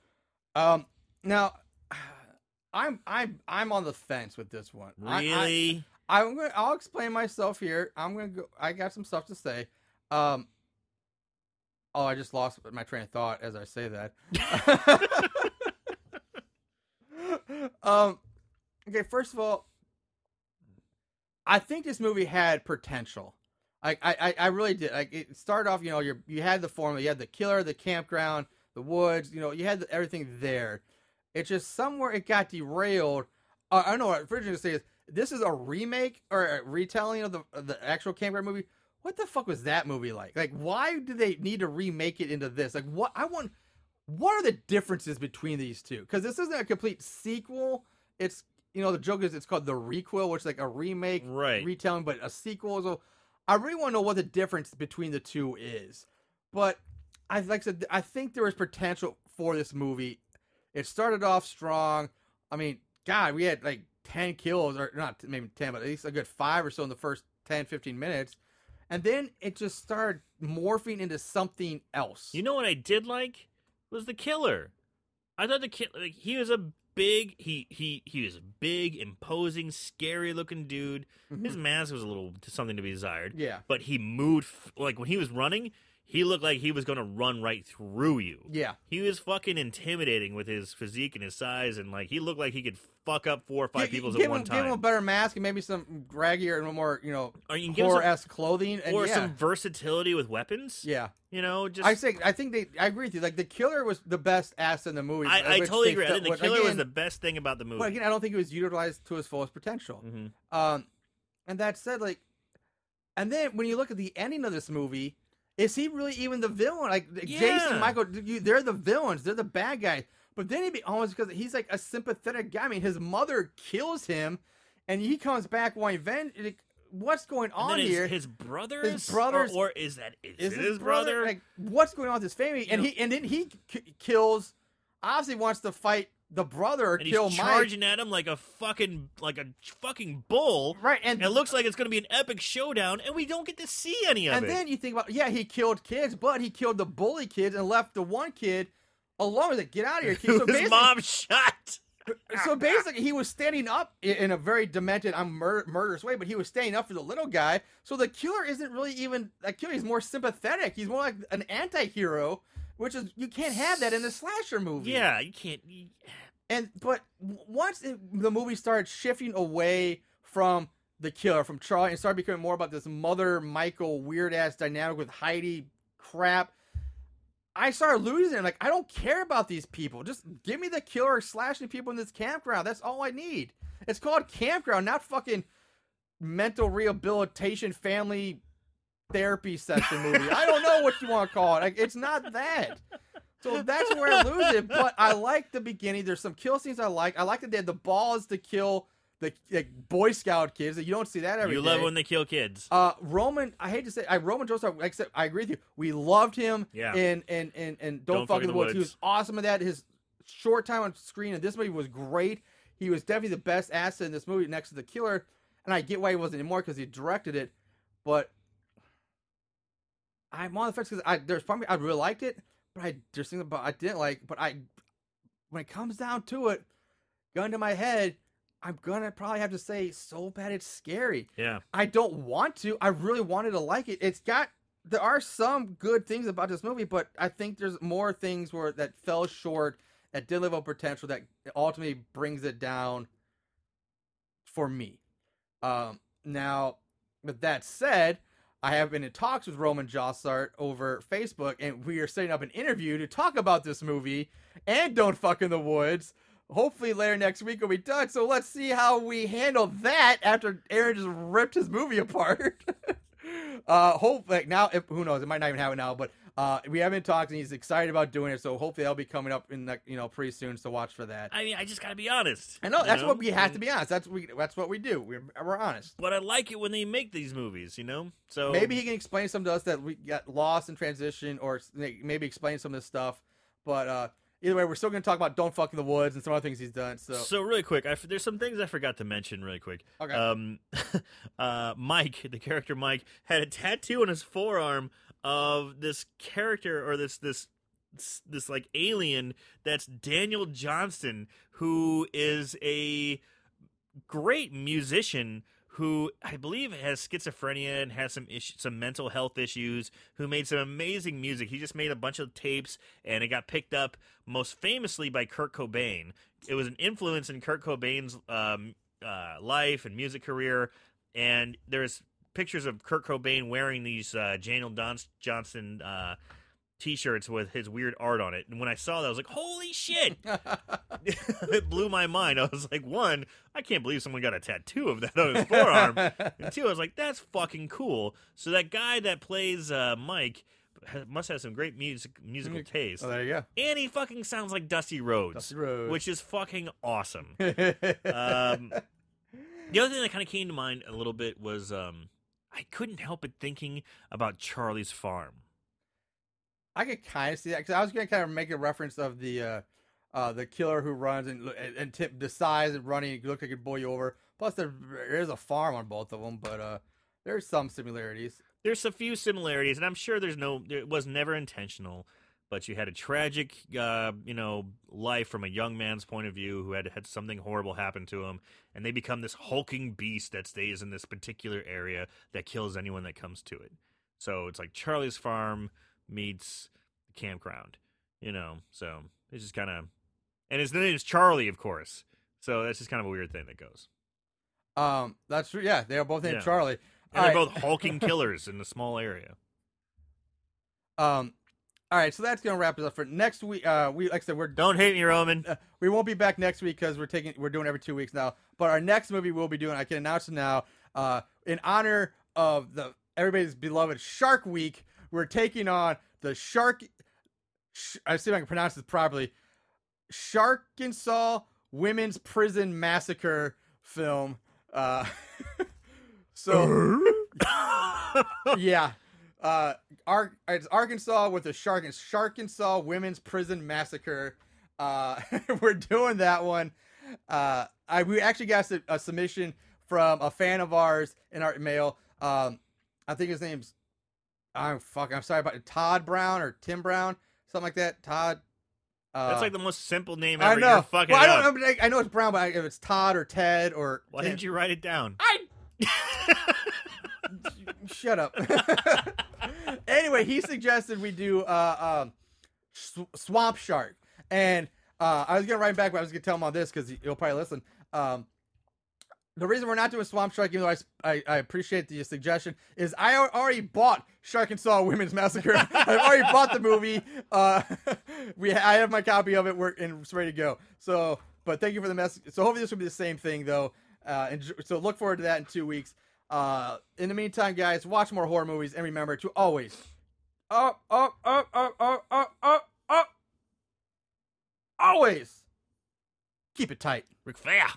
Speaker 1: Um, now [sighs] I'm I'm I'm on the fence with this one.
Speaker 3: Really?
Speaker 1: I, am gonna I'll explain myself here. I'm gonna go. I got some stuff to say. Um. Oh, I just lost my train of thought as I say that. [laughs] um. Okay, first of all, I think this movie had potential. Like I, I, I really did. Like it started off, you know, you you had the formula, you had the killer, the campground, the woods, you know, you had the, everything there. It's just somewhere it got derailed. Uh, I don't know what I'm originally gonna say is this is a remake or a retelling of the of the actual campground movie. What the fuck was that movie like? Like, why do they need to remake it into this? Like, what I want. What are the differences between these two? Because this isn't a complete sequel. It's you know the joke is it's called the requel, which is like a remake,
Speaker 3: Right.
Speaker 1: retelling, but a sequel. So I really want to know what the difference between the two is. But I like I said, I think there was potential for this movie. It started off strong. I mean, God, we had like 10 kills, or not maybe 10, but at least a good five or so in the first 10, 15 minutes. And then it just started morphing into something else.
Speaker 3: You know what I did like was the killer. I thought the kid like, he was a big he he he was a big, imposing, scary looking dude. His mm-hmm. mask was a little something to be desired.
Speaker 1: yeah.
Speaker 3: but he moved like when he was running he looked like he was going to run right through you.
Speaker 1: Yeah.
Speaker 3: He was fucking intimidating with his physique and his size, and like he looked like he could fuck up four or five people at one
Speaker 1: him,
Speaker 3: time.
Speaker 1: Give him a better mask and maybe some draggier and more, you know,
Speaker 3: or you can give him some,
Speaker 1: horror-esque clothing. And
Speaker 3: or
Speaker 1: yeah.
Speaker 3: some versatility with weapons.
Speaker 1: Yeah.
Speaker 3: You know, just
Speaker 1: I say I think they. I agree with you. Like the killer was the best ass in the movie.
Speaker 3: I, I totally agree. I think the killer was the best thing about the movie.
Speaker 1: But again, I don't think it was utilized to his fullest potential.
Speaker 3: Mhm.
Speaker 1: Um, and that said, like, and then when you look at the ending of this movie, is he really even the villain? Like
Speaker 3: Yeah.
Speaker 1: Jason, Michael, you, they're the villains. They're the bad guys. But then he'd be oh, almost because he's like a sympathetic guy. I mean, his mother kills him, and he comes back wanting revenge. Like, What's going on
Speaker 3: his,
Speaker 1: here?
Speaker 3: his brother
Speaker 1: His brother's-
Speaker 3: or, or is that is,
Speaker 1: is his,
Speaker 3: his brother?
Speaker 1: Like, what's going on with his family? And
Speaker 3: You
Speaker 1: he and then he kills. Obviously, wants to fight the brother
Speaker 3: and he's
Speaker 1: kill Mike.
Speaker 3: charging at him like a fucking like a fucking bull.
Speaker 1: Right, and
Speaker 3: And it looks like it's going to be an epic showdown, and we don't get to see any of
Speaker 1: and
Speaker 3: it.
Speaker 1: And then you think about yeah, he killed kids, but he killed the bully kids and left the one kid alone. He's like, get out of here, kid. [laughs] So
Speaker 3: His mom shot.
Speaker 1: so basically, he was standing up in a very demented, I'm mur- murderous way, but he was standing up for the little guy. So the killer isn't really even a killer. He's more sympathetic. He's more like an anti-hero, which is you can't have that in a slasher movie.
Speaker 3: Yeah, you can't. you-
Speaker 1: And but once it, the movie started shifting away from the killer, from Charlie, and started becoming more about this mother Michael weird ass dynamic with Heidi crap, I started losing. it. Like I don't care about these people. Just give me the killer slashing people in this campground. That's all I need. It's called campground, not fucking mental rehabilitation family therapy session movie. I don't know what you want to call it. Like it's not that. So that's where I lose it. But I like the beginning. There's some kill scenes I like. I like that they had the balls to kill the like, Boy Scout kids. That you don't see that every
Speaker 3: You
Speaker 1: day.
Speaker 3: love when they kill kids.
Speaker 1: Uh, Roman, I hate to say, I Roman Joseph. Like I agree with you. We loved him.
Speaker 3: Yeah.
Speaker 1: In in in, in Don't, Fuck in the Woods. He was awesome at that. His short time on screen in this movie was great. He was definitely the best asset in this movie next to the killer. And I get why he wasn't anymore because he directed it. But I'm on the fence because I there's probably I really liked it, but I there's things about I didn't like. But I when it comes down to it, gun to my head, I'm gonna probably have to say so bad it's scary.
Speaker 3: yeah.
Speaker 1: I don't want to. I really wanted to like it. It's got there are some good things about this movie, but I think there's more things where that fell short, that did live up potential, that ultimately brings it down for me. Um, now, with that said, I have been in talks with Roman Jossart over Facebook, and we are setting up an interview to talk about this movie and Don't Fuck in the Woods. Hopefully later next week will be done. So let's see how we handle that after Aaron just ripped his movie [laughs] apart. [laughs] uh, hope like now, if, who knows? It might not even happen now, but uh, we haven't talked, and He's excited about doing it, so hopefully that'll be coming up in the, you know pretty soon. So watch for that.
Speaker 3: I mean, I just got to be honest.
Speaker 1: I know that's
Speaker 3: know?
Speaker 1: what we have to be honest. That's we that's what we do. We're we're honest.
Speaker 3: But I like it when they make these movies, you know. So
Speaker 1: Maybe he can explain some to us that we got lost in transition, or maybe explain some of this stuff. But uh, either way, we're still going to talk about "Don't Fuck in the Woods" and some other things he's done. So,
Speaker 3: So really quick, I f there's some things I forgot to mention really quick.
Speaker 1: Okay.
Speaker 3: Um, [laughs] uh, Mike, the character Mike, had a tattoo on his forearm of this character or this this this, like alien that's Daniel Johnston, who is a great musician who I believe has schizophrenia and has some issue, some mental health issues. Who made some amazing music. He just made a bunch of tapes, and it got picked up most famously by Kurt Cobain. It was an influence in Kurt Cobain's um, uh, life and music career. And there's pictures of Kurt Cobain wearing these uh, Daniel Don- Johnston uh, t-shirts with his weird art on it. And when I saw that, I was like, "Holy shit!" [laughs] it blew my mind. I was like, one, I can't believe someone got a tattoo of that on his forearm. [laughs] and two, I was like, that's fucking cool. So that guy that plays uh, Mike must have some great music musical taste.
Speaker 1: oh, there you go.
Speaker 3: And he fucking sounds like Dusty Rhodes,
Speaker 1: Dusty Rhodes.
Speaker 3: which is fucking awesome. [laughs] Um, the other thing that kind of came to mind a little bit was um, I couldn't help but thinking about Charlie's Farm.
Speaker 1: I could kind of see that because I was going to kind of make a reference of the uh, uh, the killer who runs and and, and tip the size and running look like it boy you over. Plus, there, there is a farm on both of them, but uh, there's some similarities.
Speaker 3: there's a few similarities, and I'm sure there's no, it was never intentional, but you had a tragic, uh, you know, life from a young man's point of view who had had something horrible happen to him, and they become this hulking beast that stays in this particular area that kills anyone that comes to it. So it's like Charlie's Farm meets the campground. You know, so it's just kind of, and his name is Charlie, of course. So that's just kind of a weird thing that goes.
Speaker 1: Um, that's true. Yeah, they are both named
Speaker 3: Yeah.
Speaker 1: Charlie.
Speaker 3: And they're
Speaker 1: right.
Speaker 3: both hulking [laughs] killers in a small area.
Speaker 1: Um, all right, so that's gonna wrap it up for next week. Uh, we like I said, we're
Speaker 3: Don't hate me, Roman.
Speaker 1: uh, we won't be back next week because we're taking we're doing every two weeks now. But our next movie we'll be doing, I can announce it now. Uh, in honor of the everybody's beloved Shark Week, we're taking on the Shark. Sh- I see if I can pronounce this properly. Sharkansas Women's Prison Massacre film. Uh, [laughs] so [laughs] yeah. Uh, Ar- it's Arkansas with the Shark and Sharkansas Women's Prison Massacre. Uh, [laughs] we're doing that one. Uh, I we actually got a, a submission from a fan of ours in our mail. Um, I think his name's I'm fuck. I'm sorry about it, Todd Brown or Tim Brown, something like that. Todd. Uh,
Speaker 3: That's like the most simple name
Speaker 1: I
Speaker 3: ever.
Speaker 1: know.
Speaker 3: You're fucking
Speaker 1: well, I don't know. I know it's Brown, but I- if it's Todd or Ted or
Speaker 3: Why
Speaker 1: Tim-
Speaker 3: didn't you write it down?
Speaker 1: I [laughs] shut up. [laughs] anyway, he suggested we do uh, um, sw- Swamp Shark, and uh, I was gonna write back, but I was gonna tell him on this because he'll probably listen. Um, the reason we're not doing Swamp Shark, even though I I appreciate the suggestion, is I already bought Sharkansas Women's Massacre. [laughs] I've already bought the movie. Uh, [laughs] we I have my copy of it. We're and it's ready to go. So, but thank you for the message. So hopefully this will be the same thing though. Uh, and so look forward to that in two weeks. Uh, in the meantime, guys, watch more horror movies and remember to always up, up, up, up, up, up, up, up. Always keep it tight,
Speaker 3: Ric Flair.